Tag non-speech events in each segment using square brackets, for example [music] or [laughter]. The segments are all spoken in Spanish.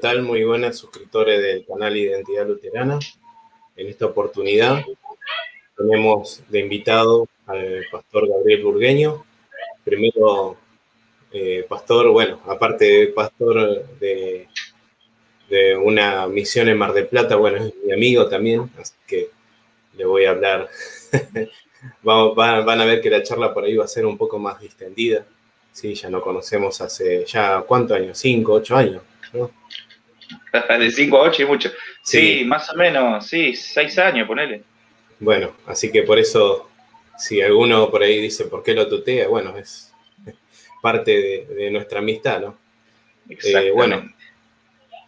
tal? Muy buenas suscriptores del canal Identidad Luterana. En esta oportunidad tenemos de invitado al pastor Gabriel Burgueño. Primero, eh, pastor, bueno, aparte de pastor de, de una misión en Mar del Plata, bueno, es mi amigo también, así que le voy a hablar. [laughs] van, a ver que la charla por ahí va a ser un poco más distendida. Sí, ya nos conocemos hace ya, ¿cuántos años? ¿Cinco, ocho años? ¿no? [laughs] De 5 a 8 y mucho. Sí, más o menos, sí, 6 años, ponele. Bueno, así que por eso, si alguno por ahí dice por qué lo tutea, bueno, es parte de, nuestra amistad, ¿no? Eh, bueno,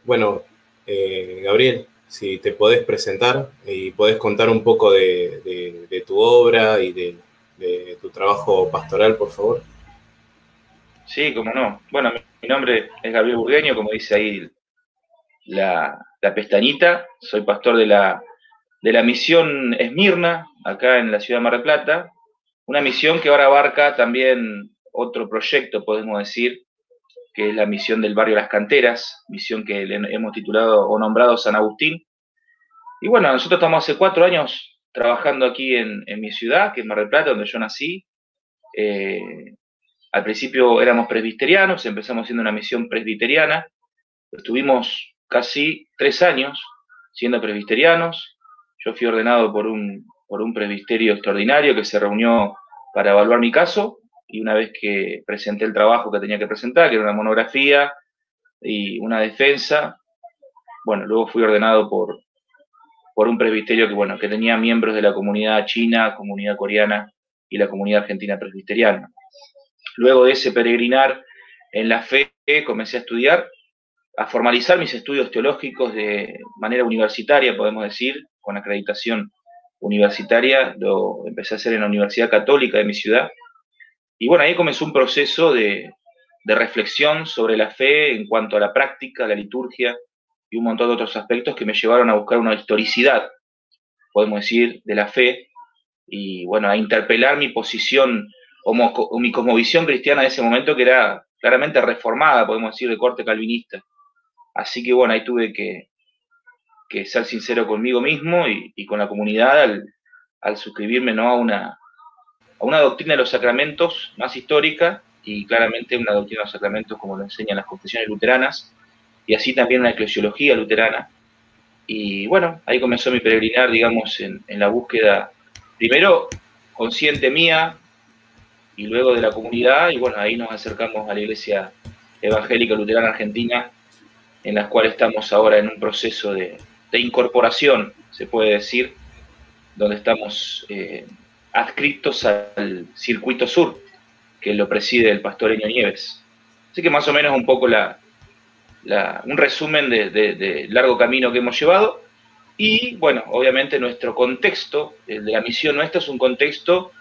bueno eh, Gabriel, si te podés presentar y podés contar un poco de, de tu obra y de, tu trabajo pastoral, por favor. Sí, cómo no. Bueno, mi nombre es Gabriel Burgueño, como dice ahí la, pestañita. Soy pastor de la, de la misión Esmirna, acá en la ciudad de Mar del Plata. Una misión que ahora abarca también otro proyecto, podemos decir, que es la misión del barrio Las Canteras, misión que le hemos titulado o nombrado San Agustín. Y bueno, nosotros estamos hace cuatro años trabajando aquí en, mi ciudad, que es Mar del Plata, donde yo nací. Eh, al principio éramos presbiterianos, empezamos siendo una misión presbiteriana, estuvimos casi tres años siendo presbiterianos. Yo fui ordenado por un, por un presbiterio extraordinario que se reunió para evaluar mi caso y una vez que presenté el trabajo que tenía que presentar, que era una monografía y una defensa, bueno, luego fui ordenado por, por un presbiterio que, bueno, que tenía miembros de la comunidad china, comunidad coreana y la comunidad argentina presbiteriana. Luego de ese peregrinar en la fe, comencé a estudiar a formalizar mis estudios teológicos de manera universitaria, podemos decir, con acreditación universitaria, lo empecé a hacer en la Universidad Católica de mi ciudad. Y bueno, ahí comenzó un proceso de, reflexión sobre la fe en cuanto a la práctica, la liturgia y un montón de otros aspectos que me llevaron a buscar una historicidad, podemos decir, de la fe y bueno, a interpelar mi posición o mi cosmovisión cristiana de ese momento que era claramente reformada, podemos decir, de corte calvinista. Así que bueno, ahí tuve que, ser sincero conmigo mismo y, con la comunidad al, suscribirme ¿no? a, una, doctrina de los sacramentos más histórica y claramente una doctrina de los sacramentos como lo enseñan las confesiones luteranas y así también una eclesiología luterana. Y bueno, ahí comenzó mi peregrinar, digamos, en la búsqueda, primero consciente mía y luego de la comunidad, y bueno, ahí nos acercamos a la Iglesia Evangélica Luterana Argentina, en las cuales estamos ahora en un proceso de, incorporación, se puede decir, donde estamos eh, adscritos al circuito sur, que lo preside el pastor Eño Nieves. Así que más o menos un poco la, un resumen del de, largo camino que hemos llevado. Y bueno, obviamente nuestro contexto, el de la misión nuestra, es un contexto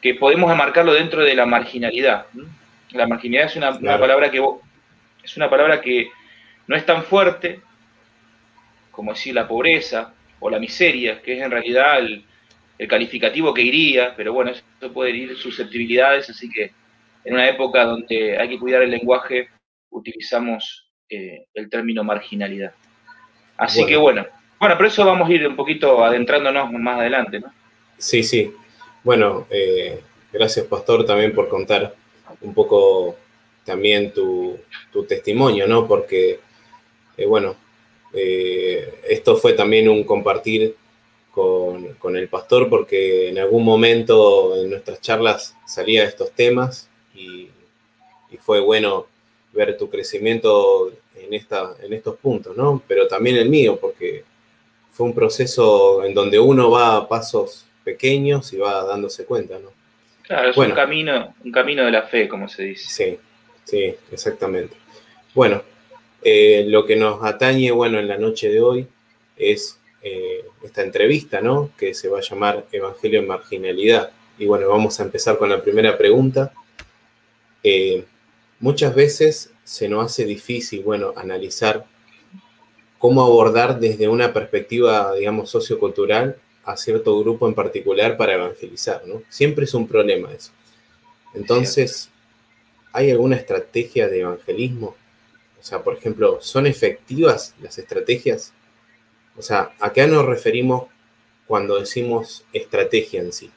que podemos enmarcarlo dentro de la marginalidad. La marginalidad es una, una palabra que es una palabra que no es tan fuerte como decir la pobreza o la miseria, que es en realidad el, calificativo que iría, pero bueno, eso puede herir susceptibilidades, así que en una época donde hay que cuidar el lenguaje, utilizamos eh, el término marginalidad. Así que bueno, bueno, por eso vamos a ir un poquito adentrándonos más adelante, ¿no? Sí, sí. Bueno, eh, gracias Pastor también por contar un poco también tu, tu testimonio, ¿no? Porque eh, bueno, eh, esto fue también un compartir con, el pastor porque en algún momento en nuestras charlas salía estos temas y, fue bueno ver tu crecimiento en, esta, en estos puntos, ¿no? Pero también el mío, porque fue un proceso en donde uno va a pasos pequeños y va dándose cuenta, ¿no? Claro, es un, camino, un camino de la fe, como se dice. Sí, sí, exactamente. Bueno, eh, lo que nos atañe, bueno, en la noche de hoy es eh, esta entrevista, ¿no? Que se va a llamar Evangelio en Marginalidad. Y bueno, vamos a empezar con la primera pregunta. Eh, muchas veces se nos hace difícil, bueno, analizar cómo abordar desde una perspectiva, digamos, sociocultural a cierto grupo en particular para evangelizar, ¿no? Siempre es un problema eso. Entonces, ¿hay alguna estrategia de evangelismo O sea, por ejemplo, ¿son efectivas las estrategias? O sea, ¿a qué nos referimos cuando decimos estrategia en sí?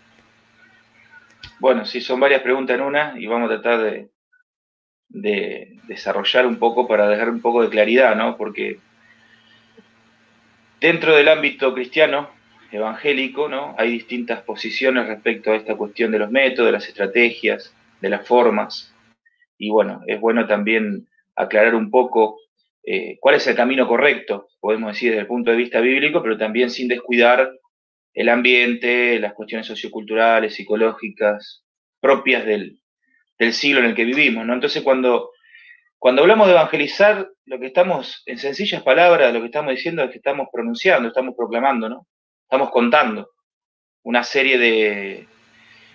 Bueno, sí, son varias preguntas en una y vamos a tratar de, de desarrollar un poco para dejar un poco de claridad, ¿no? Porque dentro del ámbito cristiano, evangélico, ¿no? Hay distintas posiciones respecto a esta cuestión de los métodos, de las estrategias, de las formas. Y bueno, es bueno también aclarar un poco eh, cuál es el camino correcto, podemos decir desde el punto de vista bíblico, pero también sin descuidar el ambiente, las cuestiones socioculturales, psicológicas, propias del, del siglo en el que vivimos, ¿no? Entonces, cuando, cuando hablamos de evangelizar, lo que estamos, en sencillas palabras, lo que estamos diciendo es que estamos pronunciando, estamos proclamando, ¿no? Estamos contando una serie de,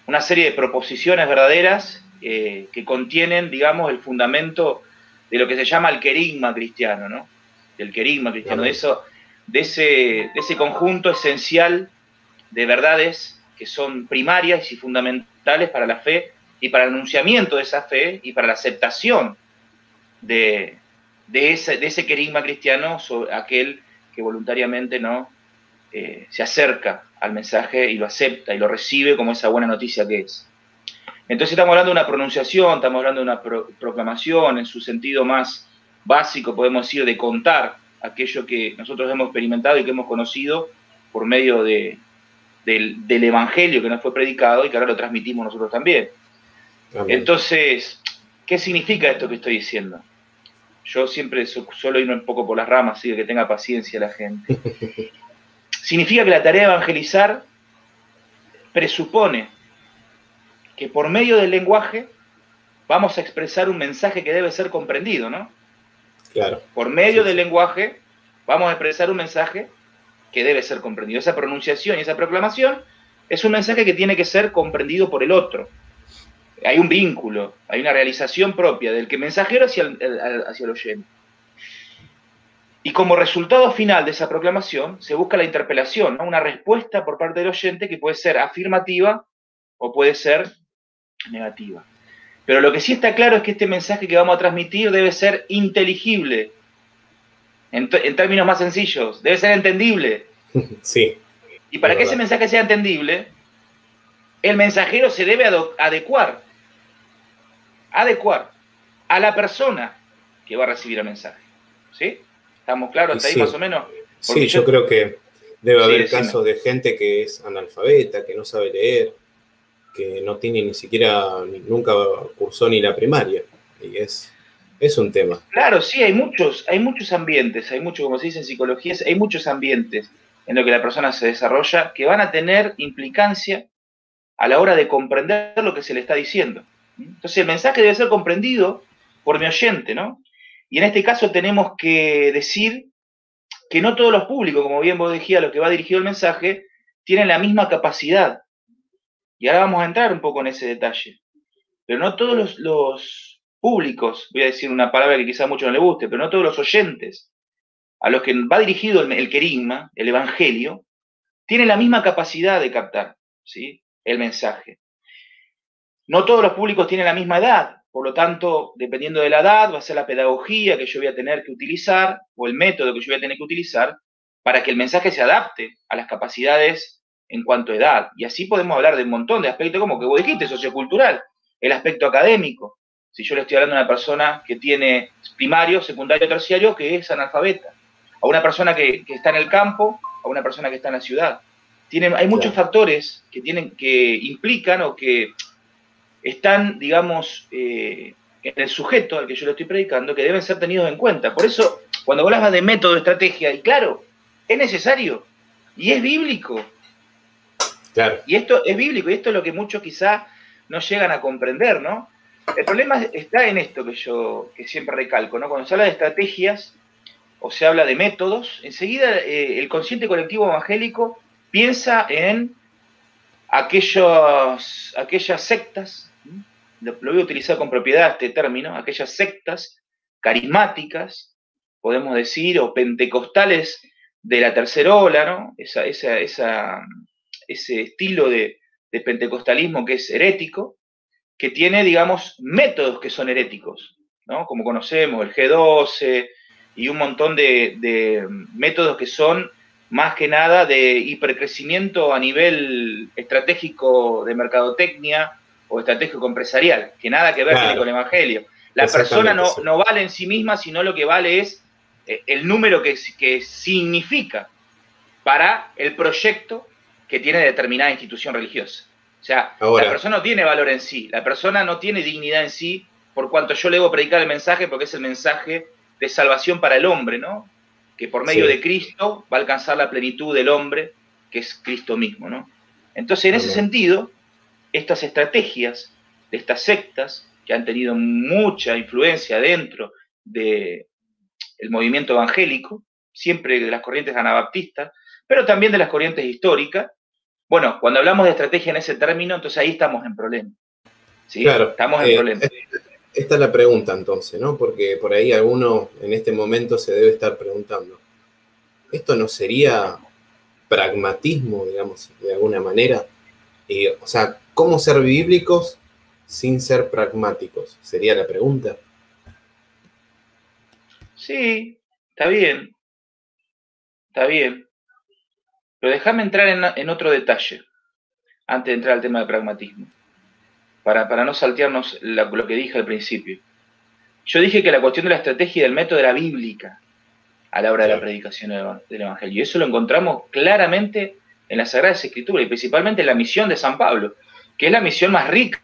una serie de proposiciones verdaderas eh, que contienen, digamos, el fundamento de lo que se llama el querigma cristiano, ¿no? El querigma cristiano, de, eso, de, ese, de ese conjunto esencial de verdades que son primarias y fundamentales para la fe y para el anunciamiento de esa fe y para la aceptación de, ese, de ese querigma cristiano sobre aquel que voluntariamente no eh, se acerca al mensaje y lo acepta y lo recibe como esa buena noticia que es. Entonces estamos hablando de una pronunciación, estamos hablando de una proclamación en su sentido más básico, podemos decir, de contar aquello que nosotros hemos experimentado y que hemos conocido por medio de, del, del, Evangelio que nos fue predicado y que ahora lo transmitimos nosotros también. Entonces, ¿qué significa esto que estoy diciendo? Yo siempre suelo irme un poco por las ramas, así que tenga paciencia la gente. [laughs] Significa que la tarea de evangelizar presupone que por medio del lenguaje vamos a expresar un mensaje que debe ser comprendido, ¿no? Claro. Por medio del lenguaje vamos a expresar un mensaje que debe ser comprendido. Esa pronunciación y esa proclamación es un mensaje que tiene que ser comprendido por el otro hay un vínculo, hay una realización propia del que mensajero hacia el, hacia el oyente. Y como resultado final de esa proclamación se busca la interpelación, una respuesta por parte del oyente que puede ser afirmativa o puede ser negativa. Pero lo que sí está claro es que este mensaje que vamos a transmitir debe ser inteligible, en, términos más sencillos, debe ser entendible. [laughs] Sí. Y para que ese mensaje sea entendible, el mensajero se debe adecuar adecuar a la persona que va a recibir el mensaje. ¿Sí? ¿Estamos claros hasta ahí más o menos? sí, yo, creo que debe haber casos de gente que es analfabeta, que no sabe leer, que no tiene ni siquiera, nunca cursó ni la primaria. Y es, es un tema. Claro, sí, hay muchos, hay muchos ambientes, hay muchos, como se dice en psicología, hay muchos ambientes en los que la persona se desarrolla que van a tener implicancia a la hora de comprender lo que se le está diciendo. Entonces el mensaje debe ser comprendido por mi oyente, ¿no? Y en este caso tenemos que decir que no todos los públicos, como bien vos decías, lo que va dirigido el mensaje, tienen la misma capacidad. Y ahora vamos a entrar un poco en ese detalle. Pero no todos los, públicos, voy a decir una palabra que quizá a muchos no le guste, pero no todos los oyentes a los que va dirigido el, el querigma, el evangelio, tienen la misma capacidad de captar ¿sí? el mensaje. No todos los públicos tienen la misma edad, por lo tanto, dependiendo de la edad, va a ser la pedagogía que yo voy a tener que utilizar o el método que yo voy a tener que utilizar para que el mensaje se adapte a las capacidades en cuanto a edad. Y así podemos hablar de un montón de aspectos, como que vos dijiste, sociocultural, el aspecto académico. Si yo le estoy hablando a una persona que tiene primario, secundario, terciario, que es analfabeta, a una persona que, está en el campo, a una persona que está en la ciudad. Tienen, hay muchos factores que, tienen, que implican o que están, digamos, eh, en el sujeto al que yo le estoy predicando, que deben ser tenidos en cuenta. Por eso, cuando hablabas de método, estrategia, y claro, es necesario, y es bíblico. Y esto es bíblico, y esto es lo que muchos quizá no llegan a comprender, ¿no? El problema está en esto que yo que siempre recalco, ¿no? Cuando se habla de estrategias o se habla de métodos, enseguida eh, el consciente colectivo evangélico piensa en aquellos, aquellas sectas lo, voy a utilizar con propiedad este término, aquellas sectas carismáticas, podemos decir, o pentecostales de la tercera ola, ¿no? Esa, esa, ese estilo de, de pentecostalismo que es herético, que tiene, digamos, métodos que son heréticos. ¿no? Como conocemos, el G12 y un montón de, métodos que son más que nada de hipercrecimiento a nivel estratégico de mercadotecnia o estratégico empresarial, que nada que ver con el Evangelio. La persona no, no, vale en sí misma, sino lo que vale es eh, el número que, que significa para el proyecto que tiene determinada institución religiosa. O sea, la persona no tiene valor en sí, la persona no tiene dignidad en sí, por cuanto yo le debo predicar el mensaje, porque es el mensaje de salvación para el hombre, ¿no? Que por medio de Cristo va a alcanzar la plenitud del hombre, que es Cristo mismo, ¿no? Entonces, en ese sentido, estas estrategias de estas sectas, que han tenido mucha influencia dentro del movimiento evangélico, siempre de las corrientes anabaptistas, pero también de las corrientes históricas, bueno, cuando hablamos de estrategia en ese término, entonces ahí estamos en problema. ¿sí? Claro, estamos en eh, problema. Esta es la pregunta entonces, ¿no? Porque por ahí alguno en este momento se debe estar preguntando, ¿esto no sería pragmatismo, digamos, de alguna manera? o sea, ¿cómo ser bíblicos sin ser pragmáticos? Sería la pregunta. Sí, está bien. Está bien. Pero déjame entrar en, otro detalle, antes de entrar al tema de pragmatismo, para, para no saltearnos lo que dije al principio. Yo dije que la cuestión de la estrategia y del método era bíblica a la hora de la predicación del Evangelio. Y eso lo encontramos claramente en las Sagradas Escrituras y principalmente en la misión de San Pablo, que es la misión más rica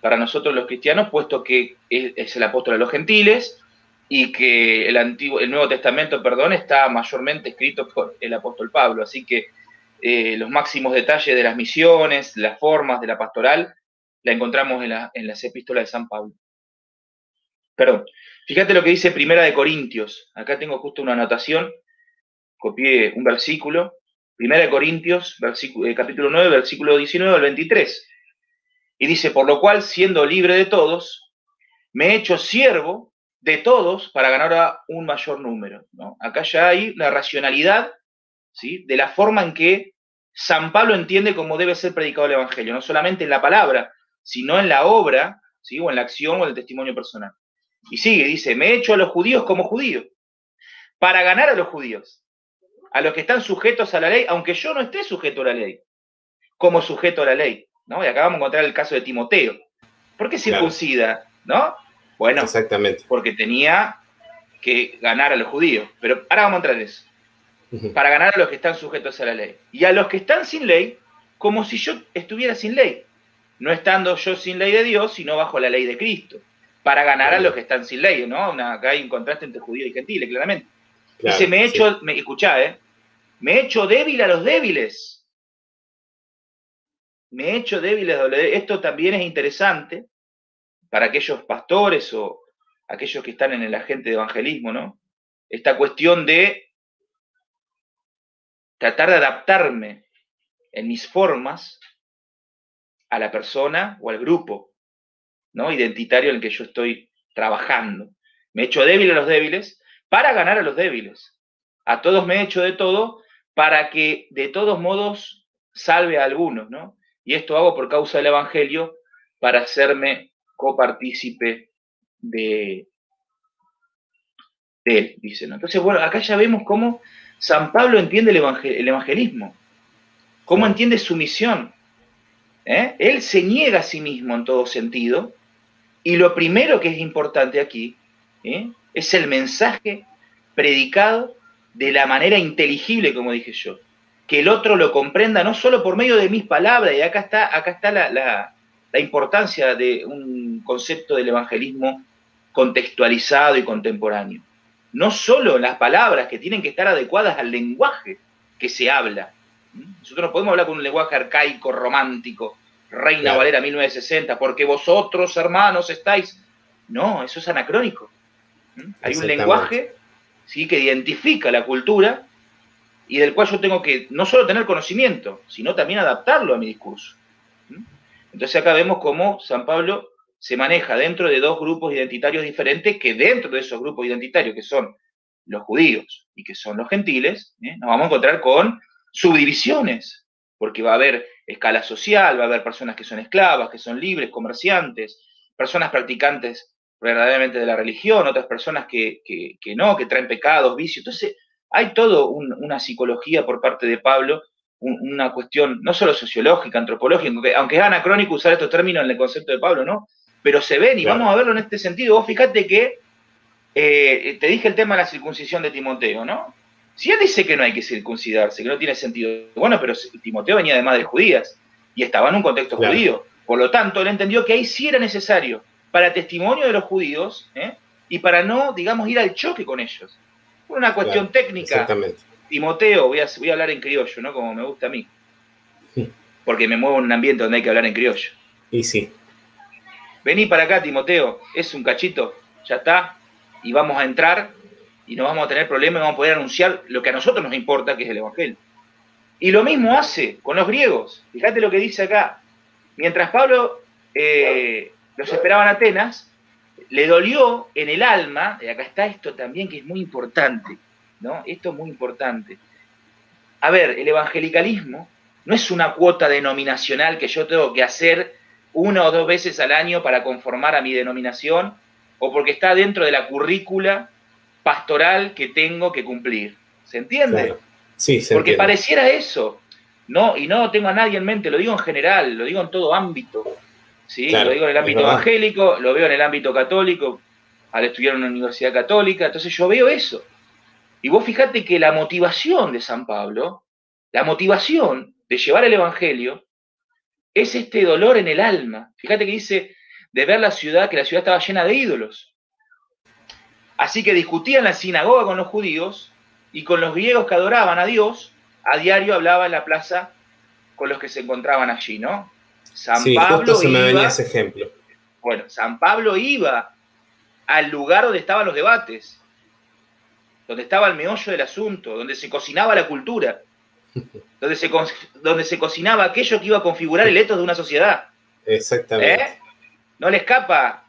para nosotros los cristianos, puesto que es el apóstol de los gentiles, y que el, Antiguo, Nuevo Testamento, perdón, está mayormente escrito por el apóstol Pablo. Así que eh, los máximos detalles de las misiones, las formas de la pastoral, la encontramos en, en las epístolas de San Pablo. Perdón, fíjate lo que dice Primera de Corintios. Acá tengo justo una anotación, copié un versículo. Primera de Corintios, eh, capítulo 9, versículo 19 al 23. Y dice, por lo cual, siendo libre de todos, me he hecho siervo de todos para ganar a un mayor número. ¿no? Acá ya hay la racionalidad ¿sí? de la forma en que San Pablo entiende cómo debe ser predicado el Evangelio, no solamente en la palabra, sino en la obra, ¿sí? o en la acción o en el testimonio personal. Y sigue, dice, me he hecho a los judíos como judío, para ganar a los judíos, a los que están sujetos a la ley, aunque yo no esté sujeto a la ley, como sujeto a la ley. ¿no? Y acá vamos a encontrar el caso de Timoteo. ¿Por qué circuncida? ¿No? Bueno, Exactamente. porque tenía que ganar a los judíos. Pero ahora vamos a entrar en eso. Para ganar a los que están sujetos a la ley. Y a los que están sin ley, como si yo estuviera sin ley. No estando yo sin ley de Dios, sino bajo la ley de Cristo. Para ganar a los que están sin ley, ¿no? acá hay un contraste entre judíos y gentiles, claramente. Dice, me he hecho, me, escuchá, ¿eh? Me he hecho débil a los débiles. Me he hecho débil a los débiles. Esto también es interesante, para aquellos pastores o aquellos que están en el agente de evangelismo, ¿no? Esta cuestión de tratar de adaptarme en mis formas a la persona o al grupo, ¿no? Identitario en el que yo estoy trabajando. Me he hecho débil a los débiles para ganar a los débiles. A todos me he hecho de todo para que de todos modos salve a algunos, ¿no? Y esto hago por causa del Evangelio para hacerme copartícipe de, de él, dice. Entonces, bueno, acá ya vemos cómo San Pablo entiende el, evangelismo, cómo entiende su misión. ¿eh? Él se niega a sí mismo en todo sentido, y lo primero que es importante aquí ¿eh? es el mensaje predicado de la manera inteligible, como dije yo, que el otro lo comprenda no solo por medio de mis palabras, y acá está, acá está la, la importancia de un concepto del evangelismo contextualizado y contemporáneo. No solo en las palabras que tienen que estar adecuadas al lenguaje que se habla. Nosotros no podemos hablar con un lenguaje arcaico, romántico, Reina Valera 1960, porque vosotros, hermanos, estáis. No, eso es anacrónico. Hay un lenguaje ¿sí? que identifica la cultura y del cual yo tengo que no solo tener conocimiento, sino también adaptarlo a mi discurso. Entonces acá vemos cómo San Pablo se maneja dentro de dos grupos identitarios diferentes, que dentro de esos grupos identitarios, que son los judíos y que son los gentiles, ¿eh? nos vamos a encontrar con subdivisiones, porque va a haber escala social, va a haber personas que son esclavas, que son libres, comerciantes, personas practicantes verdaderamente de la religión, otras personas que, no, que traen pecados, vicios. Entonces, hay todo una psicología por parte de Pablo, una cuestión no solo sociológica, antropológica, aunque, es anacrónico usar estos términos en el concepto de Pablo, ¿no? Pero se ven y vamos a verlo en este sentido. Vos fíjate que eh, te dije el tema de la circuncisión de Timoteo, ¿no? Si él dice que no hay que circuncidarse, que no tiene sentido, bueno, pero Timoteo venía de madres judías y estaba en un contexto judío. Por lo tanto, él entendió que ahí sí era necesario para testimonio de los judíos ¿eh? y para no, digamos, ir al choque con ellos. Por una cuestión técnica. Exactamente. Timoteo, voy a, voy a hablar en criollo, ¿no? Como me gusta a mí. Porque me muevo en un ambiente donde hay que hablar en criollo. Y sí. Vení para acá, Timoteo, es un cachito, ya está, y vamos a entrar y no vamos a tener problemas y vamos a poder anunciar lo que a nosotros nos importa, que es el Evangelio. Y lo mismo hace con los griegos. Fíjate lo que dice acá. Mientras Pablo eh, los esperaba en Atenas, le dolió en el alma, y acá está esto también que es muy importante, ¿no? Esto es muy importante. A ver, el evangelicalismo no es una cuota denominacional que yo tengo que hacer una o dos veces al año para conformar a mi denominación o porque está dentro de la currícula pastoral que tengo que cumplir. ¿Se entiende? Sí, se Porque pareciera eso. No, y no tengo a nadie en mente, lo digo en general, lo digo en todo ámbito. ¿sí? lo digo en el ámbito evangélico, lo veo en el ámbito católico, al estudiar en una universidad católica, entonces yo veo eso. Y vos fíjate que la motivación de San Pablo, la motivación de llevar el Evangelio, es este dolor en el alma. Fíjate que dice de ver la ciudad, que la ciudad estaba llena de ídolos. Así que discutía en la sinagoga con los judíos y con los griegos que adoraban a Dios, a diario hablaba en la plaza con los que se encontraban allí, ¿no? San Pablo se me venía ese ejemplo. Bueno, San Pablo iba al lugar donde estaban los debates, donde estaba el meollo del asunto, donde se cocinaba la cultura, [laughs] donde se, donde se cocinaba aquello que iba a configurar el etos de una sociedad. Exactamente. ¿Eh? No le escapa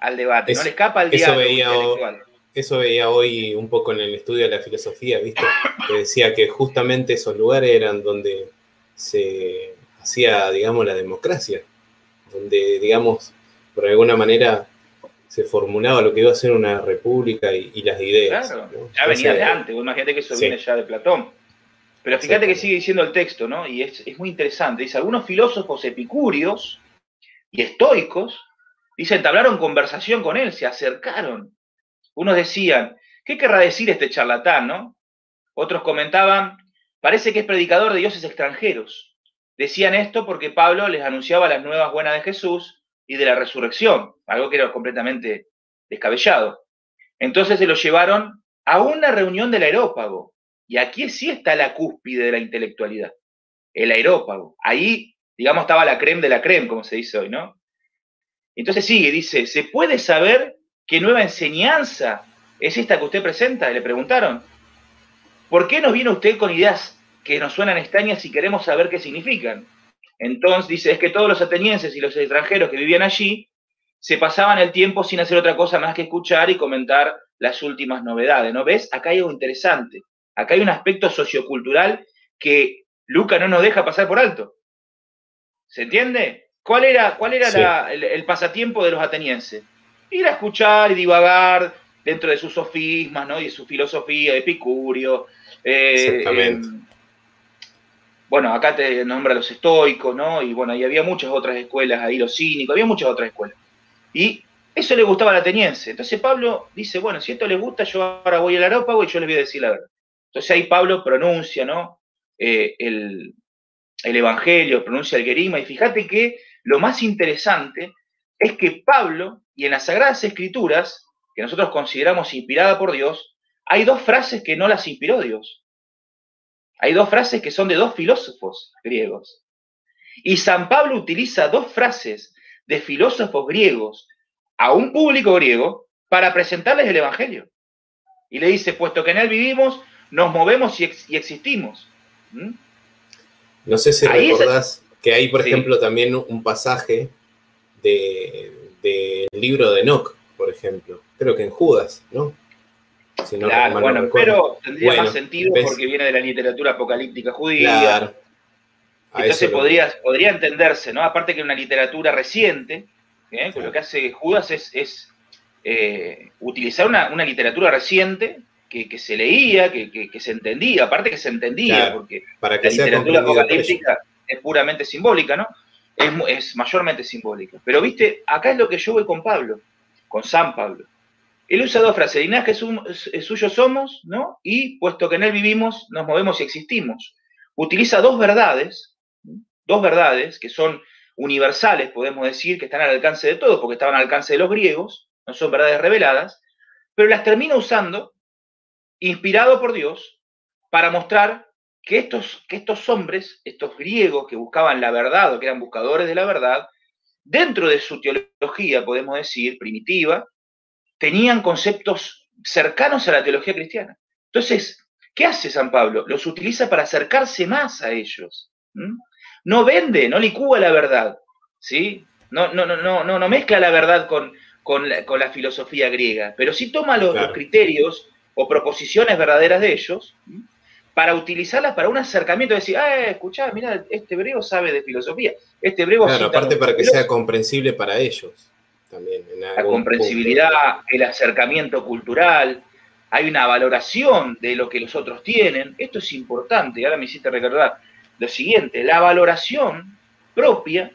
al debate, no le escapa al diálogo eso veía, eso veía hoy un poco en el estudio de la filosofía, ¿viste? Que decía que justamente esos lugares eran donde se hacía, digamos, la democracia, donde, digamos, por alguna manera se formulaba lo que iba a ser una república y, las ideas. Claro, ya venía de antes, imagínate que eso viene ya de Platón. Pero fíjate que sigue diciendo el texto, ¿no? Y es, es muy interesante. Dice, algunos filósofos epicúreos y estoicos Dice, entablaron conversación con él, se acercaron. Unos decían, ¿qué querrá decir este charlatán, no? Otros comentaban, parece que es predicador de dioses extranjeros. Decían esto porque Pablo les anunciaba las nuevas buenas de Jesús y de la resurrección, algo que era completamente descabellado. Entonces se lo llevaron a una reunión del aerópago. Y aquí sí está la cúspide de la intelectualidad, el aerópago. Ahí, digamos, estaba la creme de la creme, como se dice hoy, ¿no? Entonces sigue, dice, ¿se puede saber qué nueva enseñanza es esta que usted presenta? Le preguntaron. ¿Por qué nos viene usted con ideas que nos suenan extrañas y queremos saber qué significan? Entonces dice, es que todos los atenienses y los extranjeros que vivían allí se pasaban el tiempo sin hacer otra cosa más que escuchar y comentar las últimas novedades, ¿no ves? Acá hay algo interesante. Acá hay un aspecto sociocultural que Luca no nos deja pasar por alto. ¿Se entiende? ¿Cuál era, cuál era el, pasatiempo de los atenienses? Ir a escuchar y divagar dentro de sus sofismas, ¿no? Y de su filosofía, Epicurio. Eh, Exactamente. Em, bueno, acá te nombra los estoicos, ¿no? Y bueno, y había muchas otras escuelas ahí, los cínicos, había muchas otras escuelas. Y eso le gustaba al ateniense. Entonces Pablo dice, bueno, si esto les gusta, yo ahora voy al aerópago y yo les voy a decir la verdad. Entonces ahí Pablo pronuncia, ¿no? Eh, el, el, Evangelio, pronuncia el Gerima, y fíjate que lo más interesante es que Pablo, y en las Sagradas Escrituras, que nosotros consideramos inspirada por Dios, hay dos frases que no las inspiró Dios. Hay dos frases que son de dos filósofos griegos. Y San Pablo utiliza dos frases de filósofos griegos a un público griego para presentarles el Evangelio. Y le dice, puesto que en él vivimos, nos movemos y, existimos. ¿Mm? No sé si recordás que hay, por ejemplo, también un pasaje del de, libro de Enoch, por ejemplo. Creo que en Judas, ¿no? Claro, bueno, pero tendría más sentido porque viene de la literatura apocalíptica judía. Claro. Entonces podría, podría entenderse, ¿no? Aparte que una literatura reciente, ¿eh? lo que hace Judas es, eh, utilizar una, literatura reciente que, se leía, que, se entendía, aparte que se entendía, porque para que la literatura apocalíptica es puramente simbólica, ¿no? Es, es, mayormente simbólica. Pero viste, acá es lo que yo voy con Pablo, con San Pablo. Él usa dos frases, linaje suyo somos, ¿no? Y puesto que en él vivimos, nos movemos y existimos. Utiliza dos verdades, dos verdades que son universales, podemos decir, que están al alcance de todos, porque estaban al alcance de los griegos, no son verdades reveladas, pero las termina usando, inspirado por Dios, para mostrar que estos, que estos hombres, estos griegos que buscaban la verdad o que eran buscadores de la verdad, dentro de su teología, podemos decir, primitiva, tenían conceptos cercanos a la teología cristiana. Entonces, ¿qué hace San Pablo? Los utiliza para acercarse más a ellos no vende, no licúa la verdad, ¿sí? No, no, no, no, no mezcla la verdad con, con, la, filosofía griega, pero sí toma los, criterios o proposiciones verdaderas de ellos para utilizarlas para un acercamiento, decir, ah, escuchá, mira, este hebreo sabe de filosofía, este hebreo... Claro, aparte para que sea comprensible para ellos. También, la comprensibilidad, el acercamiento cultural, hay una valoración de lo que los otros tienen, esto es importante, ahora me hiciste recordar, lo siguiente, la valoración propia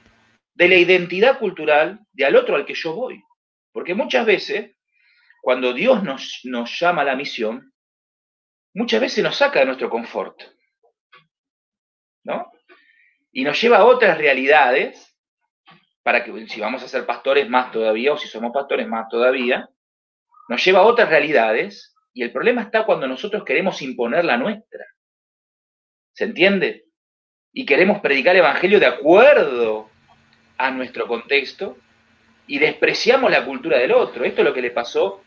de la identidad cultural de al otro al que yo voy. Porque muchas veces, cuando Dios nos, nos llama a la misión, muchas veces nos saca de nuestro confort. ¿No? Y nos lleva a otras realidades, para que si vamos a ser pastores más todavía, o si somos pastores más todavía, nos lleva a otras realidades, y el problema está cuando nosotros queremos imponer la nuestra. ¿Se entiende? y queremos predicar el Evangelio de acuerdo a nuestro contexto y despreciamos la cultura del otro. Esto es lo que le pasó,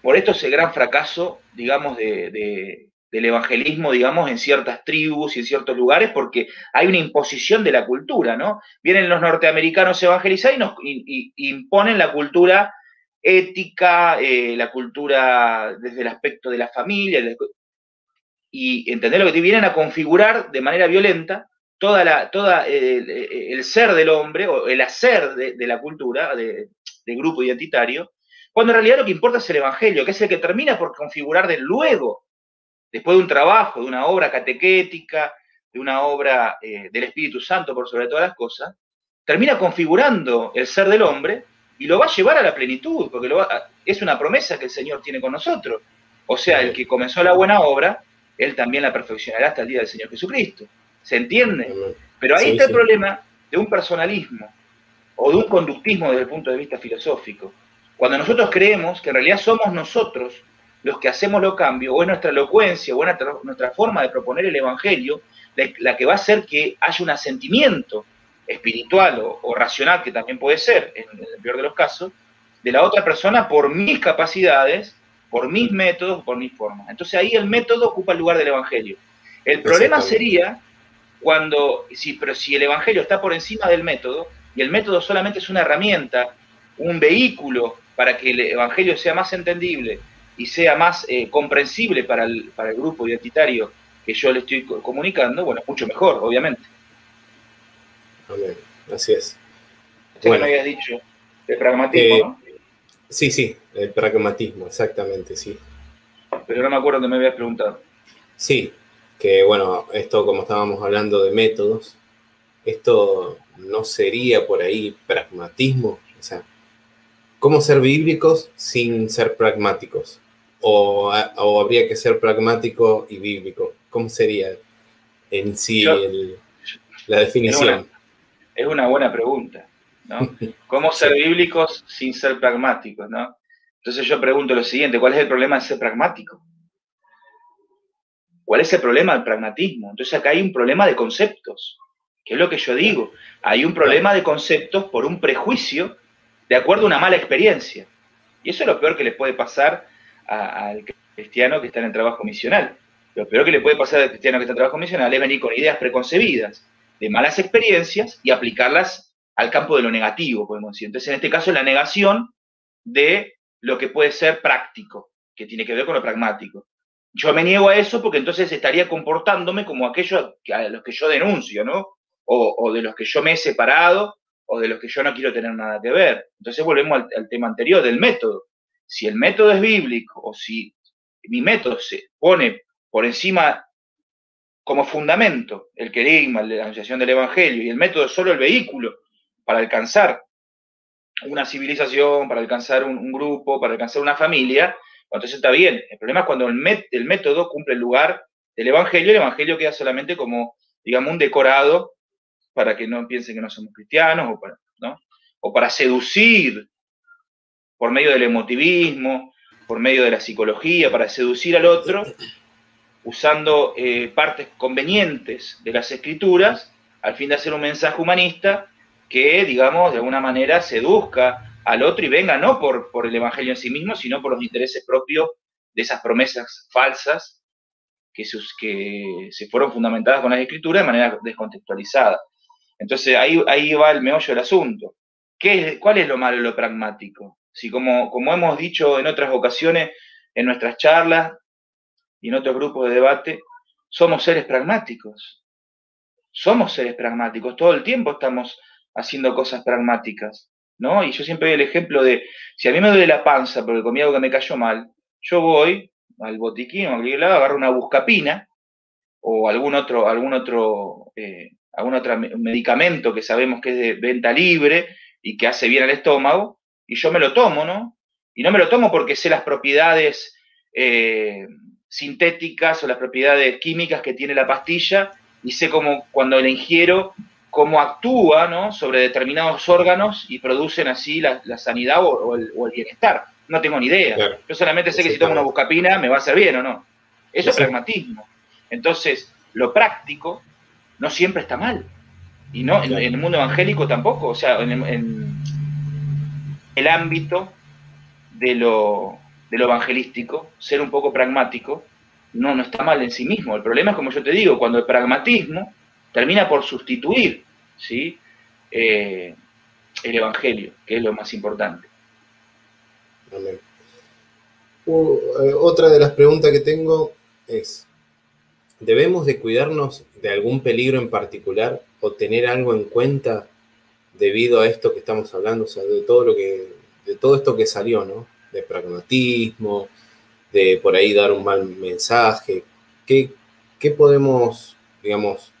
por esto ese gran fracaso, digamos, de, del evangelismo, digamos, en ciertas tribus y en ciertos lugares, porque hay una imposición de la cultura, ¿no? Vienen los norteamericanos a evangelizar y nos imponen la cultura ética, eh, la cultura desde el aspecto de la familia, y entender lo que te vienen a configurar de manera violenta toda toda el, ser del hombre o el hacer de, la cultura, del grupo identitario, cuando en realidad lo que importa es el Evangelio, que es el que termina por configurar de luego, después de un trabajo, de una obra catequética, de una obra eh, del Espíritu Santo por sobre todas las cosas, termina configurando el ser del hombre y lo va a llevar a la plenitud, porque lo es una promesa que el Señor tiene con nosotros. O sea, el que comenzó la buena obra él también la perfeccionará hasta el día del Señor Jesucristo. ¿Se entiende? Pero ahí está el problema de un personalismo o de un conductismo desde el punto de vista filosófico. Cuando nosotros creemos que en realidad somos nosotros los que hacemos los cambios, o es nuestra elocuencia, o es nuestra, forma de proponer el Evangelio, la, que va a hacer que haya un asentimiento espiritual o, racional, que también puede ser, en el peor de los casos, de la otra persona por mis capacidades por mis métodos, por mis formas. Entonces ahí el método ocupa el lugar del Evangelio. El problema sería cuando, si, pero si el Evangelio está por encima del método, y el método solamente es una herramienta, un vehículo para que el Evangelio sea más entendible y sea más eh, comprensible para el, para el grupo identitario que yo le estoy comunicando, bueno, mucho mejor, obviamente. Amén. Así es. Usted bueno, me habías dicho, de pragmatismo, eh, ¿no? Sí, sí, el pragmatismo, exactamente, sí. Pero no me acuerdo que me habías preguntado. Sí, que bueno, esto como estábamos hablando de métodos, esto no sería por ahí pragmatismo, o sea, ¿cómo ser bíblicos sin ser pragmáticos? O, habría que ser pragmático y bíblico? ¿Cómo sería en sí la definición? es una buena pregunta. ¿no? [laughs] ¿Cómo ser bíblicos sin ser pragmáticos, ¿no? Entonces yo pregunto lo siguiente, ¿cuál es el problema de ser pragmático? ¿Cuál es el problema del pragmatismo? Entonces acá hay un problema de conceptos, que es lo que yo digo. Hay un problema de conceptos por un prejuicio de acuerdo a una mala experiencia. Y eso es lo peor que le puede pasar al cristiano que está en el trabajo misional. Lo peor que le puede pasar al cristiano que está en trabajo misional es venir con ideas preconcebidas de malas experiencias y aplicarlas al campo de lo negativo, podemos decir. Entonces, en este caso, la negación de lo que puede ser práctico, que tiene que ver con lo pragmático. Yo me niego a eso porque entonces estaría comportándome como aquellos a los que yo denuncio, ¿no? O, de los que yo me he separado, o de los que yo no quiero tener nada que ver. Entonces volvemos al, tema anterior del método. Si el método es bíblico o si mi método se pone por encima como fundamento el querigma, la anunciación del Evangelio, y el método es solo el vehículo para alcanzar una civilización, para alcanzar un, grupo, para alcanzar una familia, entonces está bien. El problema es cuando el, el método cumple el lugar del Evangelio, el Evangelio queda solamente como, digamos, un decorado para que no piensen que no somos cristianos o para, ¿no? o para seducir por medio del emotivismo, por medio de la psicología, para seducir al otro, usando eh, partes convenientes de las escrituras, al fin de hacer un mensaje humanista que, digamos, de alguna manera seduzca al otro y venga no por, el Evangelio en sí mismo, sino por los intereses propios de esas promesas falsas que, se fueron fundamentadas con las escrituras de manera descontextualizada. Entonces ahí, ahí va el meollo del asunto. ¿Qué ¿Cuál es lo malo de lo pragmático? Si como, como hemos dicho en otras ocasiones, en nuestras charlas y en otros grupos de debate, somos seres pragmáticos. Somos seres pragmáticos. Todo el tiempo estamos haciendo cosas pragmáticas. ¿no? Y yo siempre doy el ejemplo de, si a mí me duele la panza porque comí algo que me cayó mal, yo voy al botiquín o a cualquier lado, agarro una buscapina o algún otro, algún otro, eh, algún otro medicamento que sabemos que es de venta libre y que hace bien al estómago, y yo me lo tomo, ¿no? Y no me lo tomo porque sé las propiedades eh, sintéticas o las propiedades químicas que tiene la pastilla y sé cómo cuando la ingiero, cómo actúa ¿no? sobre determinados órganos y producen así la, sanidad o, el, bienestar. No tengo ni idea. Yo solamente sé que si tomo una buscapina me va a hacer bien o no. Eso es pragmatismo. Entonces, lo práctico no siempre está mal. Y no, en, el mundo evangélico tampoco. O sea, en, el ámbito de lo, evangelístico, ser un poco pragmático, no, no está mal en sí mismo. El problema es, como yo te digo, cuando el pragmatismo termina por sustituir ¿sí? Eh, el Evangelio, que es lo más importante. Amén. Eh, otra de las preguntas que tengo es, ¿debemos de cuidarnos de algún peligro en particular o tener algo en cuenta debido a esto que estamos hablando, o sea, de todo lo que, de todo esto que salió, ¿no? De pragmatismo, de por ahí dar un mal mensaje. ¿Qué, qué podemos, digamos,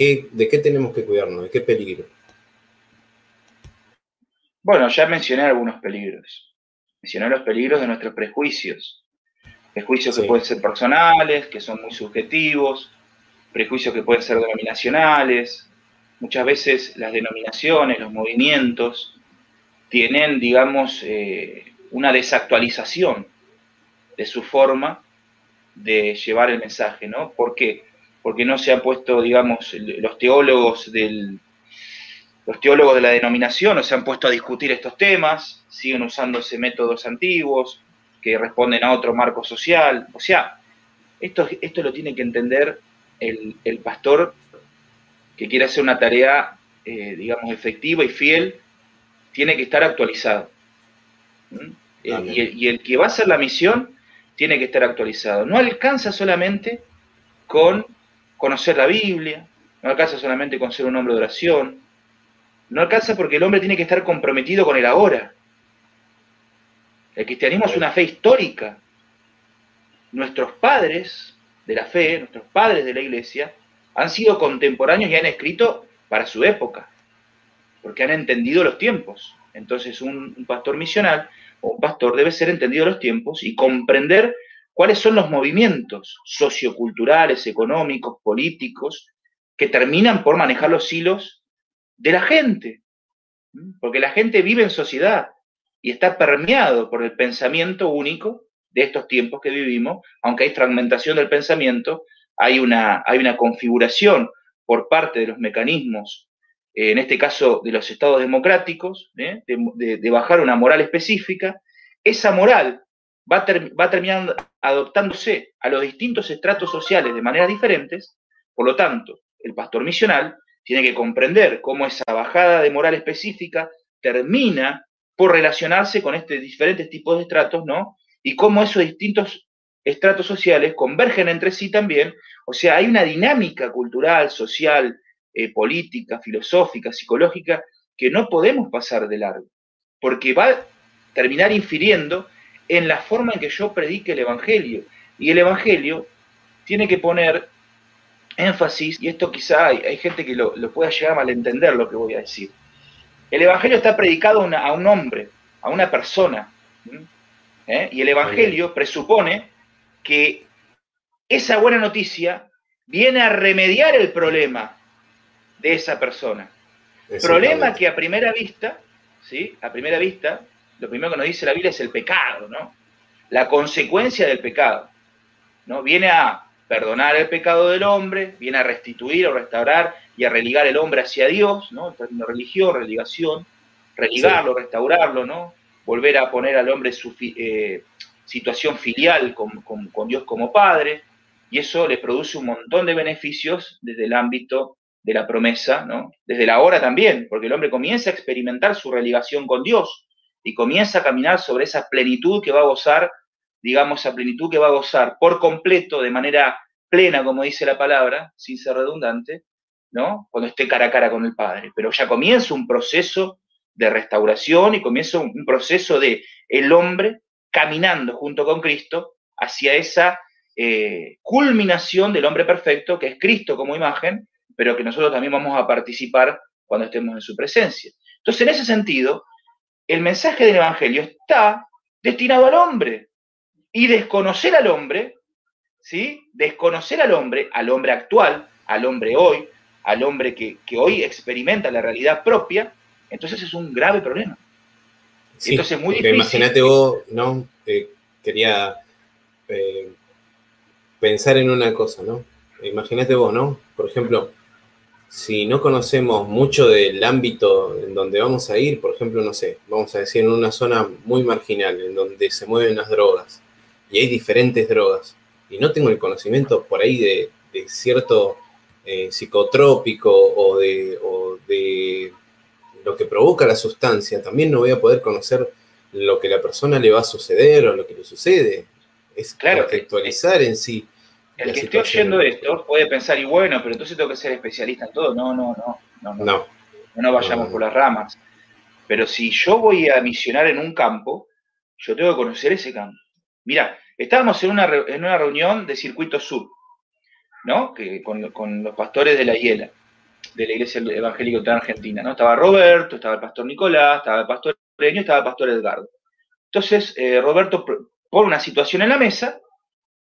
¿De qué tenemos que cuidarnos? ¿De qué peligro? Bueno, ya mencioné algunos peligros. Mencioné los peligros de nuestros prejuicios. Prejuicios que pueden ser personales, que son muy subjetivos, prejuicios que pueden ser denominacionales. Muchas veces las denominaciones, los movimientos, tienen, digamos, eh, una desactualización de su forma de llevar el mensaje, ¿no? ¿Por qué? porque no se han puesto, digamos, los teólogos del, los teólogos de la denominación no se han puesto a discutir estos temas, siguen usándose métodos antiguos que responden a otro marco social. O sea, esto, esto lo tiene que entender el, pastor que quiere hacer una tarea, eh, digamos, efectiva y fiel, tiene que estar actualizado. ¿Mm? y, y el que va a hacer la misión tiene que estar actualizado. No alcanza solamente con conocer la Biblia, no alcanza solamente con ser un hombre de oración, no alcanza porque el hombre tiene que estar comprometido con el ahora. El cristianismo es una fe histórica. Nuestros padres de la fe, nuestros padres de la iglesia, han sido contemporáneos y han escrito para su época, porque han entendido los tiempos. Entonces un, un pastor misional o un pastor debe ser entendido los tiempos y comprender cuáles son los movimientos socioculturales, económicos, políticos, que terminan por manejar los hilos de la gente. Porque la gente vive en sociedad y está permeado por el pensamiento único de estos tiempos que vivimos, aunque hay fragmentación del pensamiento, hay una, hay una configuración por parte de los mecanismos, en este caso de los estados democráticos, ¿eh? de bajar una moral específica. Esa moral va, va terminando adoptándose a los distintos estratos sociales de maneras diferentes, por lo tanto, el pastor misional tiene que comprender cómo esa bajada de moral específica termina por relacionarse con estos diferentes tipos de estratos, ¿no? Y cómo esos distintos estratos sociales convergen entre sí también, o sea, hay una dinámica cultural, social, eh, política, filosófica, psicológica, que no podemos pasar de largo, porque va a terminar infiriendo en la forma en que yo predique el Evangelio. Y el Evangelio tiene que poner énfasis, y esto quizá hay, gente que lo, pueda llegar a malentender lo que voy a decir. El Evangelio está predicado a, un hombre, a una persona. ¿Eh? Y el Evangelio presupone que esa buena noticia viene a remediar el problema de esa persona. Problema que a primera vista, ¿sí? A primera vista, lo primero que nos dice la Biblia es el pecado, ¿no? La consecuencia del pecado, ¿no? Viene a perdonar el pecado del hombre, viene a restituir o restaurar y a religar el hombre hacia Dios, ¿no? El término religión, religación, religarlo, restaurarlo, ¿no? Volver a poner al hombre su eh, situación filial con, con Dios como Padre, y eso le produce un montón de beneficios desde el ámbito de la promesa, ¿no? Desde la hora también, porque el hombre comienza a experimentar su religación con Dios y comienza a caminar sobre esa plenitud que va a gozar, digamos, esa plenitud que va a gozar por completo, de manera plena, como dice la palabra, sin ser redundante, ¿no? Cuando esté cara a cara con el Padre. Pero ya comienza un proceso de restauración y comienza un proceso de el hombre caminando junto con Cristo hacia esa eh, culminación del hombre perfecto, que es Cristo como imagen, pero que nosotros también vamos a participar cuando estemos en su presencia. Entonces, en ese sentido, el mensaje del Evangelio está destinado al hombre. Y desconocer al hombre, ¿sí? Desconocer al hombre, al hombre actual, al hombre hoy, al hombre que, hoy experimenta la realidad propia, entonces es un grave problema. Entonces muy difícil. Imagínate vos, ¿no? Eh, quería eh, pensar en una cosa, ¿no? Imagínate vos, ¿no? Por ejemplo, si no conocemos mucho del ámbito en donde vamos a ir, por ejemplo, no sé, vamos a decir en una zona muy marginal, en donde se mueven las drogas, y hay diferentes drogas, y no tengo el conocimiento por ahí de, cierto eh, psicotrópico o de, de lo que provoca la sustancia, también no voy a poder conocer lo que la persona le va a suceder o lo que le sucede. Es claro, actualizar en sí el que esté oyendo esto puede pensar, y bueno, pero entonces tengo que ser especialista en todo. No, no, no. No, no, no. no vayamos por las ramas. Pero si yo voy a misionar en un campo, yo tengo que conocer ese campo. Mira, estábamos en una, en una reunión de Circuito Sur, ¿no? Que, con, los pastores de la Hiela, de la Iglesia Evangélica de Argentina, ¿no? Estaba Roberto, estaba el pastor Nicolás, estaba el pastor Reño, estaba el pastor Edgardo. Entonces, eh, Roberto pone una situación en la mesa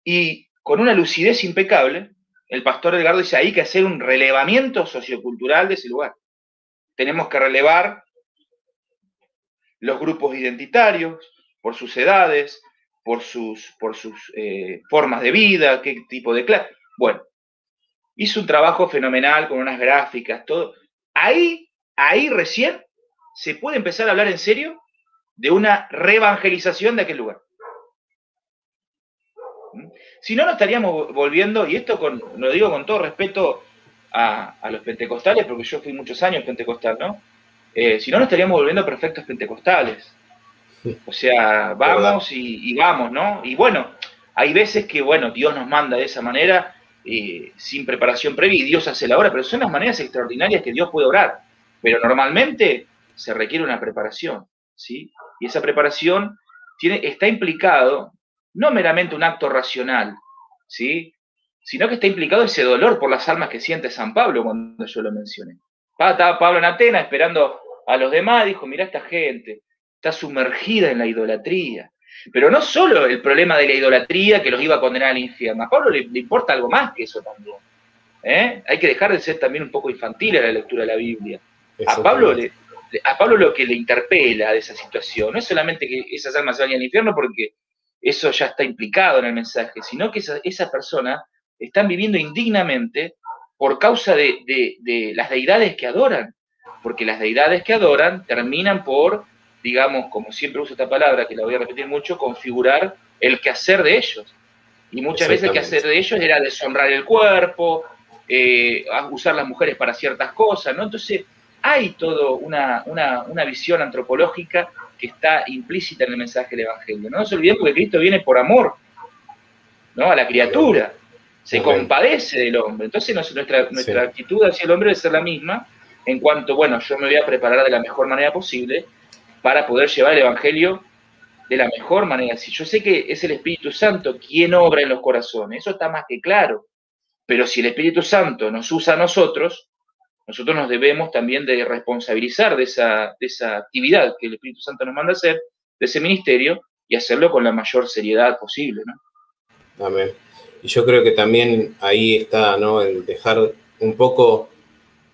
y con una lucidez impecable, el pastor Edgardo dice, hay que hacer un relevamiento sociocultural de ese lugar. Tenemos que relevar los grupos identitarios por sus edades, por sus, por sus eh, formas de vida, qué tipo de clase. Bueno, hizo un trabajo fenomenal con unas gráficas, todo. Ahí, ahí recién se puede empezar a hablar en serio de una revangelización de aquel lugar. Si no, nos estaríamos volviendo, y esto con, lo digo con todo respeto a, los pentecostales, porque yo fui muchos años pentecostal, ¿no? Eh, si no, nos estaríamos volviendo perfectos pentecostales. O sea, vamos y, vamos, ¿no? Y bueno, hay veces que, bueno, Dios nos manda de esa manera, eh, sin preparación previa, Dios hace la obra, pero son las maneras extraordinarias que Dios puede obrar. Pero normalmente se requiere una preparación, ¿sí? Y esa preparación tiene, está implicado no meramente un acto racional, ¿sí? sino que está implicado ese dolor por las almas que siente San Pablo cuando yo lo mencioné. Estaba Pablo en Atenas esperando a los demás, dijo, mira esta gente, está sumergida en la idolatría. Pero no solo el problema de la idolatría que los iba a condenar al infierno, a Pablo le, importa algo más que eso también. ¿eh? Hay que dejar de ser también un poco infantil a la lectura de la Biblia. A Pablo, le, a Pablo lo que le interpela de esa situación no es solamente que esas almas se vayan al infierno porque eso ya está implicado en el mensaje, sino que esa, esa persona están viviendo indignamente por causa de, las deidades que adoran, porque las deidades que adoran terminan por, digamos, como siempre uso esta palabra, que la voy a repetir mucho, configurar el quehacer de ellos. Y muchas veces el quehacer de ellos era deshonrar el cuerpo, eh, usar las mujeres para ciertas cosas, ¿no? Entonces, hay todo una, una, una visión antropológica que está implícita en el mensaje del Evangelio. No nos olvidemos que Cristo viene por amor ¿no? a la criatura. se compadece del hombre. Entonces nuestra, nuestra actitud hacia el hombre debe ser la misma en cuanto, bueno, yo me voy a preparar de la mejor manera posible para poder llevar el Evangelio de la mejor manera. Si yo sé que es el Espíritu Santo quien obra en los corazones, eso está más que claro. Pero si el Espíritu Santo nos usa a nosotros, nosotros nos debemos también de responsabilizar de esa, actividad que el Espíritu Santo nos manda hacer, de ese ministerio, y hacerlo con la mayor seriedad posible. ¿no? Amén. Y yo creo que también ahí está, ¿no? El dejar un poco,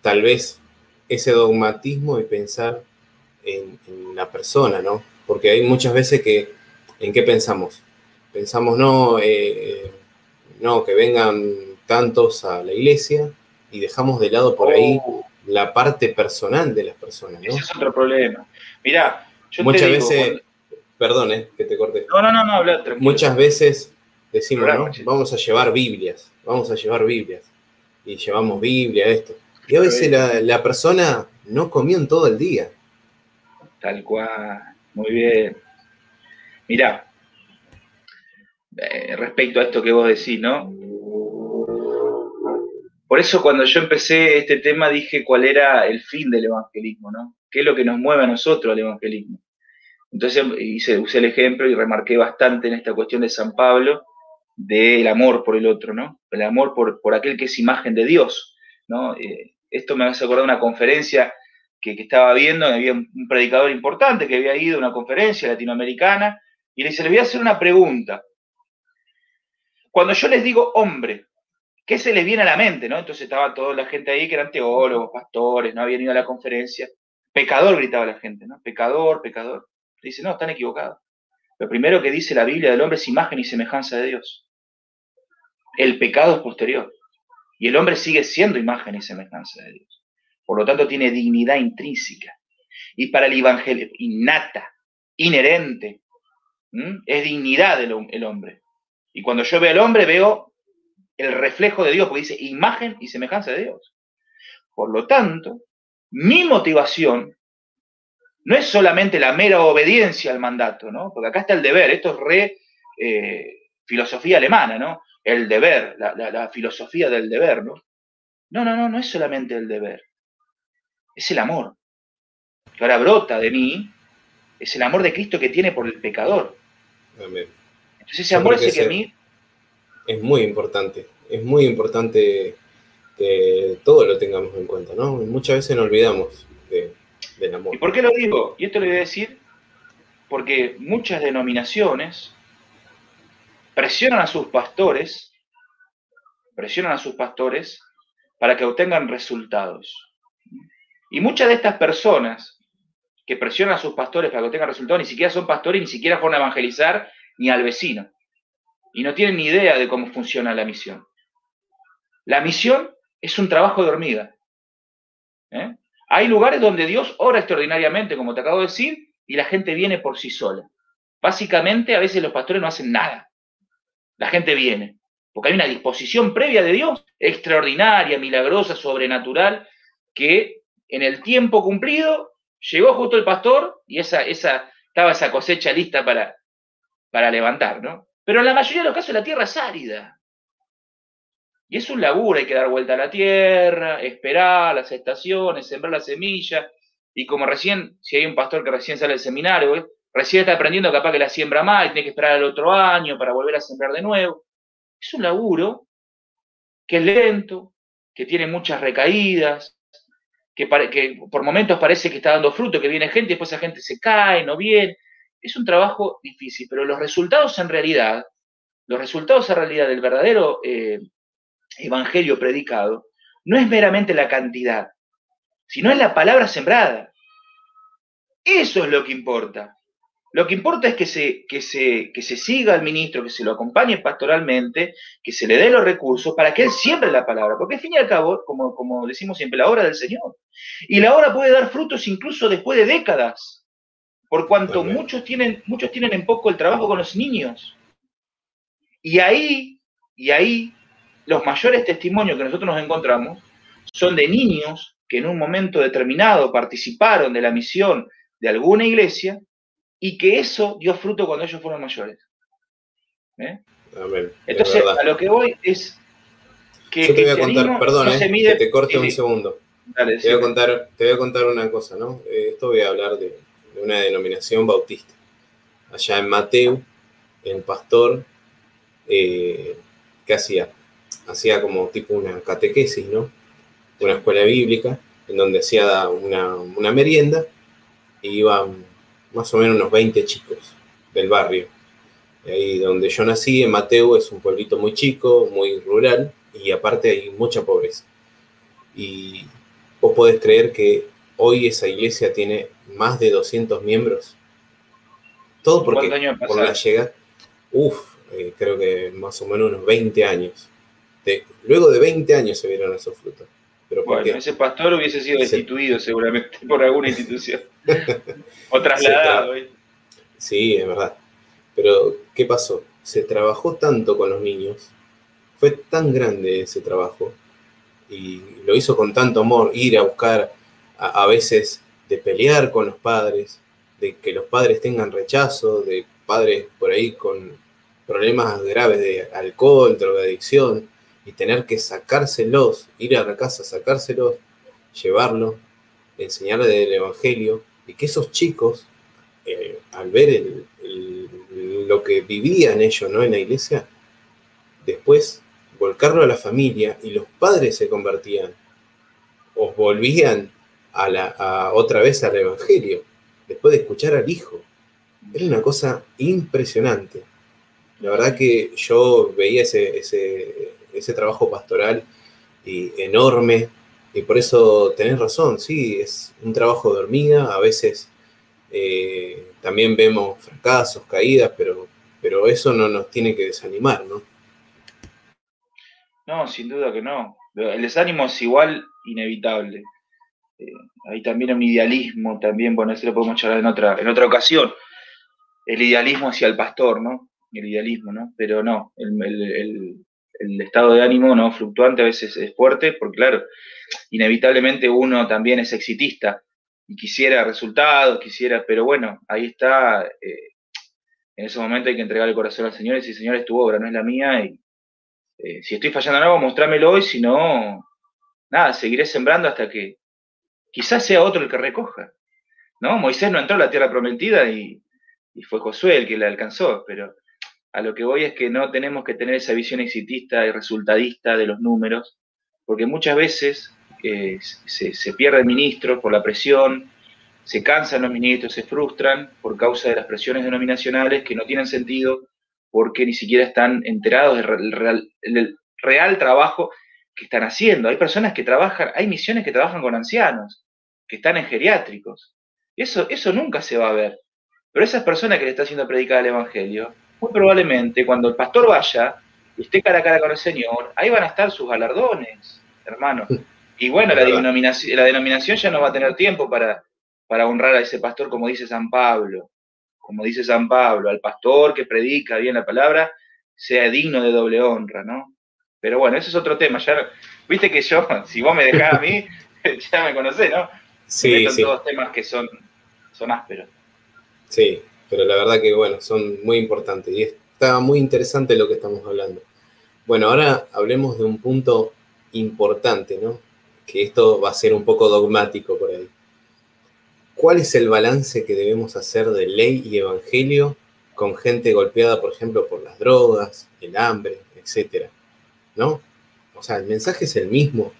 tal vez, ese dogmatismo y pensar en, la persona, ¿no? Porque hay muchas veces que, ¿en qué pensamos? Pensamos, no, eh, eh, no, que vengan tantos a la iglesia y dejamos de lado por ahí oh. la parte personal de las personas, ¿no? Ese es otro problema. Mirá, yo Muchas veces, perdón, eh, que te corté. No, no, no, no, habla, Muchas veces decimos, ¿no? Vamos a llevar Biblias, vamos a llevar Biblias. Y llevamos Biblia, esto. Y a veces la, persona no comió en todo el día. Tal cual, muy bien. Mirá, eh, respecto a esto que vos decís, ¿no? Por eso cuando yo empecé este tema dije cuál era el fin del evangelismo, ¿no? ¿Qué es lo que nos mueve a nosotros al evangelismo? Entonces hice, usé el ejemplo y remarqué bastante en esta cuestión de San Pablo del amor por el otro, ¿no? El amor por, por aquel que es imagen de Dios, ¿no? Eh, esto me hace acordar una conferencia que, estaba viendo, había un, predicador importante que había ido a una conferencia latinoamericana y le dice, le voy a hacer una pregunta. Cuando yo les digo hombre, ¿qué se les viene a la mente? Entonces estaba toda la gente ahí que eran teólogos, pastores, no habían ido a la conferencia. Pecador, gritaba la gente, ¿no? Pecador, pecador. dice, no, están equivocados. Lo primero que dice la Biblia del hombre es imagen y semejanza de Dios. El pecado es posterior. Y el hombre sigue siendo imagen y semejanza de Dios. Por lo tanto, tiene dignidad intrínseca. Y para el Evangelio, innata, inherente, es dignidad del hombre. Y cuando yo veo al hombre, veo el reflejo de Dios, porque dice imagen y semejanza de Dios. Por lo tanto, mi motivación no es solamente la mera obediencia al mandato, ¿no? Porque acá está el deber, esto es re eh, filosofía alemana, ¿no? El deber, la, filosofía del deber, ¿no? No, no, no, no es solamente el deber, es el amor. Que ahora brota de mí, es el amor de Cristo que tiene por el pecador. Amén. Entonces ese amor es el que a mí es muy importante. Es muy importante que todo lo tengamos en cuenta, ¿no? Muchas veces nos olvidamos del amor. ¿Y por qué lo digo? Y esto lo voy a decir porque muchas denominaciones presionan a sus pastores, presionan a sus pastores para que obtengan resultados. Y muchas de estas personas que presionan a sus pastores para que obtengan resultados ni siquiera son pastores, ni siquiera fueron a evangelizar ni al vecino y no tienen ni idea de cómo funciona la misión. La misión es un trabajo de hormiga. ¿eh? Hay lugares donde Dios ora extraordinariamente, como te acabo de decir, y la gente viene por sí sola. Básicamente, a veces los pastores no hacen nada. La gente viene, porque hay una disposición previa de Dios, extraordinaria, milagrosa, sobrenatural, que en el tiempo cumplido llegó justo el pastor y estaba esa cosecha lista para, levantar, ¿no? Pero en la mayoría de los casos la tierra es árida. Y es un laburo, hay que dar vuelta a la tierra, esperar las estaciones, sembrar la semilla. Y como recién, si hay un pastor que recién sale del seminario, recién está aprendiendo capaz que la siembra mal, tiene que esperar el otro año para volver a sembrar de nuevo. Es un laburo que es lento, que tiene muchas recaídas, que, que por momentos parece que está dando fruto, que viene gente y después esa gente se cae, no viene es un trabajo difícil, pero los resultados en realidad, los resultados en realidad del verdadero eh, evangelio predicado, no es meramente la cantidad, sino es la palabra sembrada. Eso es lo que importa. Lo que importa es que se, que, se, que se siga al ministro, que se lo acompañe pastoralmente, que se le dé los recursos para que él siembre la palabra. Porque al fin y al cabo, como, como decimos siempre, la obra del Señor. Y la obra puede dar frutos incluso después de décadas por cuanto muchos tienen, muchos tienen en poco el trabajo con los niños. Y ahí, y ahí, los mayores testimonios que nosotros nos encontramos son de niños que en un momento determinado participaron de la misión de alguna iglesia y que eso dio fruto cuando ellos fueron mayores. ¿Eh? Entonces, a lo que voy es, que, Yo te voy a contar, perdón, eh, que te corte un segundo. te, voy a contar, te voy a contar una cosa, ¿no? Eh, esto voy a hablar de, una denominación bautista. Allá en Mateo, el pastor, eh, ¿qué hacía? Hacía como tipo una catequesis, ¿no? Una escuela bíblica, en donde hacía una, una merienda, y iban más o menos unos 20 chicos del barrio. Ahí donde yo nací, en Mateo, es un pueblito muy chico, muy rural, y aparte hay mucha pobreza. Y vos podés creer que hoy esa iglesia tiene más de 200 miembros. Todo porque por la llegada, uff, eh, creo que más o menos unos 20 años. luego de 20 años se vieron esos frutos. Pero bueno, ese pastor hubiese sido destituido seguramente [laughs] por alguna institución. [laughs] o trasladado. Sí, es verdad. Pero, ¿qué pasó? Se trabajó tanto con los niños, fue tan grande ese trabajo, y lo hizo con tanto amor, ir a buscar a, veces de pelear con los padres, de que los padres tengan rechazo, de padres por ahí con problemas graves de alcohol, drogadicción, y tener que sacárselos, ir a la casa, sacárselos, llevarlo, enseñarle del Evangelio, y que esos chicos, eh, al ver lo que vivían ellos ¿no? en la iglesia, después volcarlo a la familia y los padres se convertían o volvían a la, otra vez al Evangelio, después de escuchar al Hijo. Era una cosa impresionante. La verdad que yo veía ese, ese, trabajo pastoral y enorme, y por eso tenés razón, sí, es un trabajo de hormiga, a veces eh, también vemos fracasos, caídas, pero, pero eso no nos tiene que desanimar, ¿no? No, sin duda que no. El desánimo es igual inevitable. Eh, hay también un idealismo, también, bueno, eso lo podemos charlar en otra, en otra ocasión. El idealismo hacia el pastor, ¿no? El idealismo, ¿no? Pero no, el, estado de ánimo no fluctuante a veces es fuerte, porque claro, inevitablemente uno también es exitista y quisiera resultados, quisiera, pero bueno, ahí está, eh, en ese momento hay que entregar el corazón al Señor y decir, Señor, tu obra, no es la mía, y eh, si estoy fallando en algo, mostrámelo hoy, si no, nada, seguiré sembrando hasta que quizás sea otro el que recoja. ¿no? Moisés no entró a la tierra prometida y, fue Josué el que la alcanzó, pero a lo que voy es que no tenemos que tener esa visión exitista y resultadista de los números, porque muchas veces eh, se, se, pierden ministros por la presión, se cansan los ministros, se frustran por causa de las presiones denominacionales que no tienen sentido porque ni siquiera están enterados del real, trabajo que están haciendo. Hay personas que trabajan, hay misiones que trabajan con ancianos, que están en geriátricos. Eso, eso nunca se va a ver. Pero esas personas que le está haciendo predicar el Evangelio, muy probablemente cuando el pastor vaya y esté cara a cara con el Señor, ahí van a estar sus galardones, hermano. Y bueno, la denominación, la denominación ya no va a tener tiempo para, para honrar a ese pastor como dice San Pablo como dice San Pablo, al pastor que predica bien la palabra, sea digno de doble honra, ¿no? Pero bueno, ese es otro tema. Ya, viste que yo, [laughs] si vos me dejás a mí, [laughs] ya me conocés, ¿no? Sí, sí. todos temas que son, son ásperos. Sí, pero la verdad que, bueno, son muy importantes y está muy interesante lo que estamos hablando. Bueno, ahora hablemos de un punto importante, ¿no? Que esto va a ser un poco dogmático por ahí. ¿Cuál es el balance que debemos hacer de ley y evangelio con gente golpeada, por ejemplo, por las drogas, el hambre, etcétera? ¿No? O sea, el mensaje es el mismo.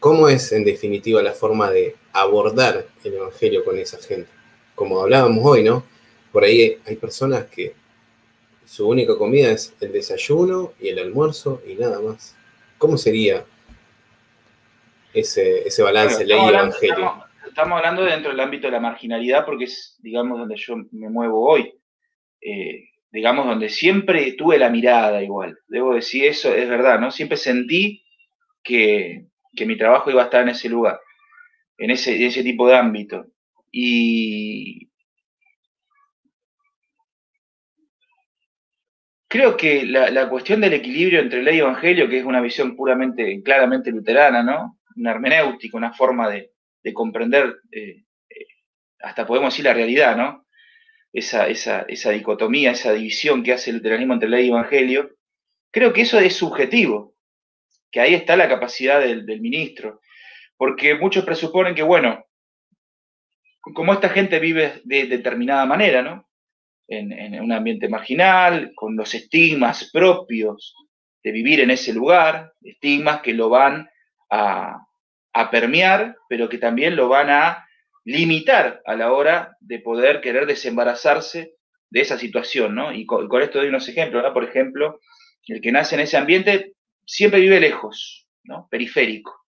¿Cómo es, en definitiva, la forma de abordar el evangelio con esa gente? Como hablábamos hoy, ¿no? Por ahí hay personas que su única comida es el desayuno y el almuerzo y nada más. ¿Cómo sería ese, ese balance ley evangelio? estamos hablando dentro del ámbito de la marginalidad porque es, digamos, donde yo me muevo hoy. Eh, digamos, donde siempre tuve la mirada igual. Debo decir eso, es verdad, ¿no? Siempre sentí que, mi trabajo iba a estar en ese lugar, en ese, ese tipo de ámbito. Y creo que la, cuestión del equilibrio entre ley y evangelio, que es una visión puramente, claramente luterana, ¿no? Una hermenéutica, una forma de, de comprender, eh, eh, hasta podemos decir la realidad, ¿no? Esa, dicotomía, esa división que hace el luteranismo entre ley y evangelio, creo que eso es subjetivo. que ahí está la capacidad del, ministro. Porque muchos presuponen que, bueno, como esta gente vive de determinada manera, ¿no? En, un ambiente marginal, con los estigmas propios de vivir en ese lugar, estigmas que lo van a, permear, pero que también lo van a limitar a la hora de poder querer desembarazarse de esa situación, ¿no? Y con, esto doy unos ejemplos. Por ejemplo, el que nace en ese ambiente siempre vive lejos, ¿no? Periférico,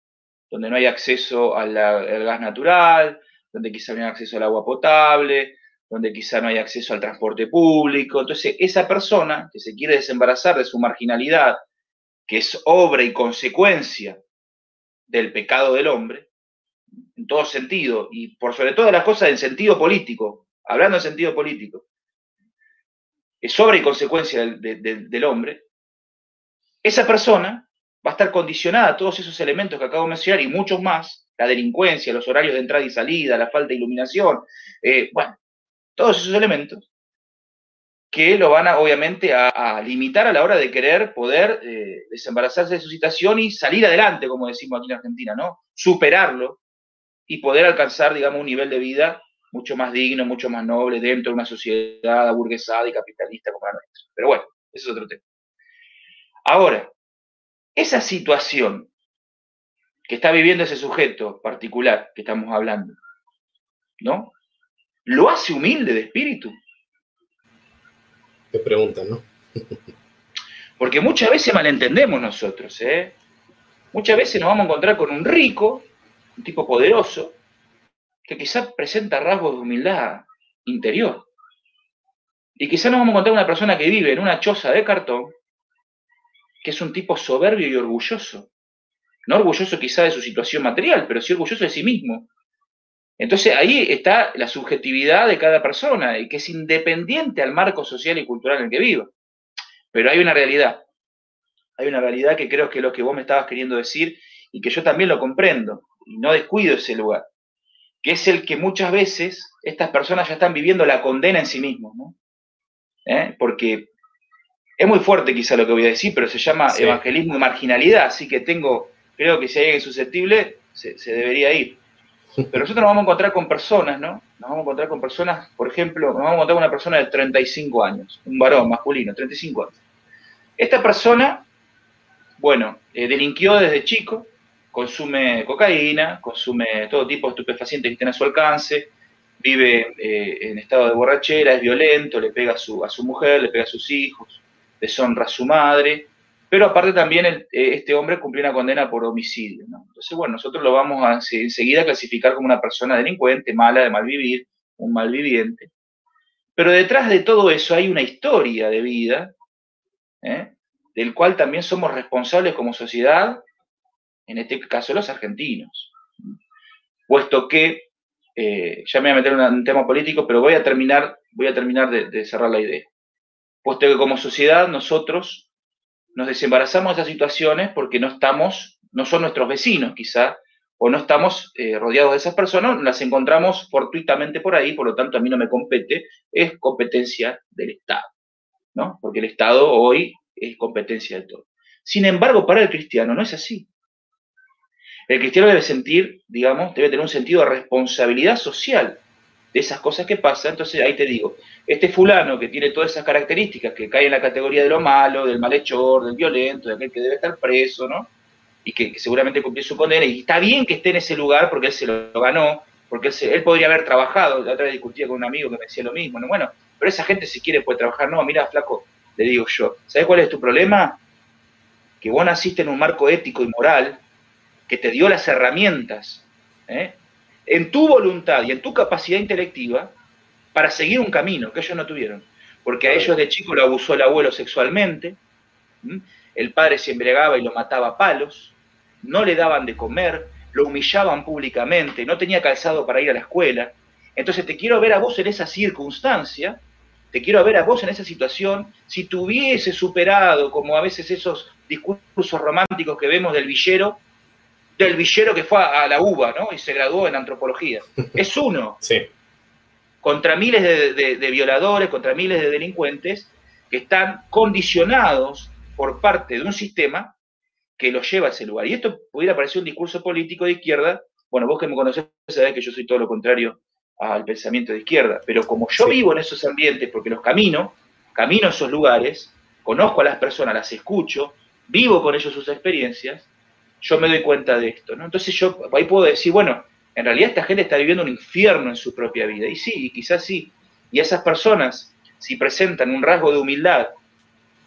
donde no hay acceso al gas natural, donde quizá no hay acceso al agua potable, donde quizá no hay acceso al transporte público. Entonces, esa persona que se quiere desembarazar de su marginalidad, que es obra y consecuencia del pecado del hombre, en todo sentido, y por sobre todas las cosas en sentido político, hablando en sentido político, es obra y consecuencia del, hombre, esa persona va a estar condicionada a todos esos elementos que acabo de mencionar y muchos más, la delincuencia, los horarios de entrada y salida, la falta de iluminación, eh, bueno, todos esos elementos que lo van a, obviamente a, limitar a la hora de querer poder eh, desembarazarse de su situación y salir adelante, como decimos aquí en Argentina, ¿no? Superarlo y poder alcanzar, digamos, un nivel de vida mucho más digno, mucho más noble dentro de una sociedad aburguesada y capitalista como la nuestra. Pero bueno, ese es otro tema. Ahora, esa situación que está viviendo ese sujeto particular que estamos hablando, ¿no? ¿Lo hace humilde de espíritu? Te preguntan, ¿no? [laughs] Porque muchas veces malentendemos nosotros, ¿eh? Muchas veces nos vamos a encontrar con un rico, un tipo poderoso, que quizá presenta rasgos de humildad interior. Y quizá nos vamos a encontrar una persona que vive en una choza de cartón, que es un tipo soberbio y orgulloso. No orgulloso quizá de su situación material, pero sí orgulloso de sí mismo. Entonces ahí está la subjetividad de cada persona, y que es independiente al marco social y cultural en el que viva. Pero hay una realidad. Hay una realidad que creo que es lo que vos me estabas queriendo decir y que yo también lo comprendo y no descuido ese lugar que es el que muchas veces estas personas ya están viviendo la condena en sí mismos, ¿no? ¿Eh? Porque es muy fuerte quizá lo que voy a decir, pero se llama evangelismo de marginalidad, así que tengo, creo que si hay alguien susceptible, se, debería ir. Pero nosotros nos vamos a encontrar con personas, ¿no? Nos vamos a encontrar con personas, por ejemplo, nos vamos a encontrar con una persona de 35 años, un varón masculino, 35 años. Esta persona, bueno, eh, delinquió desde chico, consume cocaína, consume todo tipo de estupefacientes que estén a su alcance, vive eh, en estado de borrachera, es violento, le pega a su, a su mujer, le pega a sus hijos, deshonra a su madre, pero aparte también eh, este hombre cumplió una condena por homicidio. Entonces, bueno, nosotros lo vamos a enseguida clasificar como una persona delincuente, mala, de mal vivir, un malviviente. Pero detrás de todo eso hay una historia de vida, ¿eh? del cual también somos responsables como sociedad en este caso los argentinos. Puesto que, eh, ya me voy a meter en un tema político, pero voy a terminar, voy a terminar de, cerrar la idea. Puesto que como sociedad nosotros nos desembarazamos de esas situaciones porque no estamos, no son nuestros vecinos quizá, o no estamos eh, rodeados de esas personas, las encontramos fortuitamente por ahí, por lo tanto a mí no me compete, es competencia del Estado, ¿no? Porque el Estado hoy es competencia de todo. Sin embargo, para el cristiano no es así. El cristiano debe sentir, digamos, debe tener un sentido de responsabilidad social de esas cosas que pasan. Entonces ahí te digo, este fulano que tiene todas esas características, que cae en la categoría de lo malo, del malhechor, del violento, de aquel que debe estar preso, ¿no? Y que, seguramente cumplió su condena. Y está bien que esté en ese lugar porque él se lo ganó, porque él, podría haber trabajado. La otra vez discutía con un amigo que me decía lo mismo. ¿no? Bueno, pero esa gente si quiere puede trabajar. No, mira, flaco, le digo yo, ¿sabes cuál es tu problema? Que vos naciste en un marco ético y moral que te dio las herramientas, ¿eh? En tu voluntad y en tu capacidad intelectiva, para seguir un camino que ellos no tuvieron. Porque a ellos de chico lo abusó el abuelo sexualmente, el padre se embriagaba y lo mataba a palos, no le daban de comer, lo humillaban públicamente, no tenía calzado para ir a la escuela. Entonces te quiero ver a vos en esa circunstancia, te quiero ver a vos en esa situación, si tuviese superado, como a veces esos discursos románticos que vemos del villero, del villero que fue a la UBA, ¿no? Y se graduó en antropología. [laughs] Es uno. Sí. Contra miles de, violadores, contra miles de delincuentes que están condicionados por parte de un sistema que lo lleva a ese lugar. Y esto pudiera parecer un discurso político de izquierda. Bueno, vos que me conocés sabés que yo soy todo lo contrario al pensamiento de izquierda. Pero como yo vivo en esos ambientes, porque los camino, camino a esos lugares, conozco a las personas, las escucho, vivo con ellos sus experiencias, yo me doy cuenta de esto. ¿no? Entonces yo ahí puedo decir, bueno, en realidad esta gente está viviendo un infierno en su propia vida. Y sí, quizás sí. Y esas personas, si presentan un rasgo de humildad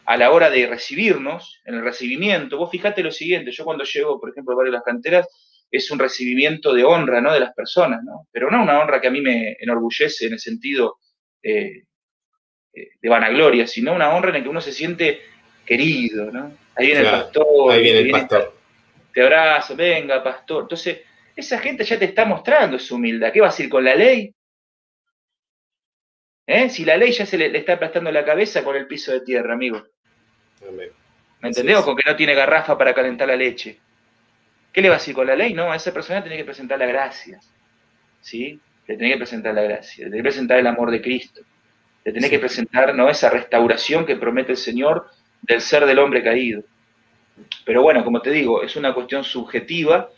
a la hora de recibirnos, en el recibimiento, vos fíjate lo siguiente, yo cuando llego, por ejemplo, a varias las canteras, es un recibimiento de honra, ¿no? De las personas, ¿no? Pero no una honra que a mí me enorgullece en el sentido eh, eh, de vanagloria, sino una honra en la que uno se siente querido, ¿no? Ahí viene el pastor. Ahí viene el pastor. Te abrazo, venga, pastor. Entonces, esa gente ya te está mostrando su humildad. ¿Qué va a decir con la ley? ¿Eh? Si la ley ya se le, está aplastando la cabeza con el piso de tierra, amigo. ¿Me entendés? con que no tiene garrafa para calentar la leche. ¿Qué le va a decir con la ley? No, a esa persona tiene que presentar la gracia. ¿Sí? Le tiene que presentar la gracia, le tiene que presentar el amor de Cristo. Le tiene que presentar ¿no? esa restauración que promete el Señor del ser del hombre caído. Pero bueno, como te digo, es una cuestión subjetiva.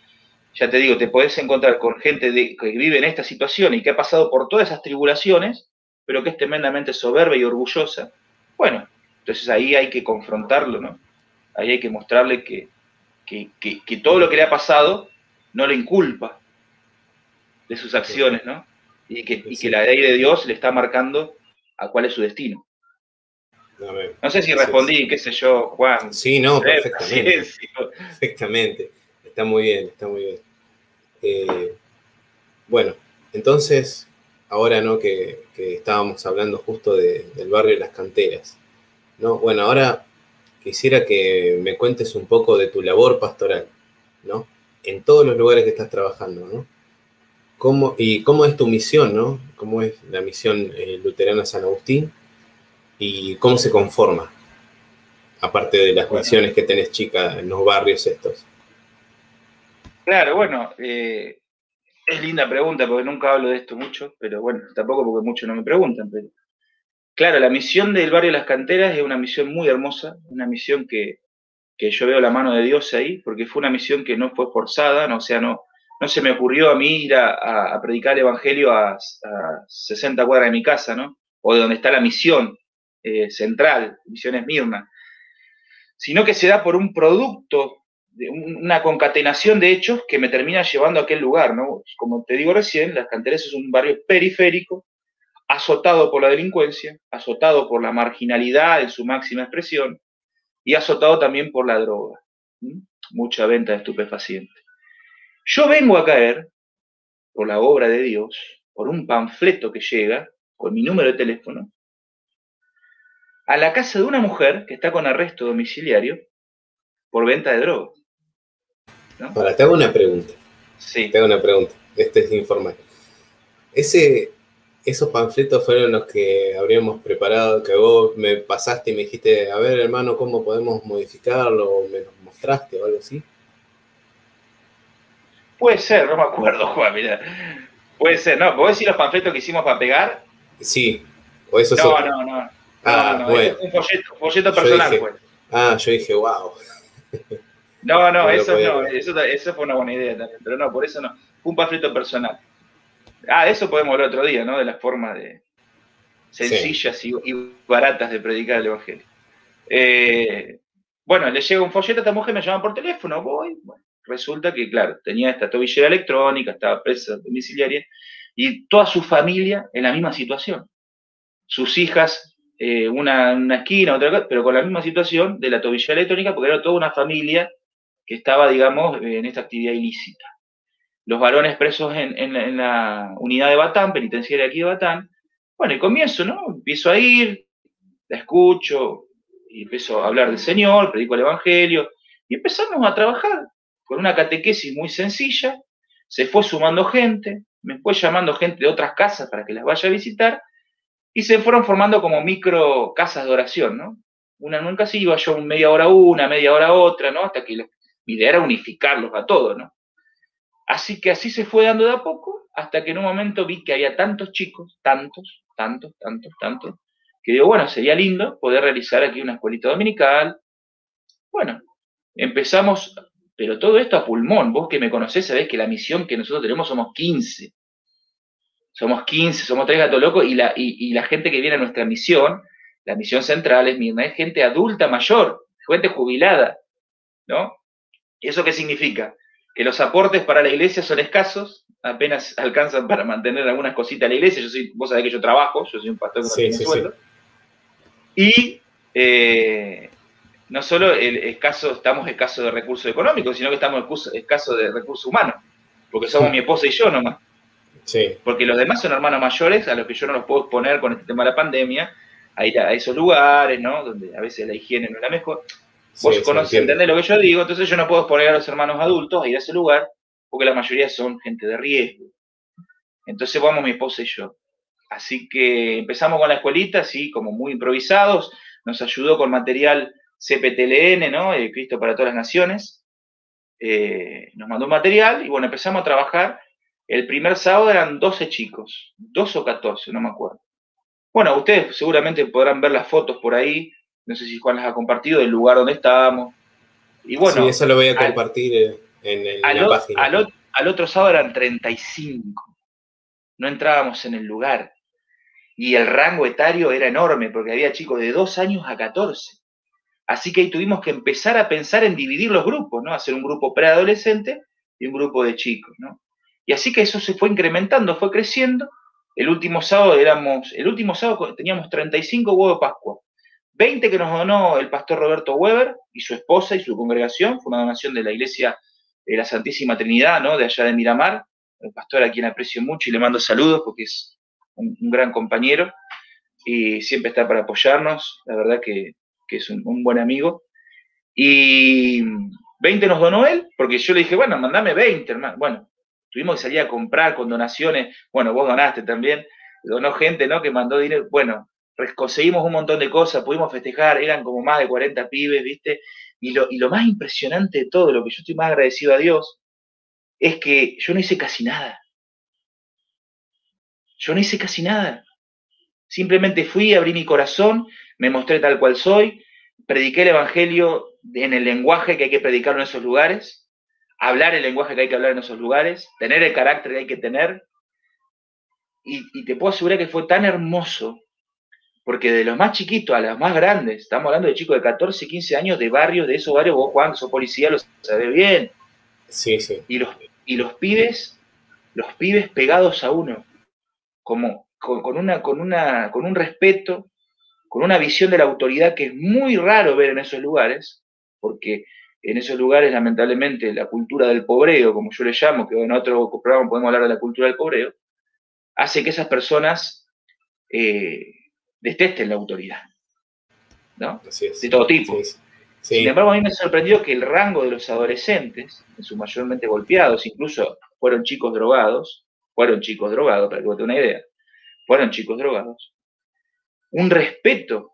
Ya te digo, te podés encontrar con gente que vive en esta situación y que ha pasado por todas esas tribulaciones, pero que es tremendamente soberbia y orgullosa. Bueno, entonces ahí hay que confrontarlo, ¿no? Ahí hay que mostrarle que, que, todo lo que le ha pasado no le inculpa de sus acciones, ¿no? Y que, y que la ley de Dios le está marcando a cuál es su destino. No sé si respondí, qué sé yo, Juan. Sí, no, perfectamente. [laughs] Perfectamente. Está muy bien, está muy bien. Eh, bueno, entonces, ahora no que, estábamos hablando justo del barrio de las canteras. ¿no? Bueno, ahora quisiera que me cuentes un poco de tu labor pastoral, ¿no? En todos los lugares que estás trabajando, ¿no? ¿Cómo, ¿Y cómo es tu misión, ¿no? ¿Cómo es la misión eh, luterana San Agustín? Y cómo se conforma, aparte de las misiones que tenés chica en los barrios estos. Claro, bueno, eh, es linda pregunta porque nunca hablo de esto mucho, pero bueno, tampoco porque muchos no me preguntan, pero claro, la misión del barrio Las Canteras es una misión muy hermosa, una misión que, yo veo la mano de Dios ahí, porque fue una misión que no fue forzada, no, o sea, no, no se me ocurrió a mí ir a, predicar el Evangelio a, a, 60 cuadras de mi casa, ¿no? O de donde está la misión. Eh, central, Misiones Mirna, sino que se da por un producto, de una concatenación de hechos que me termina llevando a aquel lugar, ¿no? Como te digo recién, Las Canteras es un barrio periférico, azotado por la delincuencia, azotado por la marginalidad en su máxima expresión y azotado también por la droga. Mucha venta de estupefacientes. Yo vengo a caer, por la obra de Dios, por un panfleto que llega, con mi número de teléfono, a la casa de una mujer que está con arresto domiciliario por venta de drogas. Ahora, te hago una pregunta. Sí. Te hago una pregunta. Este es informal. Ese, esos panfletos fueron los que habríamos preparado, que vos me pasaste y me dijiste, a ver, hermano, ¿cómo podemos modificarlo? ¿O me los mostraste o algo así? Puede ser, no me acuerdo, [laughs] Juan, mira. Puede ser, ¿no? ¿Vos decís los panfletos que hicimos para pegar? Sí. O eso no, no, no. Ah, no, bueno. un folleto, personal, pues. Ah, yo dije, wow. No, no, [laughs] eso no, eso, fue una buena idea también, pero no, por eso no. Fue un panfleto personal. Ah, eso podemos hablar otro día, ¿no? De las formas de sencillas y, baratas de predicar el Evangelio. Eh, bueno, le llega un folleto a esta mujer, me llaman por teléfono, voy. Bueno, resulta que, claro, tenía esta tobillera electrónica, estaba presa domiciliaria, y toda su familia en la misma situación. Sus hijas eh, una, una, esquina, otra pero con la misma situación de la tobillera electrónica, porque era toda una familia que estaba, digamos, en esta actividad ilícita. Los varones presos en, la unidad de Batán, penitenciaria aquí de Batán, bueno, y comienzo, ¿no? Empiezo a ir, la escucho, y empiezo a hablar del Señor, predico el Evangelio, y empezamos a trabajar con una catequesis muy sencilla, se fue sumando gente, me fue llamando gente de otras casas para que las vaya a visitar, y se fueron formando como micro casas de oración, ¿no? Una nunca se iba yo media hora una, media hora otra, ¿no? Hasta que mi idea era unificarlos a todos, ¿no? Así que así se fue dando de a poco, hasta que en un momento vi que había tantos chicos, tantos, tantos, tantos, tantos, que digo, bueno, sería lindo poder realizar aquí una escuelita dominical. Bueno, empezamos, pero todo esto a pulmón. Vos que me conocés sabés que la misión que nosotros tenemos somos 15. Somos 15, somos tres gatos locos y la, y, la gente que viene a nuestra misión, la misión central es, es gente adulta mayor, gente jubilada, ¿no? ¿Y eso qué significa? Que los aportes para la iglesia son escasos, apenas [laughs] alcanzan para mantener algunas cositas a la iglesia. Yo soy, vos sabés que yo trabajo, yo soy un pastor que no tiene sueldo. Y eh, no solo el escaso, estamos escasos de recursos económicos, sino que estamos escasos de recursos humanos, porque somos mi esposa y yo nomás. Sí. Porque los demás son hermanos mayores a los que yo no los puedo exponer con este tema de la pandemia, a ir a esos lugares, ¿no? Donde a veces la higiene no es la mejor. Vos conocés, entendés lo que yo digo, entonces yo no puedo exponer a los hermanos adultos a ir a ese lugar, porque la mayoría son gente de riesgo. Entonces vamos mi esposa y yo. Así que empezamos con la escuelita, así como muy improvisados, nos ayudó con material CPTLN, ¿no? El Cristo para todas las naciones. Eh, nos mandó un material y bueno, empezamos a trabajar. El primer sábado eran 12 chicos, 12 o 14, no me acuerdo. Bueno, ustedes seguramente podrán ver las fotos por ahí, no sé si Juan las ha compartido, del lugar donde estábamos. Y bueno, sí, eso lo voy a compartir eh, en, la página. al otro sábado eran 35. No entrábamos en el lugar. Y el rango etario era enorme, porque había chicos de 2 años a 14. Así que ahí tuvimos que empezar a pensar en dividir los grupos, ¿no? Hacer un grupo preadolescente y un grupo de chicos, ¿no? Y así que eso se fue incrementando, fue creciendo. El último sábado éramos, el último sábado teníamos 35 huevos de Pascua. 20 que nos donó el pastor Roberto Weber y su esposa y su congregación, fue una donación de la iglesia de la Santísima Trinidad, ¿no? De allá de Miramar, el pastor a quien aprecio mucho y le mando saludos porque es un gran compañero y siempre está para apoyarnos. La verdad que que es un, buen amigo. Y 20 nos donó él, porque yo le dije, bueno, mandame 20, hermano. Bueno, tuvimos que salir a comprar con donaciones. Bueno, vos donaste también. Donó gente, ¿no? Que mandó dinero. Bueno, conseguimos un montón de cosas, pudimos festejar, eran como más de 40 pibes, ¿viste? Y lo, y lo más impresionante de todo, lo que yo estoy más agradecido a Dios, es que yo no hice casi nada. Yo no hice casi nada. Simplemente fui, abrí mi corazón me mostré tal cual soy, prediqué el Evangelio en el lenguaje que hay que predicar en esos lugares, hablar el lenguaje que hay que hablar en esos lugares, tener el carácter que hay que tener. Y, te puedo asegurar que fue tan hermoso, porque de los más chiquitos a los más grandes, estamos hablando de chicos de 14, 15 años, de barrios, de esos barrios, vos Juan, sos policía, lo sabés bien. Sí, sí. Y los, y los pibes, los pibes pegados a uno, como con, una, con, una, con un respeto, con una visión de la autoridad que es muy raro ver en esos lugares, porque en esos lugares, lamentablemente, la cultura del pobreo, como yo le llamo, que en otro programa podemos hablar de la cultura del pobreo, hace que esas personas eh, detesten la autoridad. ¿no? De todo tipo. Sin embargo, a mí me sorprendió que el rango de los adolescentes, en su mayormente golpeados, incluso fueron chicos drogados, fueron chicos drogados, para que vos tengas una idea, fueron chicos drogados, un respeto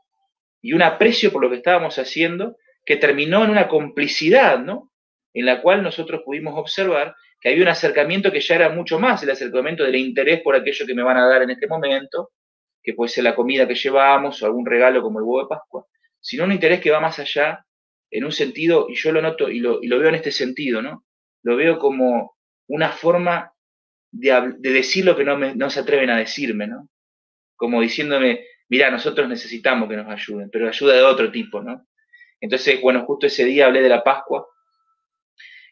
y un aprecio por lo que estábamos haciendo que terminó en una complicidad, ¿no? En la cual nosotros pudimos observar que había un acercamiento que ya era mucho más el acercamiento del interés por aquello que me van a dar en este momento, que puede ser la comida que llevamos o algún regalo como el huevo de Pascua, sino un interés que va más allá en un sentido, y yo lo noto y lo, veo en este sentido, ¿no? Lo veo como una forma de, decir lo que no, no se atreven a decirme, ¿no? Como diciéndome, mira, nosotros necesitamos que nos ayuden, pero ayuda de otro tipo, ¿no? Entonces, bueno, justo ese día hablé de la Pascua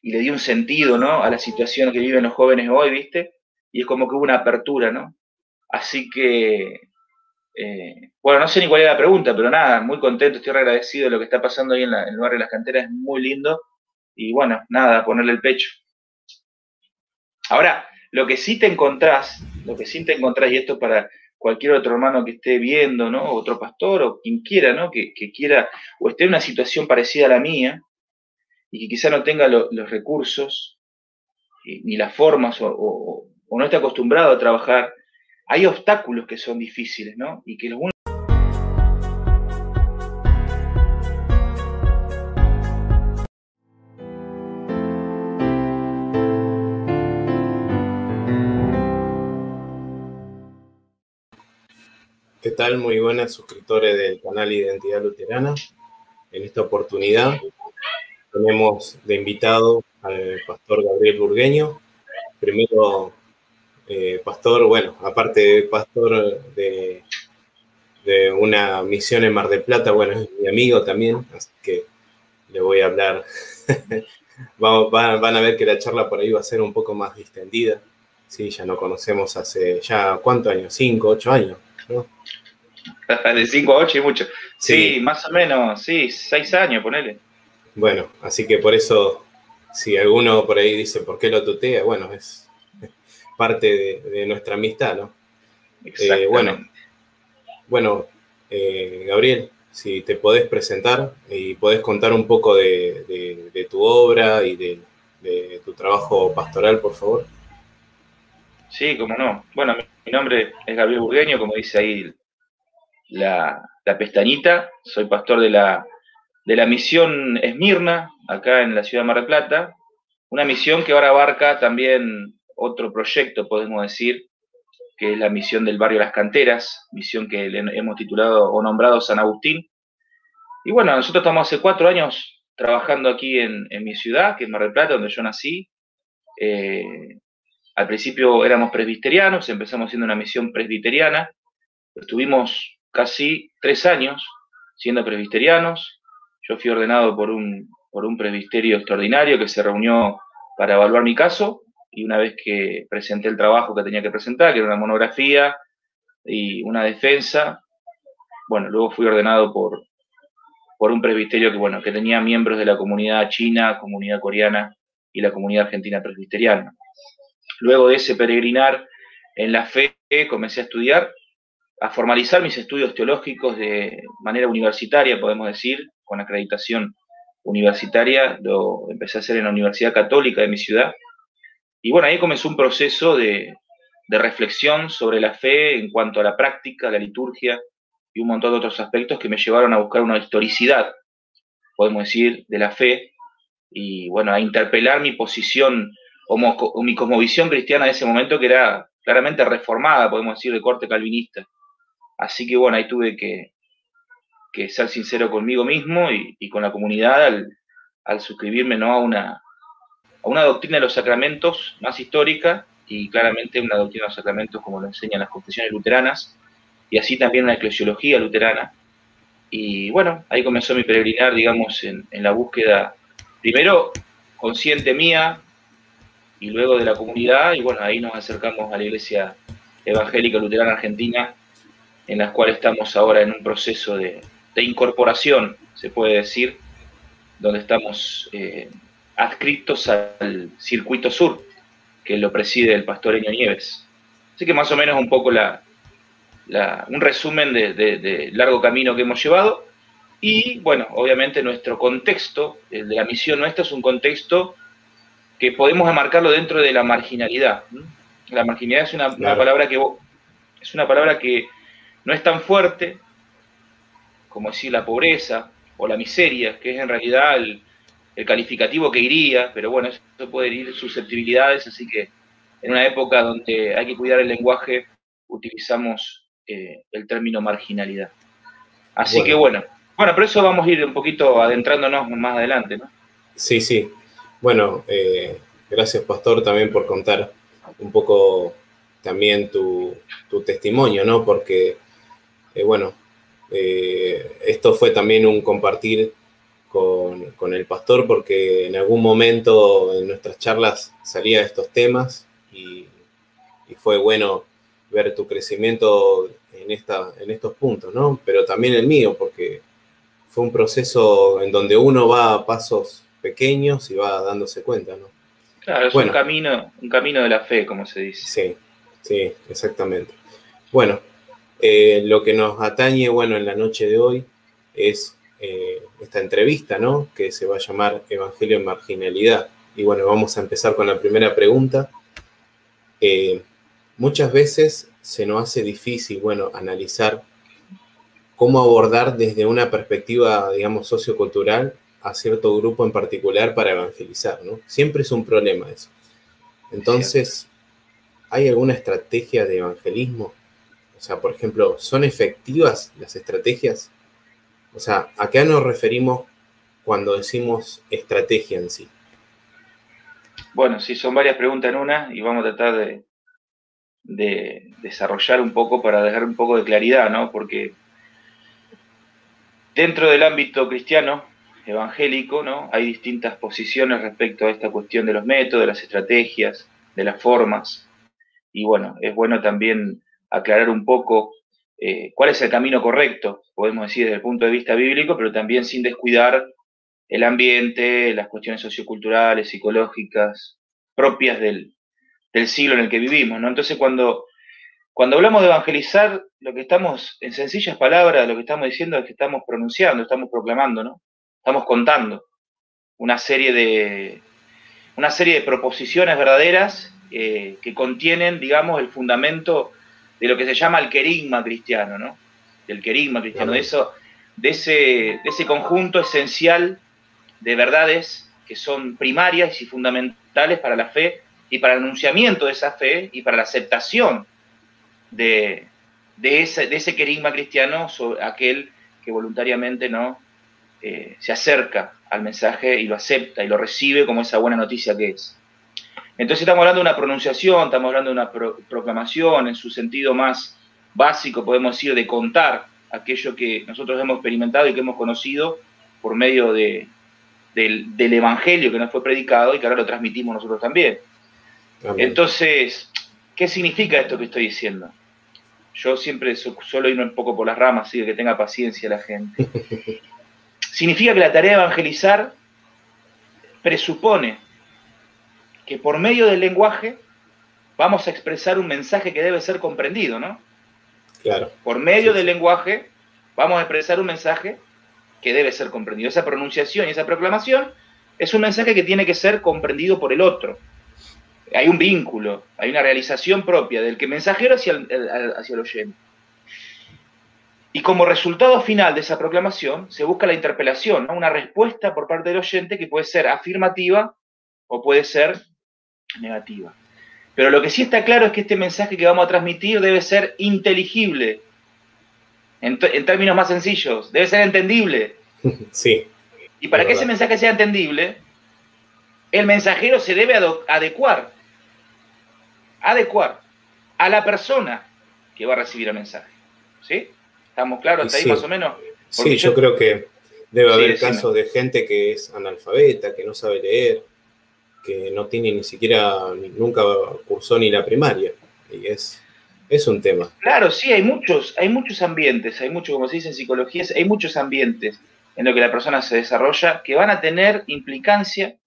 y le di un sentido, ¿no? A la situación que viven los jóvenes hoy, ¿viste? Y es como que hubo una apertura, ¿no? Así que, eh, bueno, no sé ni cuál era la pregunta, pero nada, muy contento, estoy agradecido de lo que está pasando ahí en, en el barrio de las canteras, es muy lindo. Y bueno, nada, ponerle el pecho. Ahora, lo que sí te encontrás, lo que sí te encontrás, y esto para cualquier otro hermano que esté viendo, ¿no? Otro pastor o quien quiera, ¿no? Que, quiera o esté en una situación parecida a la mía y que quizá no tenga los recursos ni las formas o, no esté acostumbrado a trabajar, hay obstáculos que son difíciles, ¿no? Y que los ¿Qué tal? Muy buenas suscriptores del canal Identidad Luterana. En esta oportunidad tenemos de invitado al pastor Gabriel Burgueño. Primero, eh, pastor, bueno, aparte de pastor de, de una misión en Mar del Plata, bueno, es mi amigo también, así que le voy a hablar. [laughs] van, a ver que la charla por ahí va a ser un poco más distendida. Sí, ya no conocemos hace, ya, ¿cuántos años? ¿Cinco, ocho años? ¿no? [laughs] De cinco a ocho y mucho. Sí, más o menos, sí, seis años, ponele. Bueno, así que por eso, si alguno por ahí dice, ¿por qué lo tutea? Bueno, es parte de, nuestra amistad, ¿no? Eh, bueno, bueno eh, Gabriel, si te podés presentar y podés contar un poco de, tu obra y de, tu trabajo pastoral, por favor. Sí, cómo no. Bueno, mi, nombre es Gabriel Burgueño, como dice ahí la, pestañita. Soy pastor de la, de la misión Esmirna, acá en la ciudad de Mar del Plata. Una misión que ahora abarca también otro proyecto, podemos decir, que es la misión del barrio Las Canteras, misión que le hemos titulado o nombrado San Agustín. Y bueno, nosotros estamos hace cuatro años trabajando aquí en, mi ciudad, que es Mar del Plata, donde yo nací. Eh, al principio éramos presbiterianos, empezamos siendo una misión presbiteriana. Estuvimos casi tres años siendo presbiterianos. Yo fui ordenado por un, por un presbiterio extraordinario que se reunió para evaluar mi caso y una vez que presenté el trabajo que tenía que presentar, que era una monografía y una defensa, bueno, luego fui ordenado por, por un presbiterio que, bueno, que tenía miembros de la comunidad china, comunidad coreana y la comunidad argentina presbiteriana. Luego de ese peregrinar en la fe, comencé a estudiar, a formalizar mis estudios teológicos de manera universitaria, podemos decir, con acreditación universitaria, lo empecé a hacer en la Universidad Católica de mi ciudad, y bueno, ahí comenzó un proceso de, reflexión sobre la fe en cuanto a la práctica, la liturgia y un montón de otros aspectos que me llevaron a buscar una historicidad, podemos decir, de la fe y bueno, a interpelar mi posición o, mi cosmovisión cristiana de ese momento que era claramente reformada, podemos decir, de corte calvinista. Así que bueno, ahí tuve que, ser sincero conmigo mismo y, con la comunidad al, suscribirme ¿no? a, una, doctrina de los sacramentos más histórica y claramente una doctrina de los sacramentos como lo enseñan las confesiones luteranas y así también una eclesiología luterana. Y bueno, ahí comenzó mi peregrinar, digamos, en, la búsqueda, primero consciente mía y luego de la comunidad, y bueno, ahí nos acercamos a la Iglesia Evangélica Luterana Argentina, en la cual estamos ahora en un proceso de, incorporación, se puede decir, donde estamos eh, adscritos al circuito sur, que lo preside el pastor Eño Nieves. Así que más o menos un poco la, un resumen de, largo camino que hemos llevado. Y bueno, obviamente nuestro contexto, el de la misión nuestra, es un contexto que podemos enmarcarlo dentro de la marginalidad. La marginalidad es una, palabra que es una palabra que no es tan fuerte como decir la pobreza o la miseria, que es en realidad el, el calificativo que iría, pero bueno, eso puede ir susceptibilidades, así que en una época donde hay que cuidar el lenguaje, utilizamos eh, el término marginalidad. Así que bueno, bueno, pero eso vamos a ir un poquito adentrándonos más adelante, ¿no? Sí, sí. Bueno, eh, gracias Pastor también por contar un poco también tu, testimonio, ¿no? Porque, eh, bueno, esto fue también un compartir con, el pastor porque en algún momento en nuestras charlas salían estos temas y, fue bueno ver tu crecimiento en, esta, en estos puntos, ¿no? Pero también el mío, porque fue un proceso en donde uno va a pasos pequeños y va dándose cuenta, ¿no? Claro, es un, camino, un camino de la fe, como se dice. Sí, sí, exactamente. Bueno, eh, lo que nos atañe, bueno, en la noche de hoy es eh, esta entrevista, ¿no? Que se va a llamar Evangelio en Marginalidad. Y bueno, vamos a empezar con la primera pregunta. Eh, muchas veces se nos hace difícil, bueno, analizar cómo abordar desde una perspectiva, digamos, sociocultural a cierto grupo en particular para evangelizar, ¿no? Siempre es un problema eso. Entonces, ¿hay alguna estrategia de evangelismo? O sea, por ejemplo, ¿son efectivas las estrategias o sea, ¿a qué nos referimos cuando decimos estrategia en sí? Bueno, sí, son varias preguntas en una y vamos a tratar de, de desarrollar un poco para dejar un poco de claridad, ¿no? Porque dentro del ámbito cristiano, evangélico, ¿no? Hay distintas posiciones respecto a esta cuestión de los métodos, de las estrategias, de las formas. Y bueno, es bueno también aclarar un poco eh, cuál es el camino correcto, podemos decir desde el punto de vista bíblico, pero también sin descuidar el ambiente, las cuestiones socioculturales, psicológicas, propias del, del siglo en el que vivimos, ¿no? Entonces, cuando, cuando hablamos de evangelizar, lo que estamos, en sencillas palabras, lo que estamos diciendo es que estamos pronunciando, estamos proclamando, ¿no? Estamos contando una serie de, una serie de proposiciones verdaderas eh, que contienen, digamos, el fundamento de lo que se llama el querigma cristiano, ¿no? Del querigma cristiano, de, eso, de, ese, de ese conjunto esencial de verdades que son primarias y fundamentales para la fe y para el anunciamiento de esa fe y para la aceptación de, ese, de ese querigma cristiano sobre aquel que voluntariamente no eh, se acerca al mensaje y lo acepta y lo recibe como esa buena noticia que es. Entonces estamos hablando de una pronunciación, estamos hablando de una proclamación en su sentido más básico, podemos decir, de contar aquello que nosotros hemos experimentado y que hemos conocido por medio de, del, del, Evangelio que nos fue predicado y que ahora lo transmitimos nosotros también. Entonces, ¿qué significa esto que estoy diciendo? Yo siempre suelo irme un poco por las ramas, así que tenga paciencia la gente. [laughs] Significa que la tarea de evangelizar presupone que por medio del lenguaje vamos a expresar un mensaje que debe ser comprendido, ¿no? Claro. Por medio del lenguaje vamos a expresar un mensaje que debe ser comprendido. Esa pronunciación y esa proclamación es un mensaje que tiene que ser comprendido por el otro hay un vínculo, hay una realización propia del que mensajero hacia el, hacia el oyente. Y como resultado final de esa proclamación se busca la interpelación, una respuesta por parte del oyente que puede ser afirmativa o puede ser negativa. Pero lo que sí está claro es que este mensaje que vamos a transmitir debe ser inteligible, en, en términos más sencillos, debe ser entendible. [laughs] Sí. Y para que ese mensaje sea entendible, el mensajero se debe adecuar adecuar a la persona que va a recibir el mensaje. ¿Sí? ¿Estamos claros hasta ahí más o menos? sí, yo, creo que debe haber casos de gente que es analfabeta, que no sabe leer, que no tiene ni siquiera, nunca cursó ni la primaria. Y es, es un tema. Claro, sí, hay muchos, hay muchos ambientes, hay muchos, como se dice en psicología, hay muchos ambientes en los que la persona se desarrolla que van a tener implicancia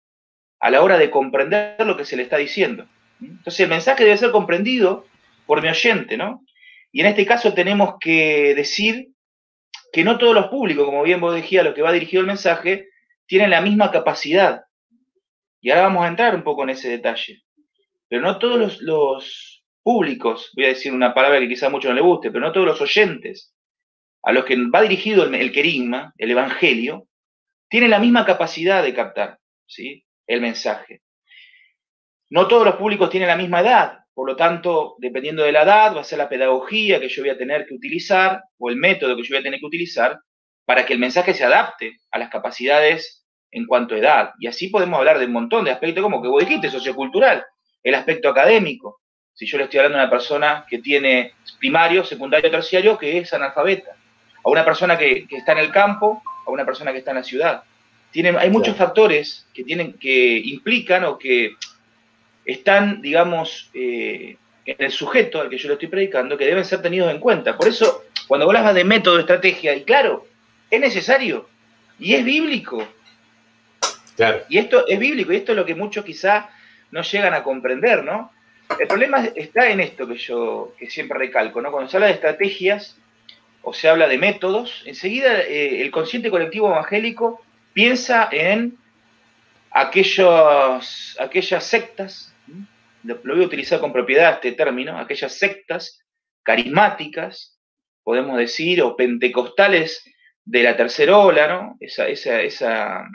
a la hora de comprender lo que se le está diciendo. Entonces el mensaje debe ser comprendido por mi oyente, ¿no? Y en este caso tenemos que decir que no todos los públicos, como bien vos decías, lo que va dirigido el mensaje, tienen la misma capacidad. Y ahora vamos a entrar un poco en ese detalle. Pero no todos los, públicos, voy a decir una palabra que quizá a muchos no le guste, pero no todos los oyentes a los que va dirigido el, el querigma, el evangelio, tienen la misma capacidad de captar ¿sí? el mensaje. No todos los públicos tienen la misma edad, por lo tanto, dependiendo de la edad, va a ser la pedagogía que yo voy a tener que utilizar o el método que yo voy a tener que utilizar para que el mensaje se adapte a las capacidades en cuanto a edad. Y así podemos hablar de un montón de aspectos, como que vos dijiste, sociocultural, el aspecto académico. Si yo le estoy hablando a una persona que tiene primario, secundario, terciario, que es analfabeta, a una persona que, está en el campo, a una persona que está en la ciudad. Tienen, hay muchos factores que, tienen, que implican o que están, digamos, eh, en el sujeto al que yo le estoy predicando, que deben ser tenidos en cuenta. Por eso, cuando hablas de método, estrategia, y claro, es necesario, y es bíblico. Y esto es bíblico, y esto es lo que muchos quizá no llegan a comprender, ¿no? El problema está en esto que yo que siempre recalco, ¿no? Cuando se habla de estrategias o se habla de métodos, enseguida eh, el consciente colectivo evangélico piensa en aquellos, aquellas sectas lo voy a utilizar con propiedad este término, aquellas sectas carismáticas, podemos decir, o pentecostales de la tercera ola, ¿no? Esa, esa,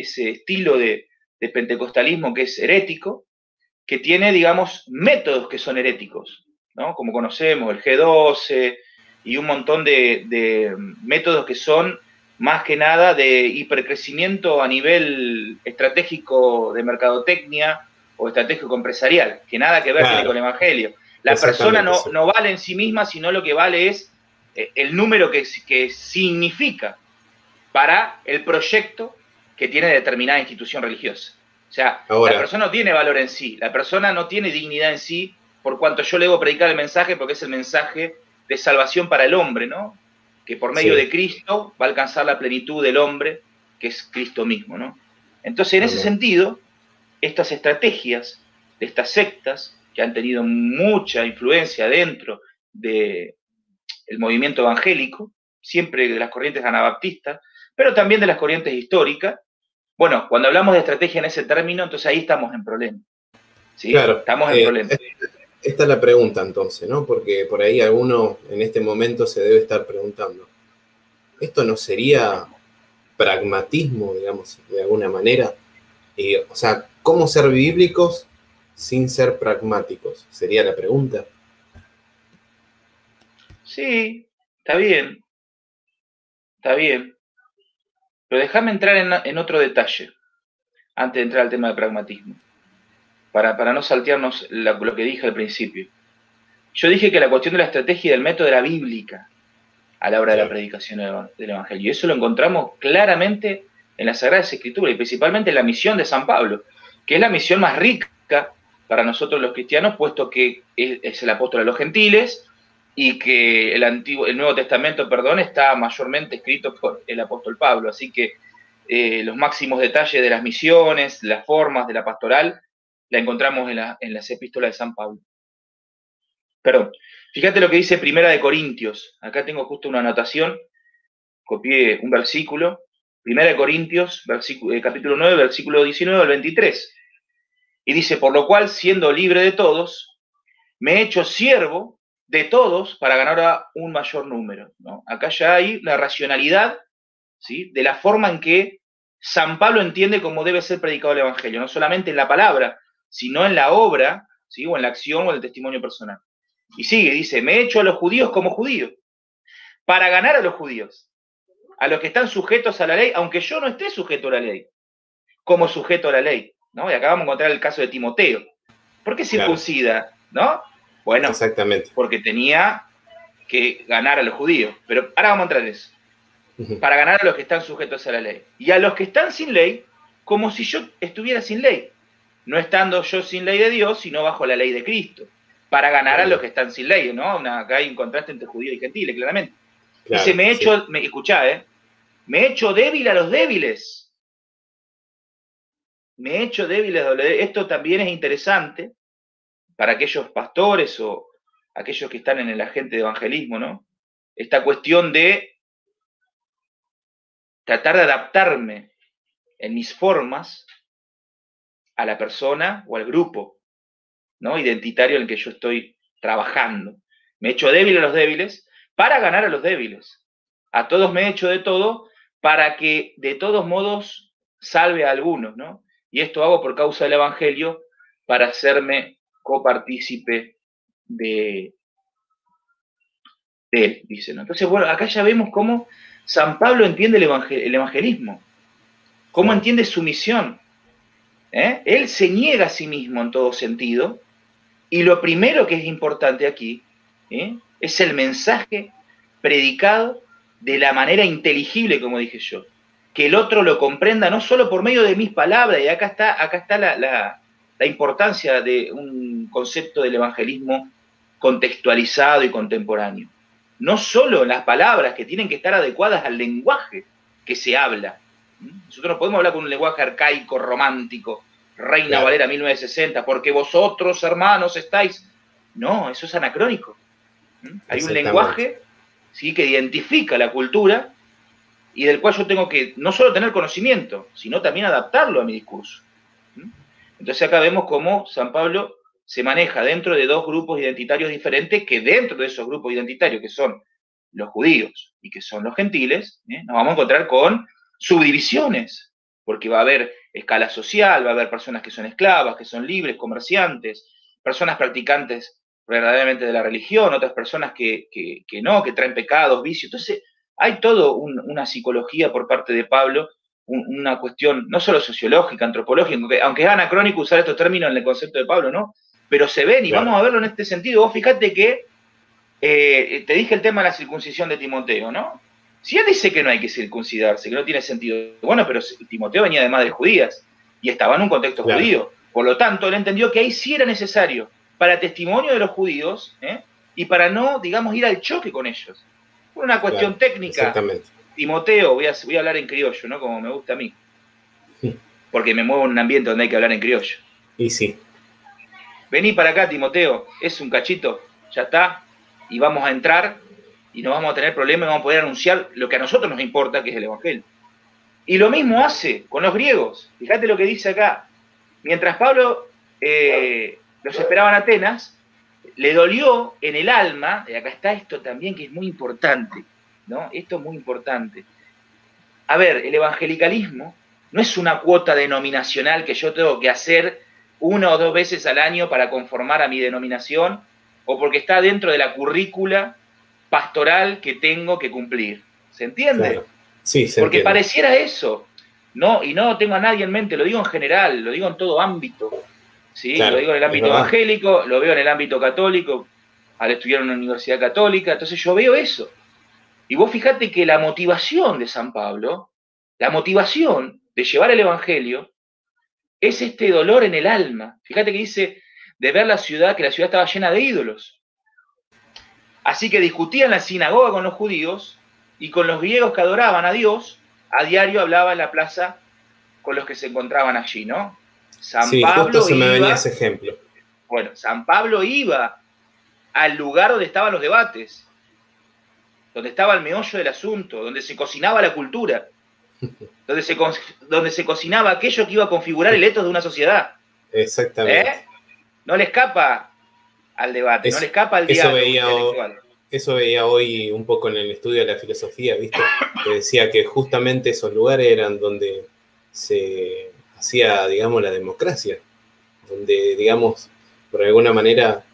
ese estilo de, pentecostalismo que es herético, que tiene, digamos, métodos que son heréticos, ¿no? Como conocemos, el G12 y un montón de, de métodos que son más que nada de hipercrecimiento a nivel estratégico de mercadotecnia o estratégico empresarial, que nada que ver con el Evangelio. La persona no, no, vale en sí misma, sino lo que vale es eh, el número que, que significa para el proyecto que tiene determinada institución religiosa. O sea, la persona no tiene valor en sí, la persona no tiene dignidad en sí, por cuanto yo le debo predicar el mensaje, porque es el mensaje de salvación para el hombre, ¿no? Que por medio de Cristo va a alcanzar la plenitud del hombre, que es Cristo mismo, ¿no? Entonces, en ese sentido, estas estrategias de estas sectas, que han tenido mucha influencia dentro del movimiento evangélico, siempre de las corrientes anabaptistas, pero también de las corrientes históricas, bueno, cuando hablamos de estrategia en ese término, entonces ahí estamos en problema. ¿sí? Claro, estamos en eh, problema. Esta es la pregunta entonces, ¿no? Porque por ahí alguno en este momento se debe estar preguntando, ¿esto no sería pragmatismo, digamos, de alguna manera? o sea, ¿cómo ser bíblicos sin ser pragmáticos? Sería la pregunta. Sí, está bien. Está bien. Pero déjame entrar en, otro detalle, antes de entrar al tema de pragmatismo, para, para no saltearnos lo que dije al principio. Yo dije que la cuestión de la estrategia y del método era bíblica a la hora de la predicación del Evangelio. Y eso lo encontramos claramente en las Sagradas Escrituras y principalmente en la misión de San Pablo, que es la misión más rica para nosotros los cristianos, puesto que es el apóstol de los gentiles, y que el, Antiguo, el Nuevo Testamento, perdón, está mayormente escrito por el apóstol Pablo. Así que eh, los máximos detalles de las misiones, las formas de la pastoral, la encontramos en, las epístolas de San Pablo. Perdón, fíjate lo que dice Primera de Corintios. Acá tengo justo una anotación, copié un versículo. Primera de Corintios, eh, capítulo 9, versículo 19 al 23. Y dice, por lo cual, siendo libre de todos, me he hecho siervo de todos para ganar a un mayor número. Acá ya hay la racionalidad ¿sí? de la forma en que San Pablo entiende cómo debe ser predicado el Evangelio, no solamente en la palabra, sino en la obra, ¿sí? o en la acción o en el testimonio personal. Y sigue, dice, me he hecho a los judíos como judío, para ganar a los judíos, a los que están sujetos a la ley, aunque yo no esté sujeto a la ley, como sujeto a la ley. ¿no? Y acá vamos a encontrar el caso de Timoteo. ¿Por qué circuncida? ¿No? Bueno, Exactamente. porque tenía que ganar a los judíos. Pero ahora vamos a entrar en eso. Para ganar a los que están sujetos a la ley. Y a los que están sin ley, como si yo estuviera sin ley. No estando yo sin ley de Dios, sino bajo la ley de Cristo. Para ganar a los que están sin ley, ¿no? acá hay un contraste entre judíos y gentiles, claramente. Dice, me he hecho, me, escuchá, ¿eh? Me he hecho débil a los débiles. Me he hecho débil a los débiles. Esto también es interesante, para aquellos pastores o aquellos que están en el agente de evangelismo, ¿no? Esta cuestión de tratar de adaptarme en mis formas a la persona o al grupo, ¿no? Identitario en el que yo estoy trabajando. Me he hecho débil a los débiles para ganar a los débiles. A todos me he hecho de todo para que de todos modos salve a algunos, ¿no? Y esto hago por causa del Evangelio para hacerme copartícipe de, de él, dice. Entonces, bueno, acá ya vemos cómo San Pablo entiende el, evangelismo, cómo entiende su misión. ¿eh? Él se niega a sí mismo en todo sentido, y lo primero que es importante aquí ¿eh? es el mensaje predicado de la manera inteligible, como dije yo, que el otro lo comprenda no solo por medio de mis palabras, y acá está, acá está la, la importancia de un concepto del evangelismo contextualizado y contemporáneo. No solo las palabras que tienen que estar adecuadas al lenguaje que se habla. Nosotros no podemos hablar con un lenguaje arcaico, romántico, Reina Valera 1960, porque vosotros, hermanos, estáis. No, eso es anacrónico. Hay un lenguaje ¿sí? que identifica la cultura y del cual yo tengo que no solo tener conocimiento, sino también adaptarlo a mi discurso. Entonces acá vemos cómo San Pablo se maneja dentro de dos grupos identitarios diferentes, que dentro de esos grupos identitarios, que son los judíos y que son los gentiles, ¿eh? nos vamos a encontrar con subdivisiones, porque va a haber escala social, va a haber personas que son esclavas, que son libres, comerciantes, personas practicantes verdaderamente de la religión, otras personas que, no, que traen pecados, vicios. Entonces, hay todo una psicología por parte de Pablo, una cuestión no solo sociológica, antropológica, aunque, es anacrónico usar estos términos en el concepto de Pablo, ¿no? Pero se ven y vamos a verlo en este sentido. Vos fíjate que eh, te dije el tema de la circuncisión de Timoteo, ¿no? Si él dice que no hay que circuncidarse, que no tiene sentido, bueno, pero Timoteo venía de madres judías y estaba en un contexto judío. Por lo tanto, él entendió que ahí sí era necesario para testimonio de los judíos ¿eh? y para no, digamos, ir al choque con ellos. Por una cuestión técnica. Timoteo, voy a, voy a hablar en criollo, ¿no? Como me gusta a mí. Porque me muevo en un ambiente donde hay que hablar en criollo. Y sí. Vení para acá, Timoteo. Es un cachito. Ya está. Y vamos a entrar y no vamos a tener problemas y vamos a poder anunciar lo que a nosotros nos importa, que es el Evangelio. Y lo mismo hace con los griegos. Fíjate lo que dice acá. Mientras Pablo eh, los esperaban Atenas, le dolió en el alma, y acá está esto también que es muy importante, ¿no? Esto es muy importante. A ver, el evangelicalismo no es una cuota denominacional que yo tengo que hacer una o dos veces al año para conformar a mi denominación o porque está dentro de la currícula pastoral que tengo que cumplir. ¿Se entiende? Sí, se Porque pareciera eso. No, y no tengo a nadie en mente, lo digo en general, lo digo en todo ámbito. ¿sí? lo digo en el ámbito evangélico, lo veo en el ámbito católico, al estudiar en una universidad católica, entonces yo veo eso. Y vos fíjate que la motivación de San Pablo, la motivación de llevar el Evangelio, es este dolor en el alma. Fíjate que dice de ver la ciudad, que la ciudad estaba llena de ídolos. Así que discutía en la sinagoga con los judíos y con los griegos que adoraban a Dios, a diario hablaba en la plaza con los que se encontraban allí, ¿no? San sí, Pablo justo se me venía ese ejemplo. Bueno, San Pablo iba al lugar donde estaban los debates, donde estaba el meollo del asunto, donde se cocinaba la cultura, [laughs] donde se, donde se cocinaba aquello que iba a configurar el etos de una sociedad. Exactamente. ¿Eh? No le escapa al debate, no le escapa al diálogo eso eso veía hoy un poco en el estudio de la filosofía, ¿viste? Que decía que justamente esos lugares eran donde se hacía, digamos, la democracia, donde, digamos, por alguna manera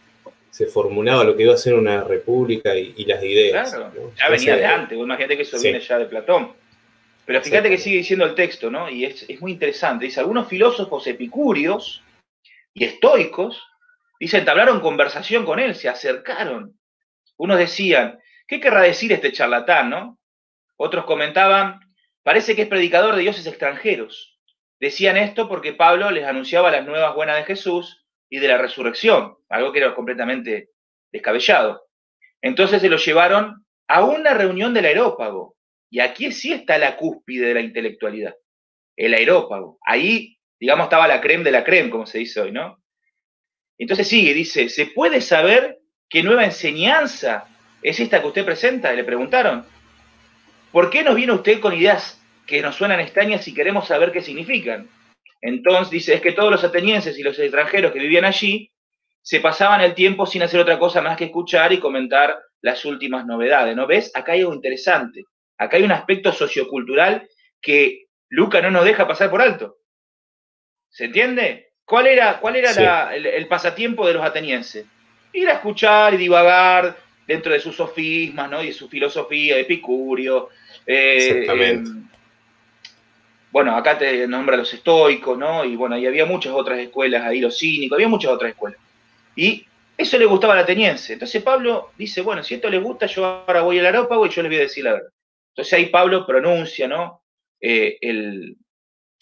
se formulaba lo que iba a ser una república y, las ideas. Claro, ya venía de antes, imagínate que eso viene ya de Platón. Pero fíjate que sigue diciendo el texto, ¿no? Y es, es muy interesante. Dice, algunos filósofos epicúreos y estoicos, dice, entablaron conversación con él, se acercaron. Unos decían, ¿qué querrá decir este charlatán, no? Otros comentaban, parece que es predicador de dioses extranjeros. Decían esto porque Pablo les anunciaba las nuevas buenas de Jesús y de la resurrección, algo que era completamente descabellado. Entonces se lo llevaron a una reunión del aerópago. Y aquí sí está la cúspide de la intelectualidad, el aerópago. Ahí, digamos, estaba la creme de la creme, como se dice hoy, ¿no? Entonces sigue, dice, ¿se puede saber qué nueva enseñanza es esta que usted presenta? Le preguntaron. ¿Por qué nos viene usted con ideas que nos suenan extrañas y queremos saber qué significan. Entonces dice, es que todos los atenienses y los extranjeros que vivían allí se pasaban el tiempo sin hacer otra cosa más que escuchar y comentar las últimas novedades, ¿no ves? Acá hay algo interesante. Acá hay un aspecto sociocultural que Luca no nos deja pasar por alto. ¿Se entiende? ¿Cuál era, cuál era el, pasatiempo de los atenienses? Ir a escuchar y divagar dentro de sus sofismas, ¿no? Y su filosofía, Epicurio, eh, Exactamente. Bueno, acá te nombra los estoicos, ¿no? Y bueno, y había muchas otras escuelas ahí, los cínicos, había muchas otras escuelas. Y eso le gustaba al ateniense. Entonces Pablo dice, bueno, si esto le gusta, yo ahora voy al arópago y yo les voy a decir la verdad. Entonces ahí Pablo pronuncia, ¿no? Eh, el,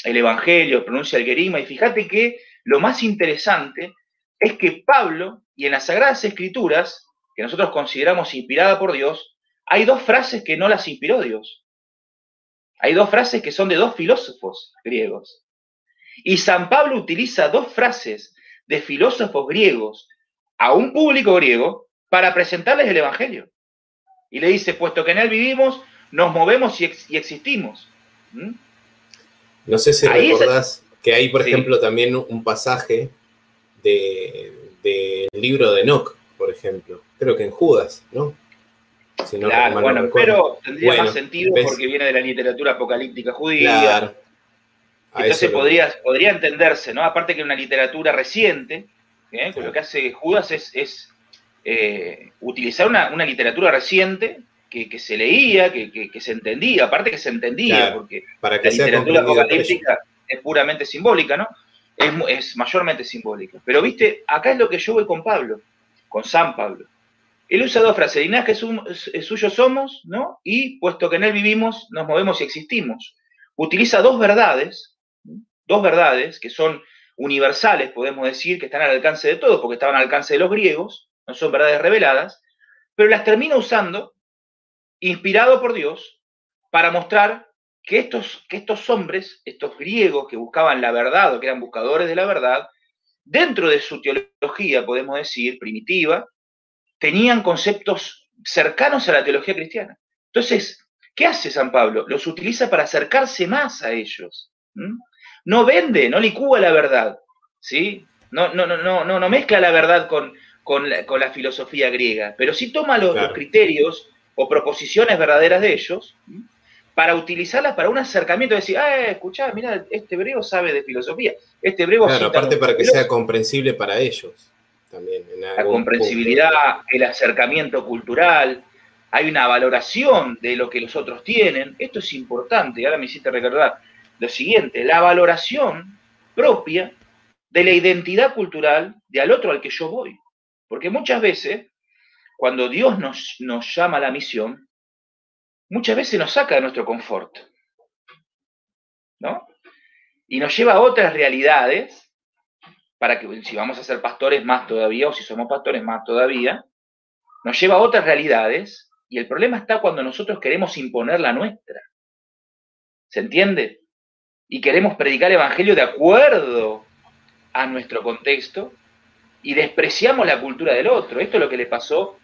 Evangelio, pronuncia el Gerima, y fíjate que lo más interesante es que Pablo, y en las Sagradas Escrituras, que nosotros consideramos inspirada por Dios, hay dos frases que no las inspiró Dios. Hay dos frases que son de dos filósofos griegos. Y San Pablo utiliza dos frases de filósofos griegos a un público griego para presentarles el Evangelio. Y le dice, puesto que en él vivimos, nos movemos y, existimos. ¿Mm? No sé si recordás que hay, por ejemplo, también un pasaje del libro de Enoch, por ejemplo. Creo que en Judas, ¿no? Claro, bueno, pero tendría más sentido porque viene de la literatura apocalíptica judía. Entonces podría, podría entenderse, ¿no? Aparte que una literatura reciente, ¿eh? lo que hace Judas es, es eh, utilizar una, literatura reciente que, se leía, que, se entendía, aparte que se entendía, porque para que la literatura apocalíptica es puramente simbólica, ¿no? Es, es, mayormente simbólica. Pero viste, acá es lo que yo voy con Pablo, con San Pablo. Él usa dos frases, Linaje suyo somos, ¿no? Y puesto que en él vivimos, nos movemos y existimos. Utiliza dos verdades, dos verdades que son universales, podemos decir, que están al alcance de todos, porque estaban al alcance de los griegos, no son verdades reveladas, pero las termina usando, inspirado por Dios, para mostrar que estos, que estos hombres, estos griegos que buscaban la verdad o que eran buscadores de la verdad, dentro de su teología, podemos decir, primitiva, tenían conceptos cercanos a la teología cristiana. Entonces, ¿qué hace San Pablo? Los utiliza para acercarse más a ellos. No vende, no licúa la verdad, ¿sí? No, no, no, no, no mezcla la verdad con, con, la, filosofía griega, pero sí toma los, criterios o proposiciones verdaderas de ellos para utilizarlas para un acercamiento, decir, ah, escuchá, mira, este hebreo sabe de filosofía, este hebreo... Claro, aparte para que sea comprensible para ellos también. la comprensibilidad, el acercamiento cultural, hay una valoración de lo que los otros tienen, esto es importante, ahora me hiciste recordar lo siguiente, la valoración propia de la identidad cultural de al otro al que yo voy. Porque muchas veces, cuando Dios nos, nos llama a la misión, muchas veces nos saca de nuestro confort. ¿No? Y nos lleva a otras realidades, para que si vamos a ser pastores más todavía, o si somos pastores más todavía, nos lleva a otras realidades, y el problema está cuando nosotros queremos imponer la nuestra. ¿Se entiende? Y queremos predicar el Evangelio de acuerdo a nuestro contexto, y despreciamos la cultura del otro. Esto es lo que le pasó.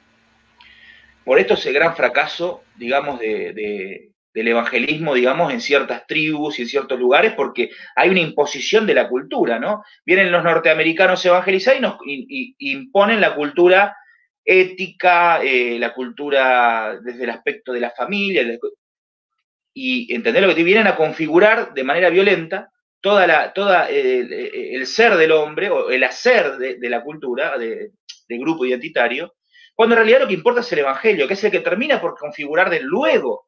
Por esto es el gran fracaso, digamos, de, del evangelismo, digamos, en ciertas tribus y en ciertos lugares, porque hay una imposición de la cultura, ¿no? Vienen los norteamericanos a evangelizar y nos imponen la cultura ética, eh, la cultura desde el aspecto de la familia, y entender lo que te vienen a configurar de manera violenta toda la, toda el, ser del hombre o el hacer de, la cultura, de, grupo identitario, cuando en realidad lo que importa es el Evangelio, que es el que termina por configurar de luego,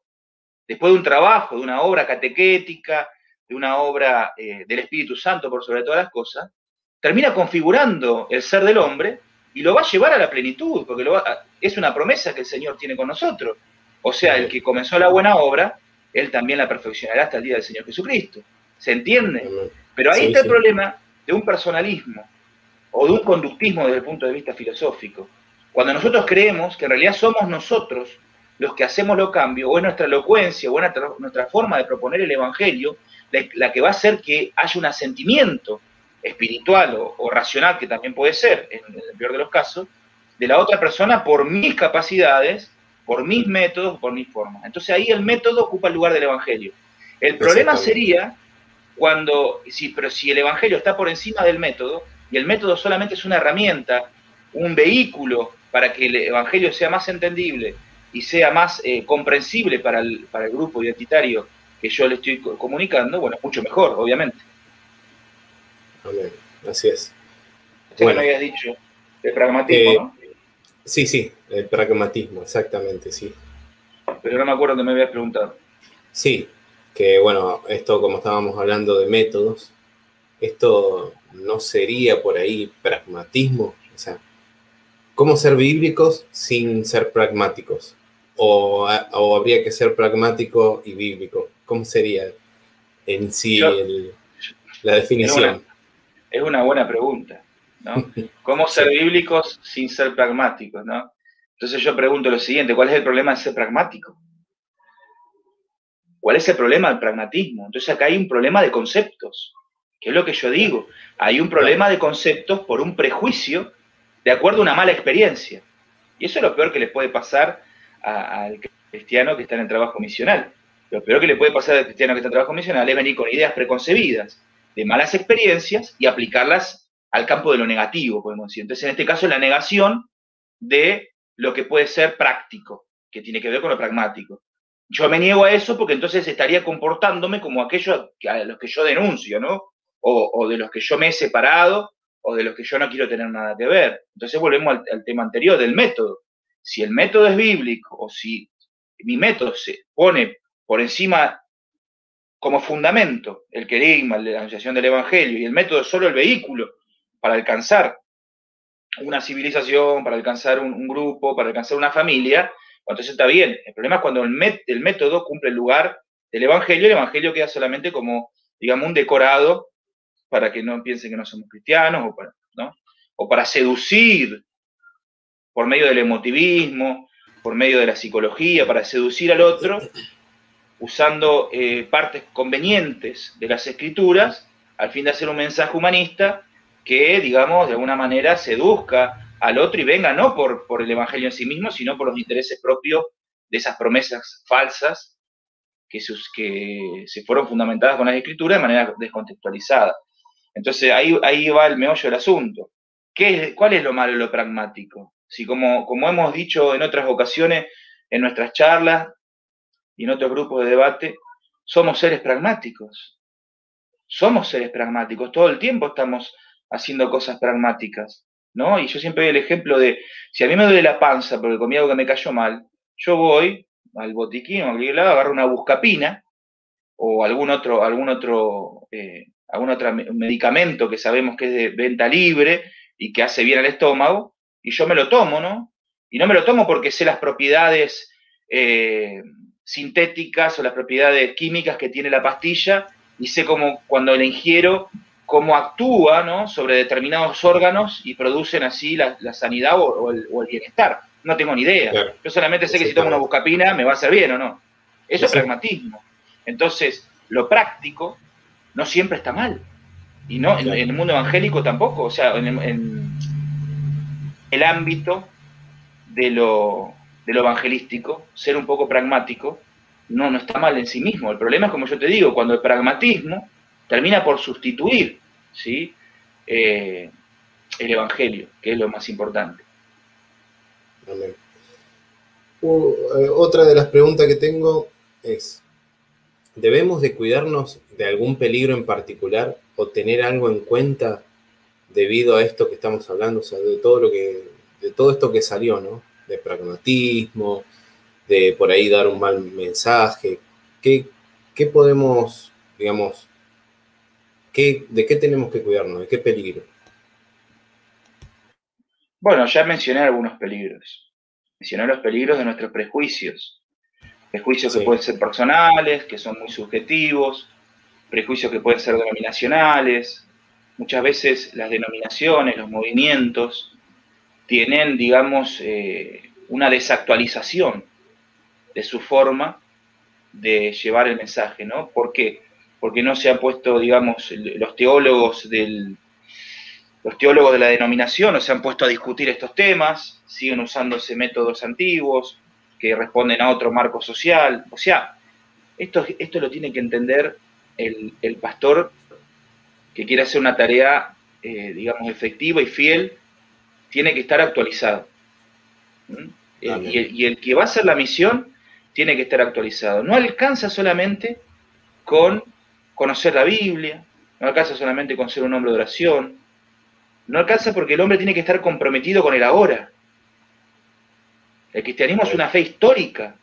después de un trabajo, de una obra catequética, de una obra eh, del Espíritu Santo por sobre todas las cosas, termina configurando el ser del hombre y lo va a llevar a la plenitud, porque es una promesa que el Señor tiene con nosotros. O sea, el que comenzó la buena obra, Él también la perfeccionará hasta el día del Señor Jesucristo. ¿Se entiende? Pero ahí está el problema de un personalismo o de un conductismo desde el punto de vista filosófico. Cuando nosotros creemos que en realidad somos nosotros los que hacemos los cambios, o es nuestra elocuencia, o es nuestra, forma de proponer el Evangelio, la, que va a hacer que haya un asentimiento espiritual o, racional, que también puede ser, en, el peor de los casos, de la otra persona por mis capacidades, por mis métodos, por mis formas. Entonces ahí el método ocupa el lugar del Evangelio. El problema sería cuando, si, pero si el Evangelio está por encima del método, y el método solamente es una herramienta, un vehículo para que el Evangelio sea más entendible y sea más eh, comprensible para el, para el grupo identitario que yo le estoy comunicando, bueno, mucho mejor, obviamente. Amén, así es. Este bueno, que me habías dicho, el pragmatismo, eh, ¿no? Sí, sí, el pragmatismo, exactamente, sí. Pero no me acuerdo que me habías preguntado. Sí, que bueno, esto como estábamos hablando de métodos, esto no sería por ahí pragmatismo, o sea, ¿cómo ser bíblicos sin ser pragmáticos? O, habría que ser pragmático y bíblico, ¿cómo sería en sí la definición? Es una, buena pregunta, ¿no? [laughs] ¿Cómo ser bíblicos sin ser pragmáticos, no? Entonces yo pregunto lo siguiente, ¿cuál es el problema de ser pragmático? ¿Cuál es el problema del pragmatismo? Entonces acá hay un problema de conceptos, que es lo que yo digo. Hay un problema de conceptos por un prejuicio de acuerdo a una mala experiencia. Y eso es lo peor que le puede pasar al cristiano que está en el trabajo misional. Lo peor que le puede pasar al cristiano que está en trabajo misional es venir con ideas preconcebidas de malas experiencias y aplicarlas al campo de lo negativo, podemos decir. Entonces, en este caso, la negación de lo que puede ser práctico, que tiene que ver con lo pragmático. Yo me niego a eso porque entonces estaría comportándome como aquellos a los que yo denuncio, ¿no? O, de los que yo me he separado o de los que yo no quiero tener nada que ver. Entonces volvemos al, tema anterior, del método. Si el método es bíblico o si mi método se pone por encima como fundamento el querigma, la anunciación del Evangelio, y el método es solo el vehículo para alcanzar una civilización, para alcanzar un, grupo, para alcanzar una familia, entonces está bien. El problema es cuando el, el método cumple el lugar del Evangelio, el Evangelio queda solamente como, digamos, un decorado para que no piensen que no somos cristianos o para, ¿no? o para seducir por medio del emotivismo, por medio de la psicología, para seducir al otro, usando eh, partes convenientes de las escrituras, al fin de hacer un mensaje humanista que, digamos, de alguna manera seduzca al otro y venga no por, el Evangelio en sí mismo, sino por los intereses propios de esas promesas falsas que, se fueron fundamentadas con las escrituras de manera descontextualizada. Entonces ahí, va el meollo del asunto. ¿Qué ¿Cuál es lo malo lo pragmático? Si como, como hemos dicho en otras ocasiones, en nuestras charlas y en otros grupos de debate, somos seres pragmáticos. Somos seres pragmáticos. Todo el tiempo estamos haciendo cosas pragmáticas, ¿no? Y yo siempre doy el ejemplo de, si a mí me duele la panza porque comí algo que me cayó mal, yo voy al botiquín o a cualquier lado, agarro una buscapina o algún otro, algún otro, eh, algún otro medicamento que sabemos que es de venta libre y que hace bien al estómago, y yo me lo tomo, ¿no? Y no me lo tomo porque sé las propiedades eh, sintéticas o las propiedades químicas que tiene la pastilla y sé cómo cuando la ingiero cómo actúa ¿no? sobre determinados órganos y producen así la, sanidad o, el, bienestar. No tengo ni idea. Yo solamente sé que si tomo una buscapina me va a hacer bien o no. Eso es pragmatismo. Entonces, lo práctico no siempre está mal. Y no, en, el mundo evangélico tampoco. O sea, en, el ámbito de lo, evangelístico, ser un poco pragmático, no, no está mal en sí mismo. El problema es, como yo te digo, cuando el pragmatismo termina por sustituir ¿sí? Eh, el Evangelio, que es lo más importante. Amén. Eh, otra de las preguntas que tengo es, ¿debemos de cuidarnos de algún peligro en particular o tener algo en cuenta debido a esto que estamos hablando, o sea, de todo lo que, de todo esto que salió, ¿no? De pragmatismo, de por ahí dar un mal mensaje. ¿Qué, qué podemos, digamos, ¿De qué tenemos que cuidarnos? ¿De qué peligro? Bueno, ya mencioné algunos peligros. Mencioné los peligros de nuestros prejuicios. Prejuicios que pueden ser personales, que son muy subjetivos, prejuicios que pueden ser denominacionales. Muchas veces las denominaciones, los movimientos, tienen, digamos, eh, una desactualización de su forma de llevar el mensaje, ¿no? ¿Por qué? porque no se han puesto, digamos, los teólogos los teólogos de la denominación no se han puesto a discutir estos temas, siguen usándose métodos antiguos que responden a otro marco social. O sea, esto, esto lo tiene que entender el, pastor que quiere hacer una tarea, eh, digamos, efectiva y fiel, tiene que estar actualizado. ¿Mm? y, y el que va a hacer la misión tiene que estar actualizado. No alcanza solamente con conocer la Biblia, no alcanza solamente con ser un hombre de oración, no alcanza porque el hombre tiene que estar comprometido con el ahora. El cristianismo es una fe histórica.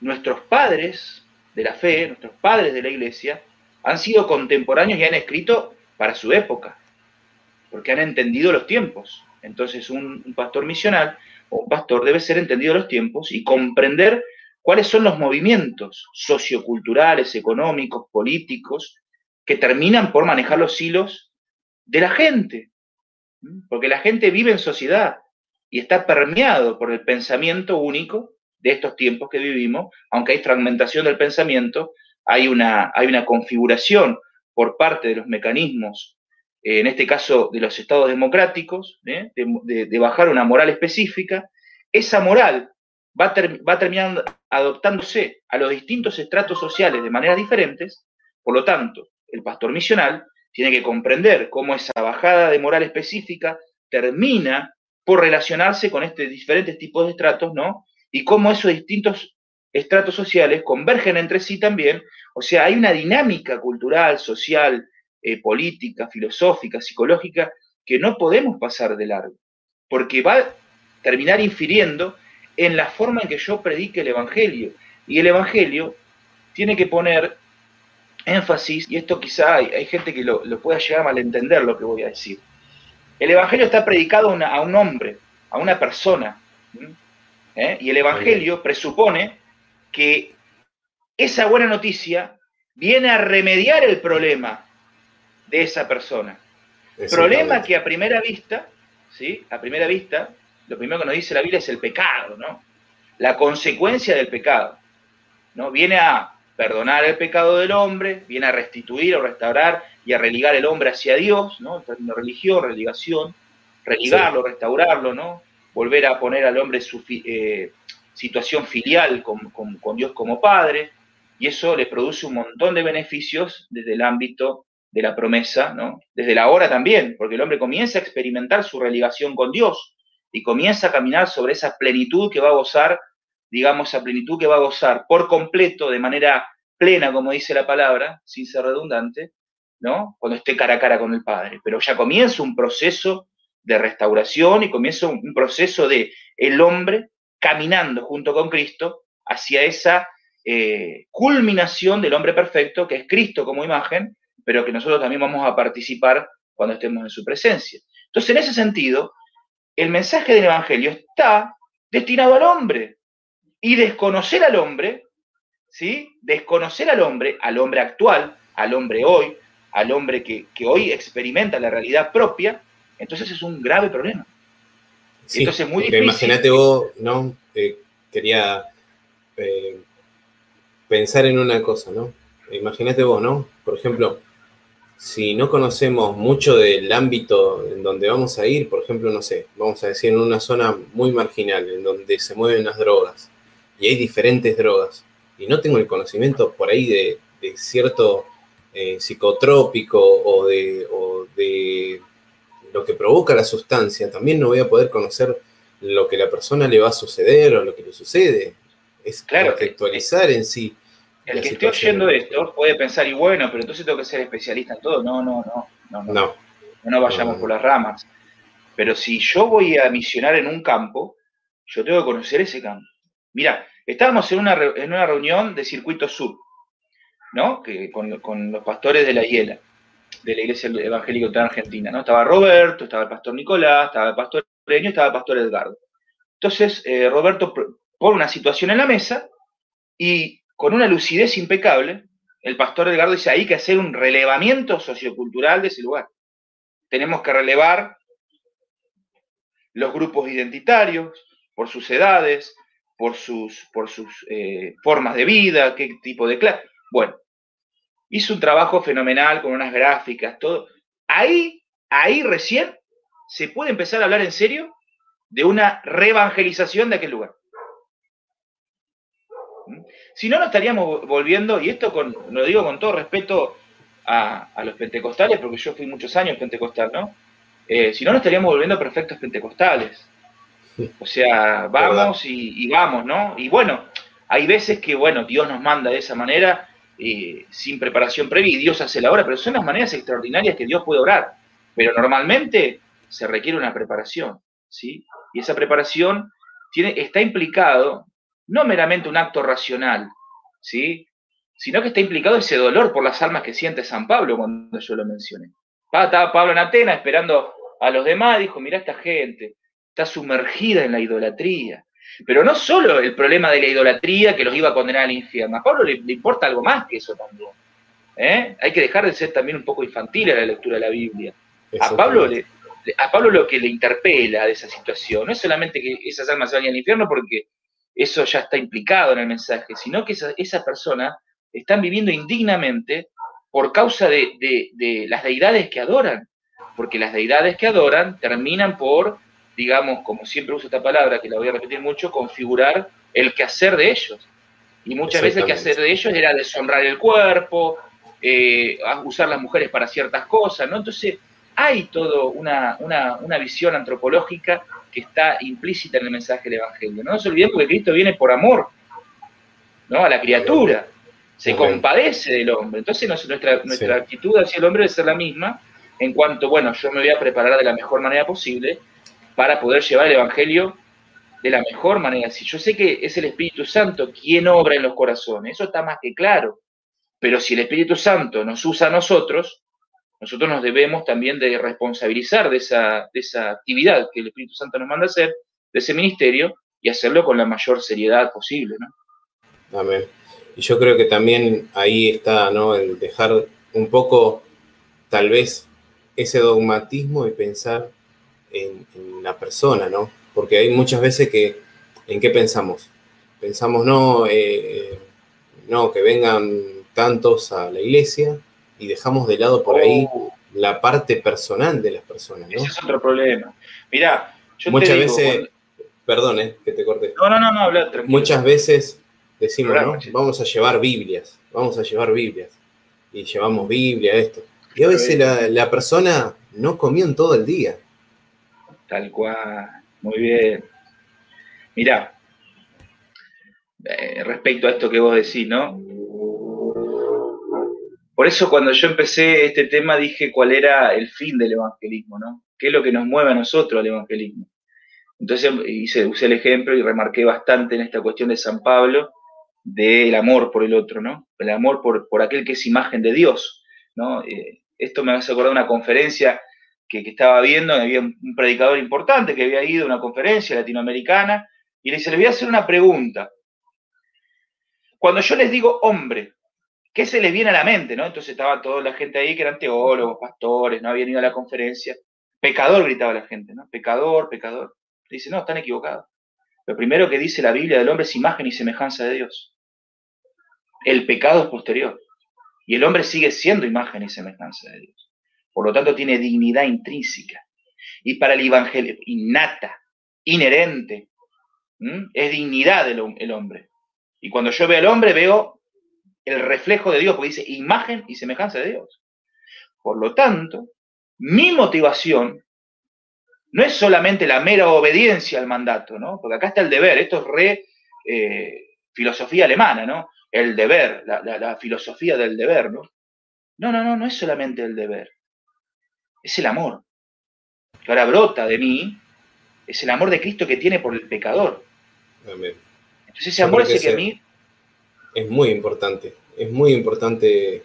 Nuestros padres de la fe, nuestros padres de la iglesia, han sido contemporáneos y han escrito para su época, porque han entendido los tiempos. Entonces un, pastor misional o un pastor debe ser entendido los tiempos y comprender cuáles son los movimientos socioculturales, económicos, políticos, que terminan por manejar los hilos de la gente. Porque la gente vive en sociedad y está permeado por el pensamiento único de estos tiempos que vivimos, aunque hay fragmentación del pensamiento, hay una, configuración por parte de los mecanismos, eh, en este caso de los estados democráticos, ¿eh? de bajar una moral específica. Esa moral va, a adoptándose a los distintos estratos sociales de maneras diferentes, por lo tanto, el pastor misional tiene que comprender cómo esa bajada de moral específica termina por relacionarse con estos diferentes tipos de estratos, ¿no? Y cómo esos distintos estratos sociales convergen entre sí también, o sea, hay una dinámica cultural, social, eh, política, filosófica, psicológica, que no podemos pasar de largo, porque va a terminar infiriendo en la forma en que yo predique el Evangelio. Y el Evangelio tiene que poner énfasis, y esto quizá hay, gente que lo, pueda llegar a malentender lo que voy a decir. El Evangelio está predicado a un hombre, a una persona. ¿eh? Y el Evangelio presupone que esa buena noticia viene a remediar el problema de esa persona. Problema que a primera vista, ¿sí? A primera vista, lo primero que nos dice la Biblia es el pecado, ¿no? La consecuencia del pecado, ¿no? Viene a perdonar el pecado del hombre, viene a restituir o restaurar y a religar el hombre hacia Dios, ¿no? El término religión, religación, religarlo, restaurarlo, ¿no? Volver a poner al hombre su eh, situación filial con, con Dios como Padre, y eso le produce un montón de beneficios desde el ámbito de la promesa, ¿no? Desde la hora también, porque el hombre comienza a experimentar su religación con Dios y comienza a caminar sobre esa plenitud que va a gozar, digamos, esa plenitud que va a gozar por completo, de manera plena, como dice la palabra, sin ser redundante, ¿no? Cuando esté cara a cara con el Padre. Pero ya comienza un proceso de restauración y comienza un proceso de el hombre caminando junto con Cristo hacia esa eh, culminación del hombre perfecto, que es Cristo como imagen, pero que nosotros también vamos a participar cuando estemos en su presencia. Entonces, en ese sentido, el mensaje del Evangelio está destinado al hombre. Y desconocer al hombre, ¿sí? Desconocer al hombre, al hombre actual, al hombre hoy, al hombre que, hoy experimenta la realidad propia, entonces es un grave problema. Entonces muy difícil. Imagínate vos, ¿no? Eh, quería eh, pensar en una cosa, ¿no? Imagínate vos, ¿no? Por ejemplo, si no conocemos mucho del ámbito en donde vamos a ir, por ejemplo, no sé, vamos a decir en una zona muy marginal, en donde se mueven las drogas, y hay diferentes drogas, y no tengo el conocimiento por ahí de, cierto eh, psicotrópico o de, o de lo que provoca la sustancia, también no voy a poder conocer lo que la persona le va a suceder o lo que le sucede. Es claro, contextualizar en sí el que esté oyendo esto puede pensar, y bueno, pero entonces tengo que ser especialista en todo. No, no, no, no, no. No, vayamos por las ramas. Pero si yo voy a misionar en un campo, yo tengo que conocer ese campo. Mira, estábamos en una, en una reunión de Circuito Sur, ¿no? Que, con, los pastores de la Hiela, de la Iglesia Evangélica de Argentina, ¿no? Estaba Roberto, estaba el pastor Nicolás, estaba el pastor Reño, estaba el pastor Edgardo. Entonces, eh, Roberto pone una situación en la mesa y con una lucidez impecable, el pastor Edgardo dice, hay que hacer un relevamiento sociocultural de ese lugar. Tenemos que relevar los grupos identitarios por sus edades, por sus, por sus eh, formas de vida, qué tipo de clase. Bueno, hizo un trabajo fenomenal con unas gráficas, todo. Ahí, ahí recién se puede empezar a hablar en serio de una reevangelización de aquel lugar. Si no, nos estaríamos volviendo, y esto con, lo digo con todo respeto a, los pentecostales, porque yo fui muchos años pentecostal, ¿no? Eh, si no, nos estaríamos volviendo perfectos pentecostales. O sea, vamos y, vamos, ¿no? Y bueno, hay veces que, bueno, Dios nos manda de esa manera, eh, sin preparación previa, Dios hace la obra, pero son las maneras extraordinarias que Dios puede orar. Pero normalmente se requiere una preparación, ¿sí? Y esa preparación tiene, está implicado no meramente un acto racional, ¿sí? sino que está implicado ese dolor por las almas que siente San Pablo cuando yo lo mencioné. Estaba Pablo en Atenas esperando a los demás, dijo, mira esta gente, está sumergida en la idolatría. Pero no solo el problema de la idolatría que los iba a condenar al infierno, a Pablo le, importa algo más que eso también. ¿eh? Hay que dejar de ser también un poco infantil a la lectura de la Biblia. A Pablo, a Pablo lo que le interpela de esa situación no es solamente que esas almas se vayan al infierno porque eso ya está implicado en el mensaje, sino que esas esa personas están viviendo indignamente por causa de, las deidades que adoran, porque las deidades que adoran terminan por, digamos, como siempre uso esta palabra, que la voy a repetir mucho, configurar el quehacer de ellos. Y muchas veces el quehacer de ellos era deshonrar el cuerpo, eh, usar las mujeres para ciertas cosas, ¿no? Entonces, hay toda una, una visión antropológica que está implícita en el mensaje del Evangelio. No nos olvidemos que Cristo viene por amor ¿no? a la criatura, se compadece del hombre. Entonces nuestra, nuestra actitud hacia el hombre debe ser la misma en cuanto, bueno, yo me voy a preparar de la mejor manera posible para poder llevar el Evangelio de la mejor manera. Si yo sé que es el Espíritu Santo quien obra en los corazones, eso está más que claro. Pero si el Espíritu Santo nos usa a nosotros, nosotros nos debemos también de responsabilizar de esa, actividad que el Espíritu Santo nos manda a hacer, de ese ministerio, y hacerlo con la mayor seriedad posible. Amén. Y yo creo que también ahí está, ¿no? El dejar un poco, tal vez, ese dogmatismo y pensar en, la persona, ¿no? Porque hay muchas veces que, ¿en qué pensamos? Pensamos, no, eh, no, que vengan tantos a la iglesia y dejamos de lado por ahí oh. la parte personal de las personas, ¿no? Ese es otro problema. Mirá, yo Muchas veces, perdón, eh, que te corté. No, no, no, no, habla Muchas veces decimos, ¿no? Vamos a llevar Biblias, vamos a llevar Biblias. Y llevamos Biblia, esto. Y a veces la, persona no comió en todo el día. Tal cual, muy bien. Mirá, eh, respecto a esto que vos decís, ¿no? Por eso cuando yo empecé este tema dije cuál era el fin del evangelismo, ¿no? ¿Qué es lo que nos mueve a nosotros al evangelismo? Entonces hice, usé el ejemplo y remarqué bastante en esta cuestión de San Pablo del amor por el otro, ¿no? El amor por, por aquel que es imagen de Dios, ¿no? Eh, esto me hace acordar una conferencia que, estaba viendo, había un, predicador importante que había ido a una conferencia latinoamericana y le dice, le voy a hacer una pregunta. Cuando yo les digo hombre, ¿qué se les viene a la mente? ¿no? Entonces estaba toda la gente ahí que eran teólogos, pastores, no habían ido a la conferencia. Pecador, gritaba la gente, ¿no? Pecador, pecador. Le dice, no, están equivocados. Lo primero que dice la Biblia del hombre es imagen y semejanza de Dios. El pecado es posterior. Y el hombre sigue siendo imagen y semejanza de Dios. Por lo tanto, tiene dignidad intrínseca. Y para el evangelio, innata, inherente, es dignidad del el hombre. Y cuando yo veo al hombre, veo el reflejo de Dios, porque dice imagen y semejanza de Dios. Por lo tanto, mi motivación no es solamente la mera obediencia al mandato, ¿no? Porque acá está el deber, esto es re eh, filosofía alemana, ¿no? el deber, la, filosofía del deber, ¿no? No, no, no, no es solamente el deber, es el amor. Que ahora brota de mí, es el amor de Cristo que tiene por el pecador. Amén. Entonces ese amor ese que a mí... Es muy importante, es muy importante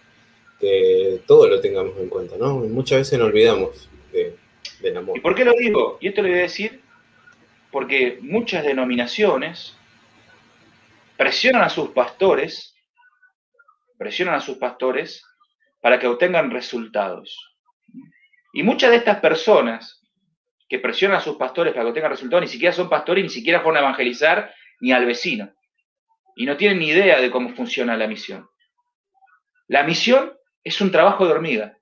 que todo lo tengamos en cuenta, ¿no? Muchas veces nos olvidamos del amor. ¿Y por qué lo digo? Y esto lo voy a decir porque muchas denominaciones presionan a sus pastores, presionan a sus pastores para que obtengan resultados. Y muchas de estas personas que presionan a sus pastores para que obtengan resultados ni siquiera son pastores, ni siquiera fueron a evangelizar ni al vecino. Y no tienen ni idea de cómo funciona la misión. La misión es un trabajo de hormiga.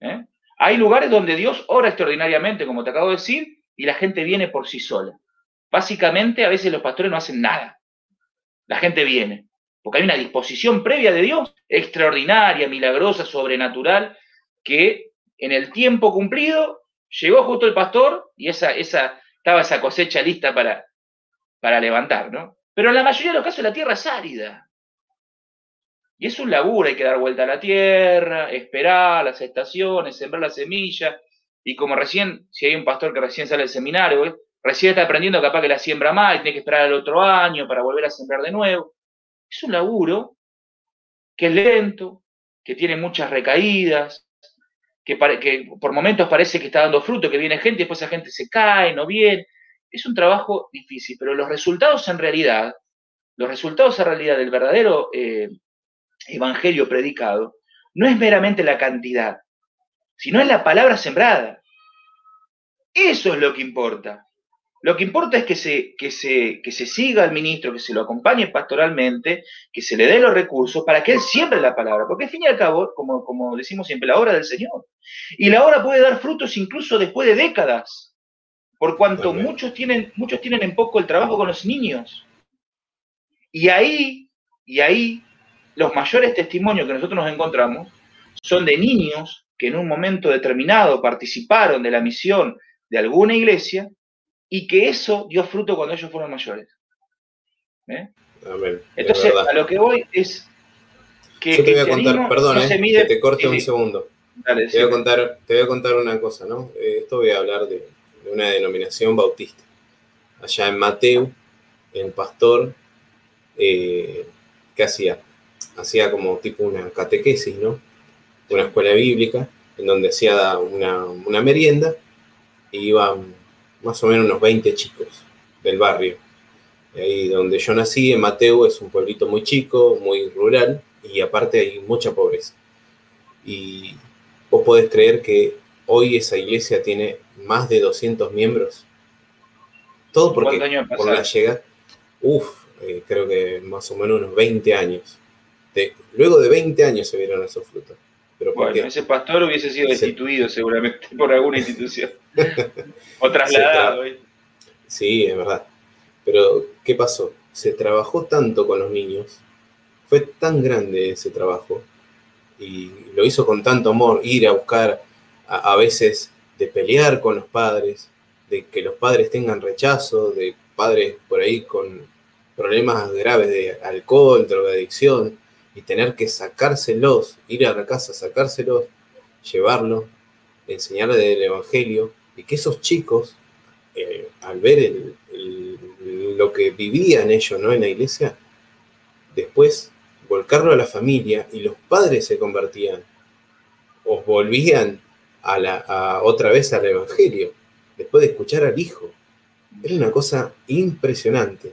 ¿eh? Hay lugares donde Dios ora extraordinariamente, como te acabo de decir, y la gente viene por sí sola. Básicamente, a veces los pastores no hacen nada la gente viene, porque hay una disposición previa de Dios, extraordinaria, milagrosa, sobrenatural, que en el tiempo cumplido llegó justo el pastor y esa, esa, estaba esa cosecha lista para, para levantar, ¿no? Pero en la mayoría de los casos la tierra es árida. Y es un laburo, hay que dar vuelta a la tierra, esperar las estaciones, sembrar la semilla. Y como recién, si hay un pastor que recién sale del seminario, Recién está aprendiendo capaz que la siembra mal y tiene que esperar el otro año para volver a sembrar de nuevo. Es un laburo que es lento, que tiene muchas recaídas, que, por momentos parece que está dando fruto, que viene gente y después esa gente se cae, no viene. Es un trabajo difícil, pero los resultados en realidad, los resultados en realidad del verdadero eh, evangelio predicado, no es meramente la cantidad, sino es la palabra sembrada. Eso es lo que importa. Lo que importa es que se, que, se, que se siga al ministro, que se lo acompañe pastoralmente, que se le dé los recursos para que él siembre la palabra. Porque al fin y al cabo, como, como decimos siempre, la obra del Señor. Y la obra puede dar frutos incluso después de décadas. Por cuanto muchos tienen, muchos tienen en poco el trabajo con los niños. Y ahí, y ahí, los mayores testimonios que nosotros nos encontramos son de niños que en un momento determinado participaron de la misión de alguna iglesia y que eso dio fruto cuando ellos fueron mayores. ¿Eh? Entonces, a lo que voy es que. Yo te voy a contar, perdón, eh, que te corte un segundo. te, voy a contar, te voy a contar una cosa, ¿no? Eh, esto voy a hablar de, una denominación bautista. allá en Mateo, el pastor, ¿qué hacía? Hacía como tipo una catequesis, ¿no? Una escuela bíblica, en donde hacía una, merienda, y iban más o menos unos 20 chicos del barrio. Ahí donde yo nací, en Mateo, es un pueblito muy chico, muy rural, y aparte hay mucha pobreza. Y vos podés creer que hoy esa iglesia tiene más de 200 miembros. Todo porque por la llegada, uff, eh, creo que más o menos unos 20 años. luego de 20 años se vieron esos frutos. Pero bueno, ese pastor hubiese sido destituido seguramente por alguna institución. [laughs] o trasladado. sí, es verdad. Pero, ¿qué pasó? Se trabajó tanto con los niños, fue tan grande ese trabajo, y lo hizo con tanto amor, ir a buscar a, veces de pelear con los padres, de que los padres tengan rechazo, de padres por ahí con problemas graves de alcohol, drogadicción, y tener que sacárselos, ir a la casa, sacárselos, llevarlo, enseñarle del Evangelio, y que esos chicos, eh, al ver lo que vivían ellos ¿no? en la iglesia, después volcarlo a la familia y los padres se convertían o volvían a la, otra vez al Evangelio, después de escuchar al Hijo. Era una cosa impresionante.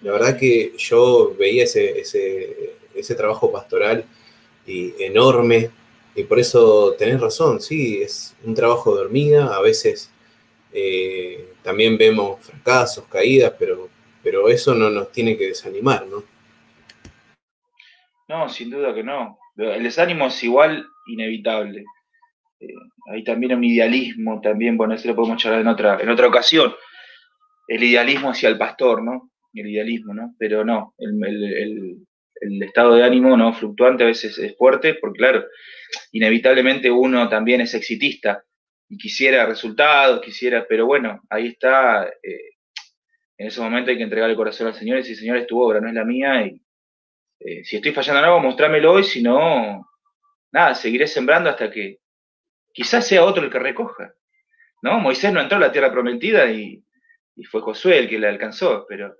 La verdad que yo veía ese, trabajo pastoral y enorme, y por eso tenés razón, sí, es un trabajo de hormiga, a veces eh, también vemos fracasos, caídas, pero, pero eso no nos tiene que desanimar, ¿no? No, sin duda que no. El desánimo es igual inevitable. Eh, hay también un idealismo, también, bueno, eso lo podemos charlar en otra, en otra ocasión. El idealismo hacia el pastor, ¿no? El idealismo, ¿no? Pero no, el, estado de ánimo no fluctuante a veces es fuerte, porque claro, inevitablemente uno también es exitista y quisiera resultados, quisiera, pero bueno, ahí está, eh, en ese momento hay que entregar el corazón al Señor y decir, Señor, es tu obra, no es la mía, y eh, si estoy fallando en algo, mostrámelo hoy, si no, nada, seguiré sembrando hasta que, quizás sea otro el que recoja. ¿no? Moisés no entró a la tierra prometida y, fue Josué el que la alcanzó, pero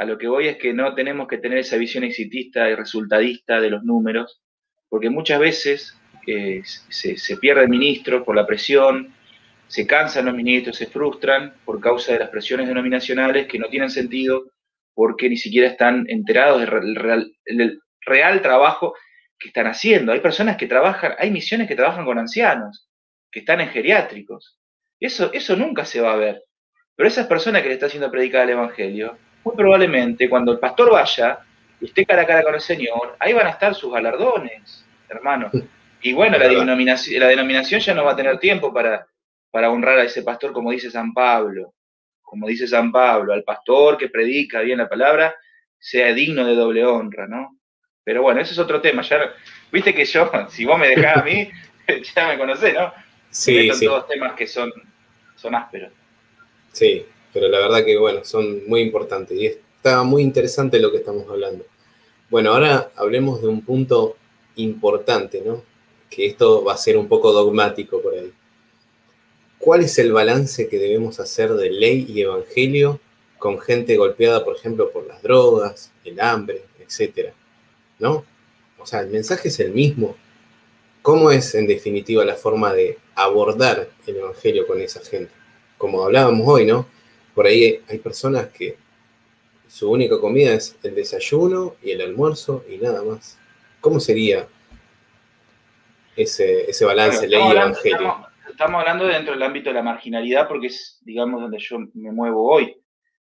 a lo que voy es que no tenemos que tener esa visión exitista y resultadista de los números, porque muchas veces eh, se, se pierden ministros por la presión, se cansan los ministros, se frustran por causa de las presiones denominacionales que no tienen sentido porque ni siquiera están enterados del real, trabajo que están haciendo. Hay personas que trabajan, hay misiones que trabajan con ancianos, que están en geriátricos. Eso, eso nunca se va a ver. Pero esas personas que le está haciendo predicar el Evangelio, muy probablemente cuando el pastor vaya y esté cara a cara con el Señor, ahí van a estar sus galardones, hermano. Y bueno, la denominación, la denominación ya no va a tener tiempo para, para honrar a ese pastor, como dice San Pablo. Como dice San Pablo, al pastor que predica bien la palabra, sea digno de doble honra, ¿no? Pero bueno, ese es otro tema. Ya, Viste que yo, [laughs] si vos me dejás a mí, [laughs] ya me conocés, ¿no? Sí, sí. todos temas que son, son ásperos. Sí, pero la verdad que, bueno, son muy importantes y está muy interesante lo que estamos hablando. Bueno, ahora hablemos de un punto importante, ¿no? Que esto va a ser un poco dogmático por ahí. ¿Cuál es el balance que debemos hacer de ley y evangelio con gente golpeada, por ejemplo, por las drogas, el hambre, etcétera? ¿No? O sea, el mensaje es el mismo, ¿Cómo es en definitiva la forma de abordar el Evangelio con esa gente? Como hablábamos hoy, ¿no? Por ahí hay personas que su única comida es el desayuno y el almuerzo y nada más. ¿Cómo sería ese, balance ley-evangelio? Estamos, hablando dentro del ámbito de la marginalidad porque es, digamos, donde yo me muevo hoy.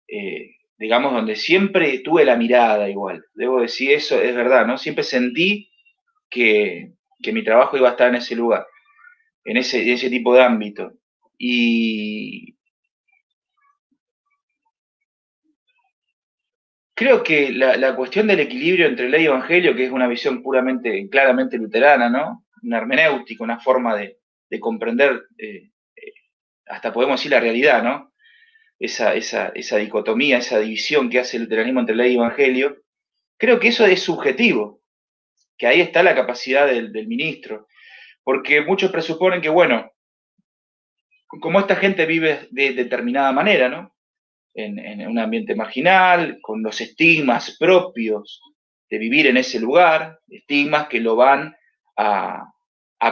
Eh, digamos, donde siempre tuve la mirada igual. Debo decir eso, es verdad, ¿no? Siempre sentí que, que mi trabajo iba a estar en ese lugar, en ese, ese tipo de ámbito. Y creo que la, cuestión del equilibrio entre ley y evangelio, que es una visión puramente, claramente luterana, ¿no? Una hermenéutica, una forma de, comprender, eh, eh, hasta podemos decir la realidad, ¿no? Esa, dicotomía, esa división que hace el luteranismo entre ley y evangelio, creo que eso es subjetivo que ahí está la capacidad del, ministro. Porque muchos presuponen que, bueno, como esta gente vive de determinada manera, ¿no? En, un ambiente marginal, con los estigmas propios de vivir en ese lugar, estigmas que lo van a,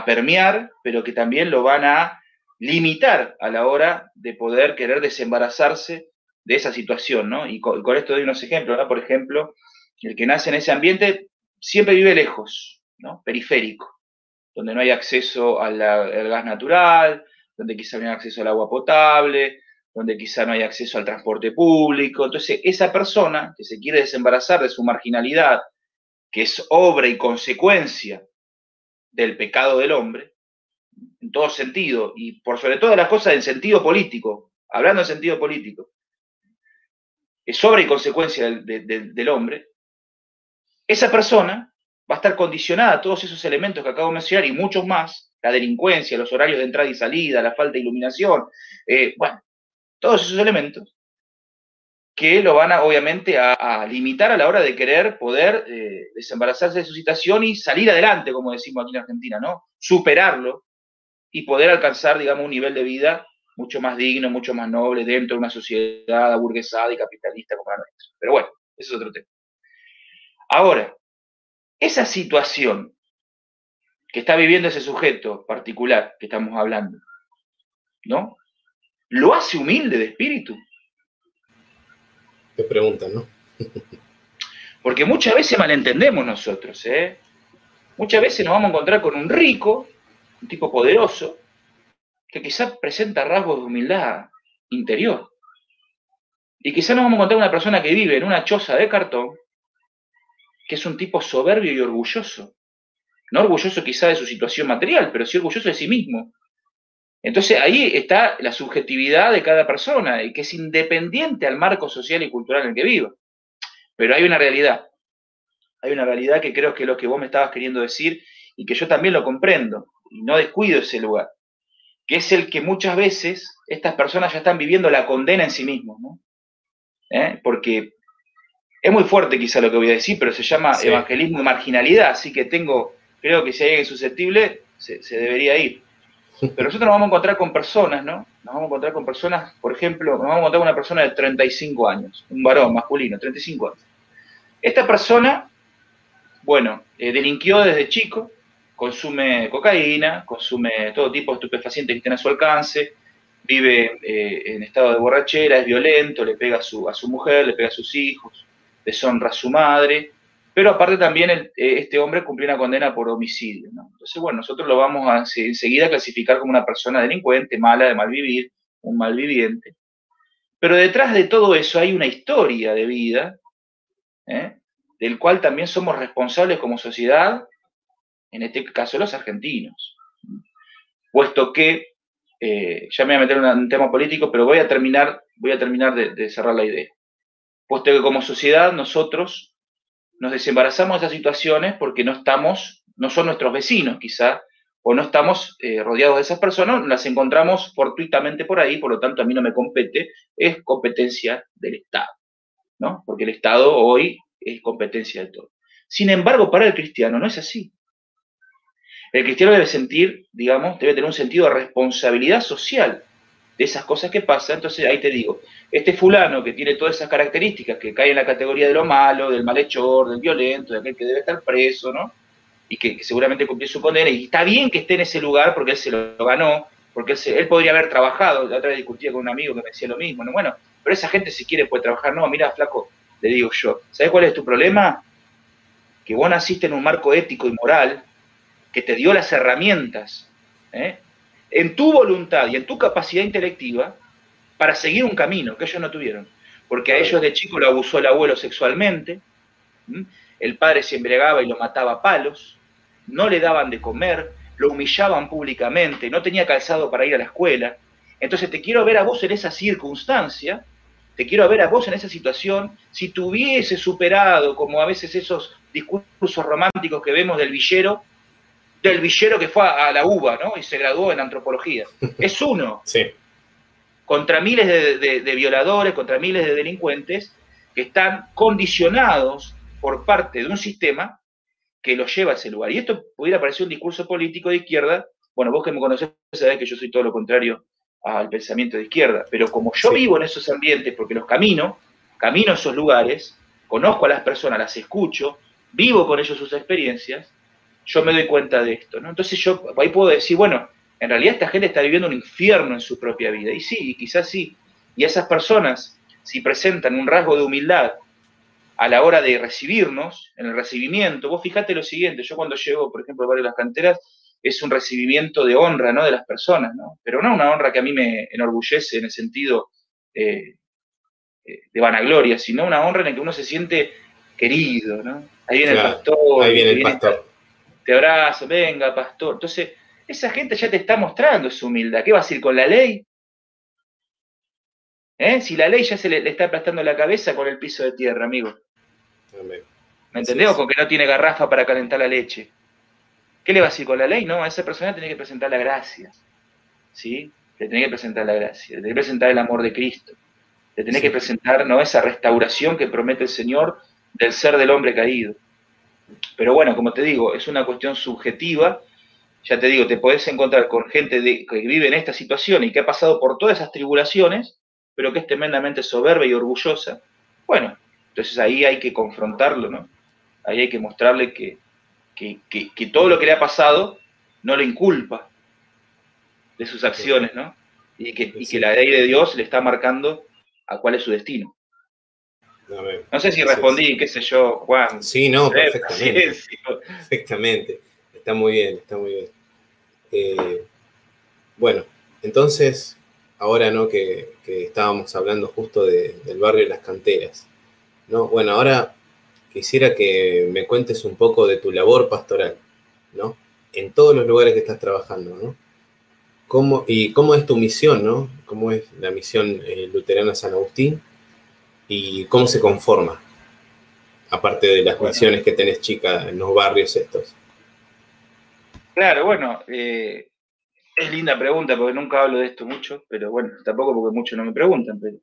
permear, pero que también lo van a limitar a la hora de poder querer desembarazarse de esa situación, ¿no? Y con, esto doy unos ejemplos. Por ejemplo, el que nace en ese ambiente siempre vive lejos, ¿no? Periférico, donde no hay acceso al gas natural, donde quizá no hay acceso al agua potable, donde quizá no hay acceso al transporte público. Entonces, esa persona que se quiere desembarazar de su marginalidad, que es obra y consecuencia del pecado del hombre, en todo sentido, y por sobre todas las cosas en sentido político, hablando en sentido político, es obra y consecuencia del, hombre, esa persona va a estar condicionada a todos esos elementos que acabo de mencionar y muchos más, la delincuencia, los horarios de entrada y salida, la falta de iluminación, eh, bueno, todos esos elementos que lo van a, obviamente, a, limitar a la hora de querer poder eh, desembarazarse de su situación y salir adelante, como decimos aquí en Argentina, ¿no? Superarlo y poder alcanzar, digamos, un nivel de vida mucho más digno, mucho más noble dentro de una sociedad aburguesada y capitalista como la nuestra. Pero bueno, ese es otro tema. Ahora, esa situación que está viviendo ese sujeto particular que estamos hablando, ¿no? Lo hace humilde de espíritu. Te preguntan, ¿no? Porque muchas veces malentendemos nosotros, ¿eh? Muchas veces nos vamos a encontrar con un rico, un tipo poderoso, que quizás presenta rasgos de humildad interior. Y quizás nos vamos a encontrar una persona que vive en una choza de cartón, que es un tipo soberbio y orgulloso. No orgulloso quizá de su situación material, pero sí orgulloso de sí mismo. Entonces ahí está la subjetividad de cada persona y que es independiente al marco social y cultural en el que viva. Pero hay una realidad. Hay una realidad que creo que es lo que vos me estabas queriendo decir y que yo también lo comprendo y no descuido ese lugar, que es el que muchas veces estas personas ya están viviendo la condena en sí mismos, ¿no? ¿Eh? Porque es muy fuerte quizá lo que voy a decir, pero se llama evangelismo y marginalidad, así que tengo, creo que si hay alguien susceptible, se debería ir. Pero nosotros nos vamos a encontrar con personas, ¿no? Nos vamos a encontrar con personas, por ejemplo, nos vamos a encontrar con una persona de 35 años, un varón masculino, 35 años. Esta persona, bueno, eh, delinquió desde chico, consume cocaína, consume todo tipo de estupefacientes que estén a su alcance, vive eh, en estado de borrachera, es violento, le pega a su, a su mujer, le pega a sus hijos, deshonra a su madre, pero aparte también eh, este hombre cumplió una condena por homicidio. Entonces, bueno, nosotros lo vamos a enseguida clasificar como una persona delincuente, mala, de mal vivir, un malviviente. Pero detrás de todo eso hay una historia de vida, ¿eh? del cual también somos responsables como sociedad, en este caso los argentinos. Puesto que, eh, ya me voy a meter en un tema político, pero voy a terminar, voy a terminar de cerrar la idea. Puesto que como sociedad nosotros nos desembarazamos de esas situaciones porque no estamos, no son nuestros vecinos quizá, o no estamos eh, rodeados de esas personas, las encontramos fortuitamente por ahí, por lo tanto a mí no me compete, es competencia del Estado, ¿no? Porque el Estado hoy es competencia de todo. Sin embargo, para el cristiano no es así. El cristiano debe sentir, digamos, debe tener un sentido de responsabilidad social de esas cosas que pasan. Entonces ahí te digo, este fulano que tiene todas esas características, que cae en la categoría de lo malo, del malhechor, del violento, de aquel que debe estar preso, ¿no? Y que, seguramente cumplió su condena, y está bien que esté en ese lugar porque él se lo, ganó, porque él, podría haber trabajado, la otra vez discutía con un amigo que me decía lo mismo, ¿no? Bueno, pero esa gente si quiere puede trabajar, no, mira, flaco, le digo yo, ¿sabes cuál es tu problema? Que vos naciste en un marco ético y moral que te dio las herramientas, ¿eh? En tu voluntad y en tu capacidad intelectiva para seguir un camino que ellos no tuvieron. Porque a ellos de chico lo abusó el abuelo sexualmente, el padre se embriagaba y lo mataba a palos, no le daban de comer, lo humillaban públicamente, no tenía calzado para ir a la escuela. Entonces te quiero ver a vos en esa circunstancia, te quiero ver a vos en esa situación, si tuviese superado, como a veces esos discursos románticos que vemos del villero, del villero que fue a la UBA, ¿no? Y se graduó en antropología. [laughs] Es uno. Sí. Contra miles de, violadores, contra miles de delincuentes que están condicionados por parte de un sistema que los lleva a ese lugar. Y esto pudiera parecer un discurso político de izquierda. Bueno, vos que me conocés sabés que yo soy todo lo contrario al pensamiento de izquierda. Pero como yo vivo en esos ambientes, porque los camino, camino a esos lugares, conozco a las personas, las escucho, vivo con ellos sus experiencias, yo me doy cuenta de esto. ¿no? Entonces yo ahí puedo decir, bueno, en realidad esta gente está viviendo un infierno en su propia vida. Y sí, y quizás sí. Y esas personas, si presentan un rasgo de humildad a la hora de recibirnos, en el recibimiento, vos fíjate lo siguiente, yo cuando llego, por ejemplo, a varias las canteras, es un recibimiento de honra, ¿no? De las personas, ¿no? Pero no una honra que a mí me enorgullece en el sentido eh, eh, de vanagloria, sino una honra en la que uno se siente querido, ¿no? Ahí viene el pastor. Ahí viene el pastor. Te abrazo, venga, pastor. Entonces, esa gente ya te está mostrando su humildad. ¿Qué va a decir con la ley? ¿Eh? Si la ley ya se le, está aplastando la cabeza con el piso de tierra, amigo. ¿Me entendés? con que no tiene garrafa para calentar la leche. ¿Qué le va a decir con la ley? No, a esa persona tiene que presentar la gracia. ¿Sí? Le tiene que presentar la gracia, le tiene que presentar el amor de Cristo. Le tiene que presentar ¿no? esa restauración que promete el Señor del ser del hombre caído. Pero bueno, como te digo, es una cuestión subjetiva. Ya te digo, te podés encontrar con gente que vive en esta situación y que ha pasado por todas esas tribulaciones, pero que es tremendamente soberbia y orgullosa. Bueno, entonces ahí hay que confrontarlo, ¿no? Ahí hay que mostrarle que, que, todo lo que le ha pasado no le inculpa de sus acciones, ¿no? Y que, y que la ley de Dios le está marcando a cuál es su destino. No sé si respondí, qué sé yo, Juan. Sí, no, perfectamente. Perfectamente. Está muy bien, está muy bien. Eh, bueno, entonces, ahora ¿no? Que, estábamos hablando justo del barrio de las canteras. ¿no? Bueno, ahora quisiera que me cuentes un poco de tu labor pastoral, ¿no? En todos los lugares que estás trabajando, ¿no? ¿Cómo, y cómo es tu misión, ¿no? ¿Cómo es la misión eh, luterana San Agustín? ¿Y cómo se conforma? Aparte de las misiones que tenés, chica, en los barrios estos. Claro, bueno, eh, es linda pregunta porque nunca hablo de esto mucho, pero bueno, tampoco porque muchos no me preguntan, pero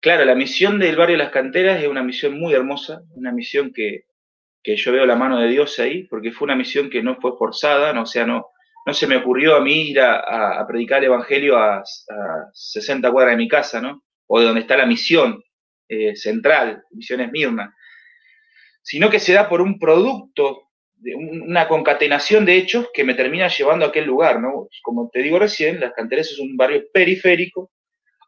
Claro, la misión del barrio Las Canteras es una misión muy hermosa, una misión que, yo veo la mano de Dios ahí, porque fue una misión que no fue forzada, no, o sea, no, no se me ocurrió a mí ir a, predicar el Evangelio a, 60 cuadras de mi casa, ¿no? O de donde está la misión eh, central, Misión Esmirna, sino que se da por un producto, de una concatenación de hechos que me termina llevando a aquel lugar, ¿no? Como te digo recién, Las Canteras es un barrio periférico,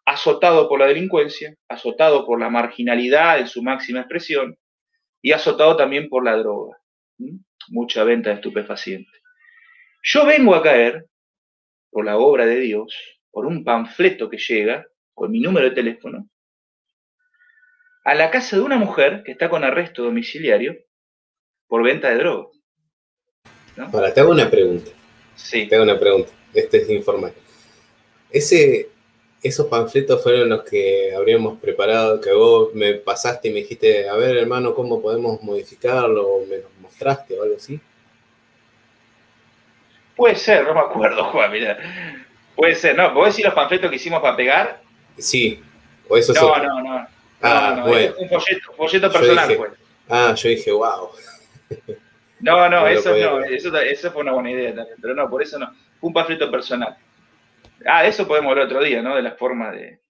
azotado por la delincuencia, azotado por la marginalidad en su máxima expresión y azotado también por la droga. Mucha venta de estupefacientes. Yo vengo a caer, por la obra de Dios, por un panfleto que llega, con mi número de teléfono, a la casa de una mujer que está con arresto domiciliario por venta de droga. Ahora, te hago una pregunta. Sí. Te hago una pregunta. Este es informal. Ese, esos panfletos fueron los que habríamos preparado, que vos me pasaste y me dijiste, a ver hermano, ¿cómo podemos modificarlo? O me los mostraste o algo así. Puede ser, no me acuerdo, [laughs] Juan, mira. Puede ser, ¿no? ¿Vos decís los panfletos que hicimos para pegar? Sí, o eso No, no, no. Ah, no, bueno. Un folleto, personal, pues. Ah, yo dije, wow. [laughs] No, no, eso no, eso, eso fue una buena idea también, pero no, por eso no. Fue un panfleto personal. Ah, eso podemos hablar otro día, ¿no? De las formas de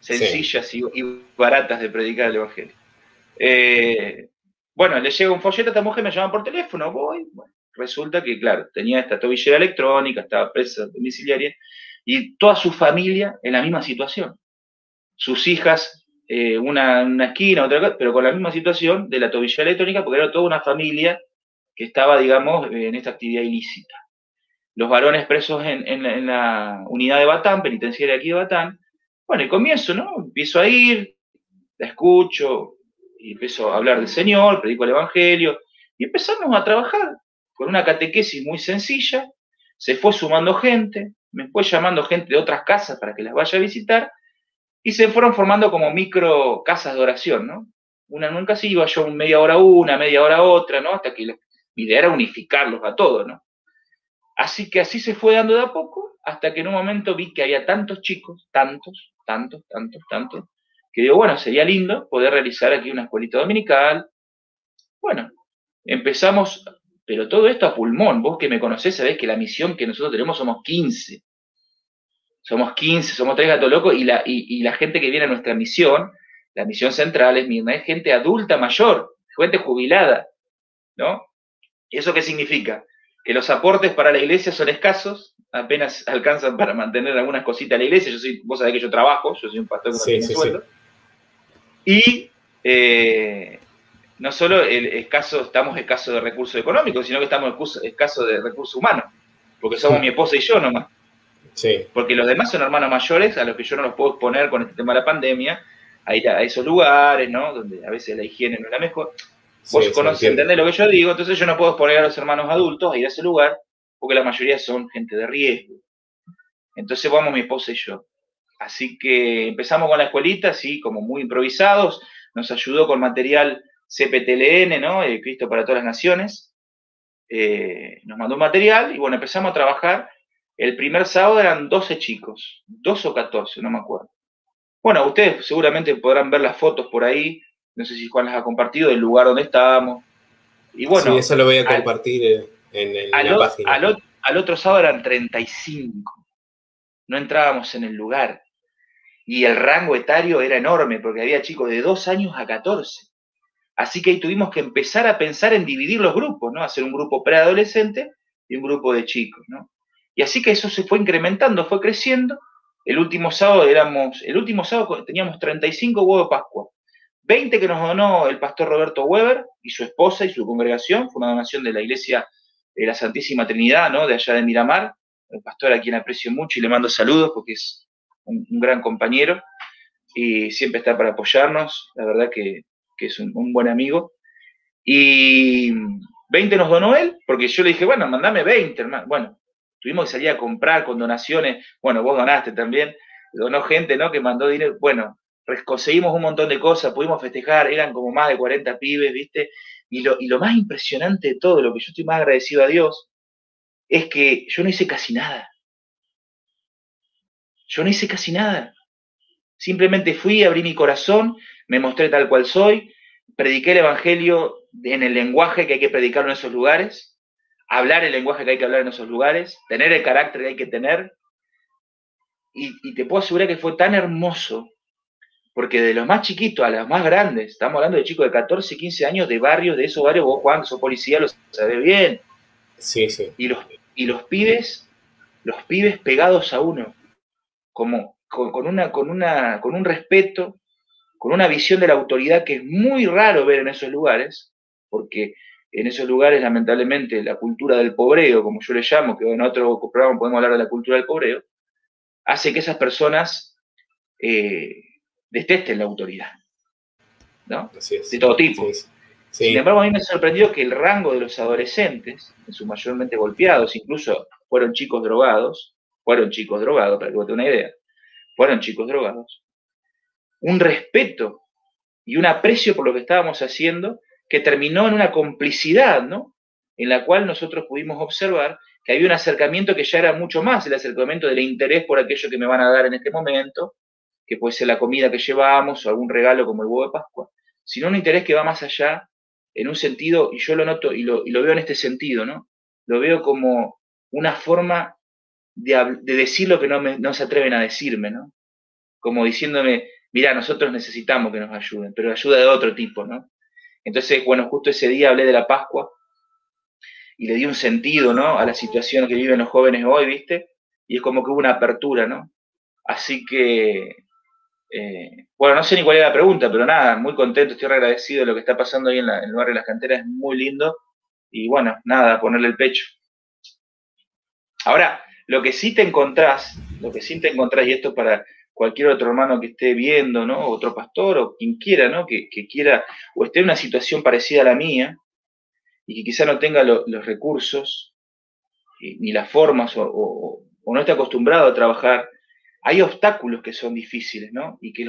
sencillas y, baratas de predicar el Evangelio. Eh, bueno, le llega un folleto a esta mujer, me llaman por teléfono, voy. resulta que, claro, tenía esta tobillera electrónica, estaba presa domiciliaria, y toda su familia en la misma situación. Sus hijas, eh, una una esquina, otra, pero con la misma situación de la tobillera electrónica, porque era toda una familia que estaba, digamos, en esta actividad ilícita los varones presos en, la unidad de Batán, penitenciaria aquí de Batán. Bueno, y comienzo, ¿no? Empiezo a ir, la escucho, y empiezo a hablar del Señor, predico el Evangelio, y empezamos a trabajar con una catequesis muy sencilla, se fue sumando gente, me fue llamando gente de otras casas para que las vaya a visitar, y se fueron formando como micro casas de oración, ¿no? Una nunca se iba yo media hora una, media hora otra, ¿no? Hasta que mi idea era unificarlos a todos, ¿no? Así que así se fue dando de a poco, hasta que en un momento vi que había tantos chicos, tantos, tantos, tantos, tantos, que digo, bueno, sería lindo poder realizar aquí una escuelita dominical. Bueno, empezamos, pero todo esto a pulmón. Vos que me conocés sabés que la misión que nosotros tenemos somos 15. Somos 15, somos tres gatos locos y la, y, la gente que viene a nuestra misión, la misión central es misma, es gente adulta mayor, gente jubilada, ¿no? ¿Y eso qué significa? Que los aportes para la iglesia son escasos, apenas alcanzan para mantener algunas cositas a la iglesia. Yo soy, vos sabés que yo trabajo, yo soy un pastor con sí, sueldo. Y eh, no solo el escaso, estamos escasos de recursos económicos, sino que estamos escasos de recursos humanos, porque somos mi esposa y yo nomás. Sí. Porque los demás son hermanos mayores a los que yo no los puedo exponer con este tema de la pandemia, a ir a esos lugares, ¿no? Donde a veces la higiene no es la mejor. Vos conocés, entendés lo que yo digo, entonces yo no puedo exponer a los hermanos adultos a ir a ese lugar, porque la mayoría son gente de riesgo. Entonces vamos mi esposa y yo. Así que empezamos con la escuelita, así como muy improvisados, nos ayudó con material CPTLN, ¿no? Eh, Cristo para todas las naciones. Eh, nos mandó un material y bueno, empezamos a trabajar. El primer sábado eran 12 chicos, 12 o 14, no me acuerdo. Bueno, ustedes seguramente podrán ver las fotos por ahí, no sé si Juan las ha compartido, del lugar donde estábamos. Y bueno, sí, eso lo voy a compartir eh, en, la página. al otro sábado eran 35. No entrábamos en el lugar. Y el rango etario era enorme, porque había chicos de 2 años a 14. Así que ahí tuvimos que empezar a pensar en dividir los grupos, ¿no? Hacer un grupo preadolescente y un grupo de chicos, ¿no? Y así que eso se fue incrementando, fue creciendo. El último sábado éramos, el último sábado teníamos 35 huevos de Pascua. 20 que nos donó el pastor Roberto Weber y su esposa y su congregación, fue una donación de la iglesia de la Santísima Trinidad, ¿no? De allá de Miramar, el pastor a quien aprecio mucho y le mando saludos porque es un, gran compañero y siempre está para apoyarnos, la verdad que que es un, buen amigo. Y 20 nos donó él, porque yo le dije, bueno, mandame 20, hermano. Bueno, tuvimos que salir a comprar con donaciones. Bueno, vos donaste también. Donó gente, ¿no? Que mandó dinero. Bueno, conseguimos un montón de cosas, pudimos festejar, eran como más de 40 pibes, ¿viste? Y lo, y lo más impresionante de todo, lo que yo estoy más agradecido a Dios, es que yo no hice casi nada. Yo no hice casi nada. Simplemente fui, abrí mi corazón, me mostré tal cual soy, prediqué el Evangelio en el lenguaje que hay que predicar en esos lugares, hablar el lenguaje que hay que hablar en esos lugares, tener el carácter que hay que tener. Y, te puedo asegurar que fue tan hermoso, porque de los más chiquitos a los más grandes, estamos hablando de chicos de 14, 15 años, de barrios, de esos barrios, vos Juan, que sos policía, lo sabés bien. Sí, sí. Y los, y los pibes, los pibes pegados a uno, como con, una, con, una, con un respeto, con una visión de la autoridad que es muy raro ver en esos lugares, porque en esos lugares, lamentablemente, la cultura del pobreo, como yo le llamo, que en otro programa podemos hablar de la cultura del pobreo, hace que esas personas eh, detesten la autoridad. ¿no? De todo tipo. Sin embargo, a mí me sorprendió que el rango de los adolescentes, en su mayormente golpeados, incluso fueron chicos drogados, fueron chicos drogados, para que vos tengas una idea, fueron chicos drogados, un respeto y un aprecio por lo que estábamos haciendo que terminó en una complicidad, ¿no? En la cual nosotros pudimos observar que había un acercamiento que ya era mucho más el acercamiento del interés por aquello que me van a dar en este momento, que puede ser la comida que llevamos o algún regalo como el huevo de Pascua, sino un interés que va más allá en un sentido, y yo lo noto y lo, veo en este sentido, ¿no? Lo veo como una forma de, decir lo que no, no se atreven a decirme, ¿no? Como diciéndome, mira, nosotros necesitamos que nos ayuden, pero ayuda de otro tipo, ¿no? Entonces, bueno, justo ese día hablé de la Pascua y le di un sentido, ¿no? A la situación que viven los jóvenes hoy, ¿viste? Y es como que hubo una apertura, ¿no? Así que, eh, bueno, no sé ni cuál es la pregunta, pero nada, muy contento, estoy agradecido de lo que está pasando ahí en, en el barrio de las canteras, es muy lindo. Y bueno, nada, ponerle el pecho. Ahora, lo que sí te encontrás, lo que sí te encontrás, y esto para cualquier otro hermano que esté viendo, ¿no? Otro pastor o quien quiera, ¿no? Que, quiera o esté en una situación parecida a la mía y que quizá no tenga los recursos ni las formas o, no esté acostumbrado a trabajar, hay obstáculos que son difíciles, ¿no? Y que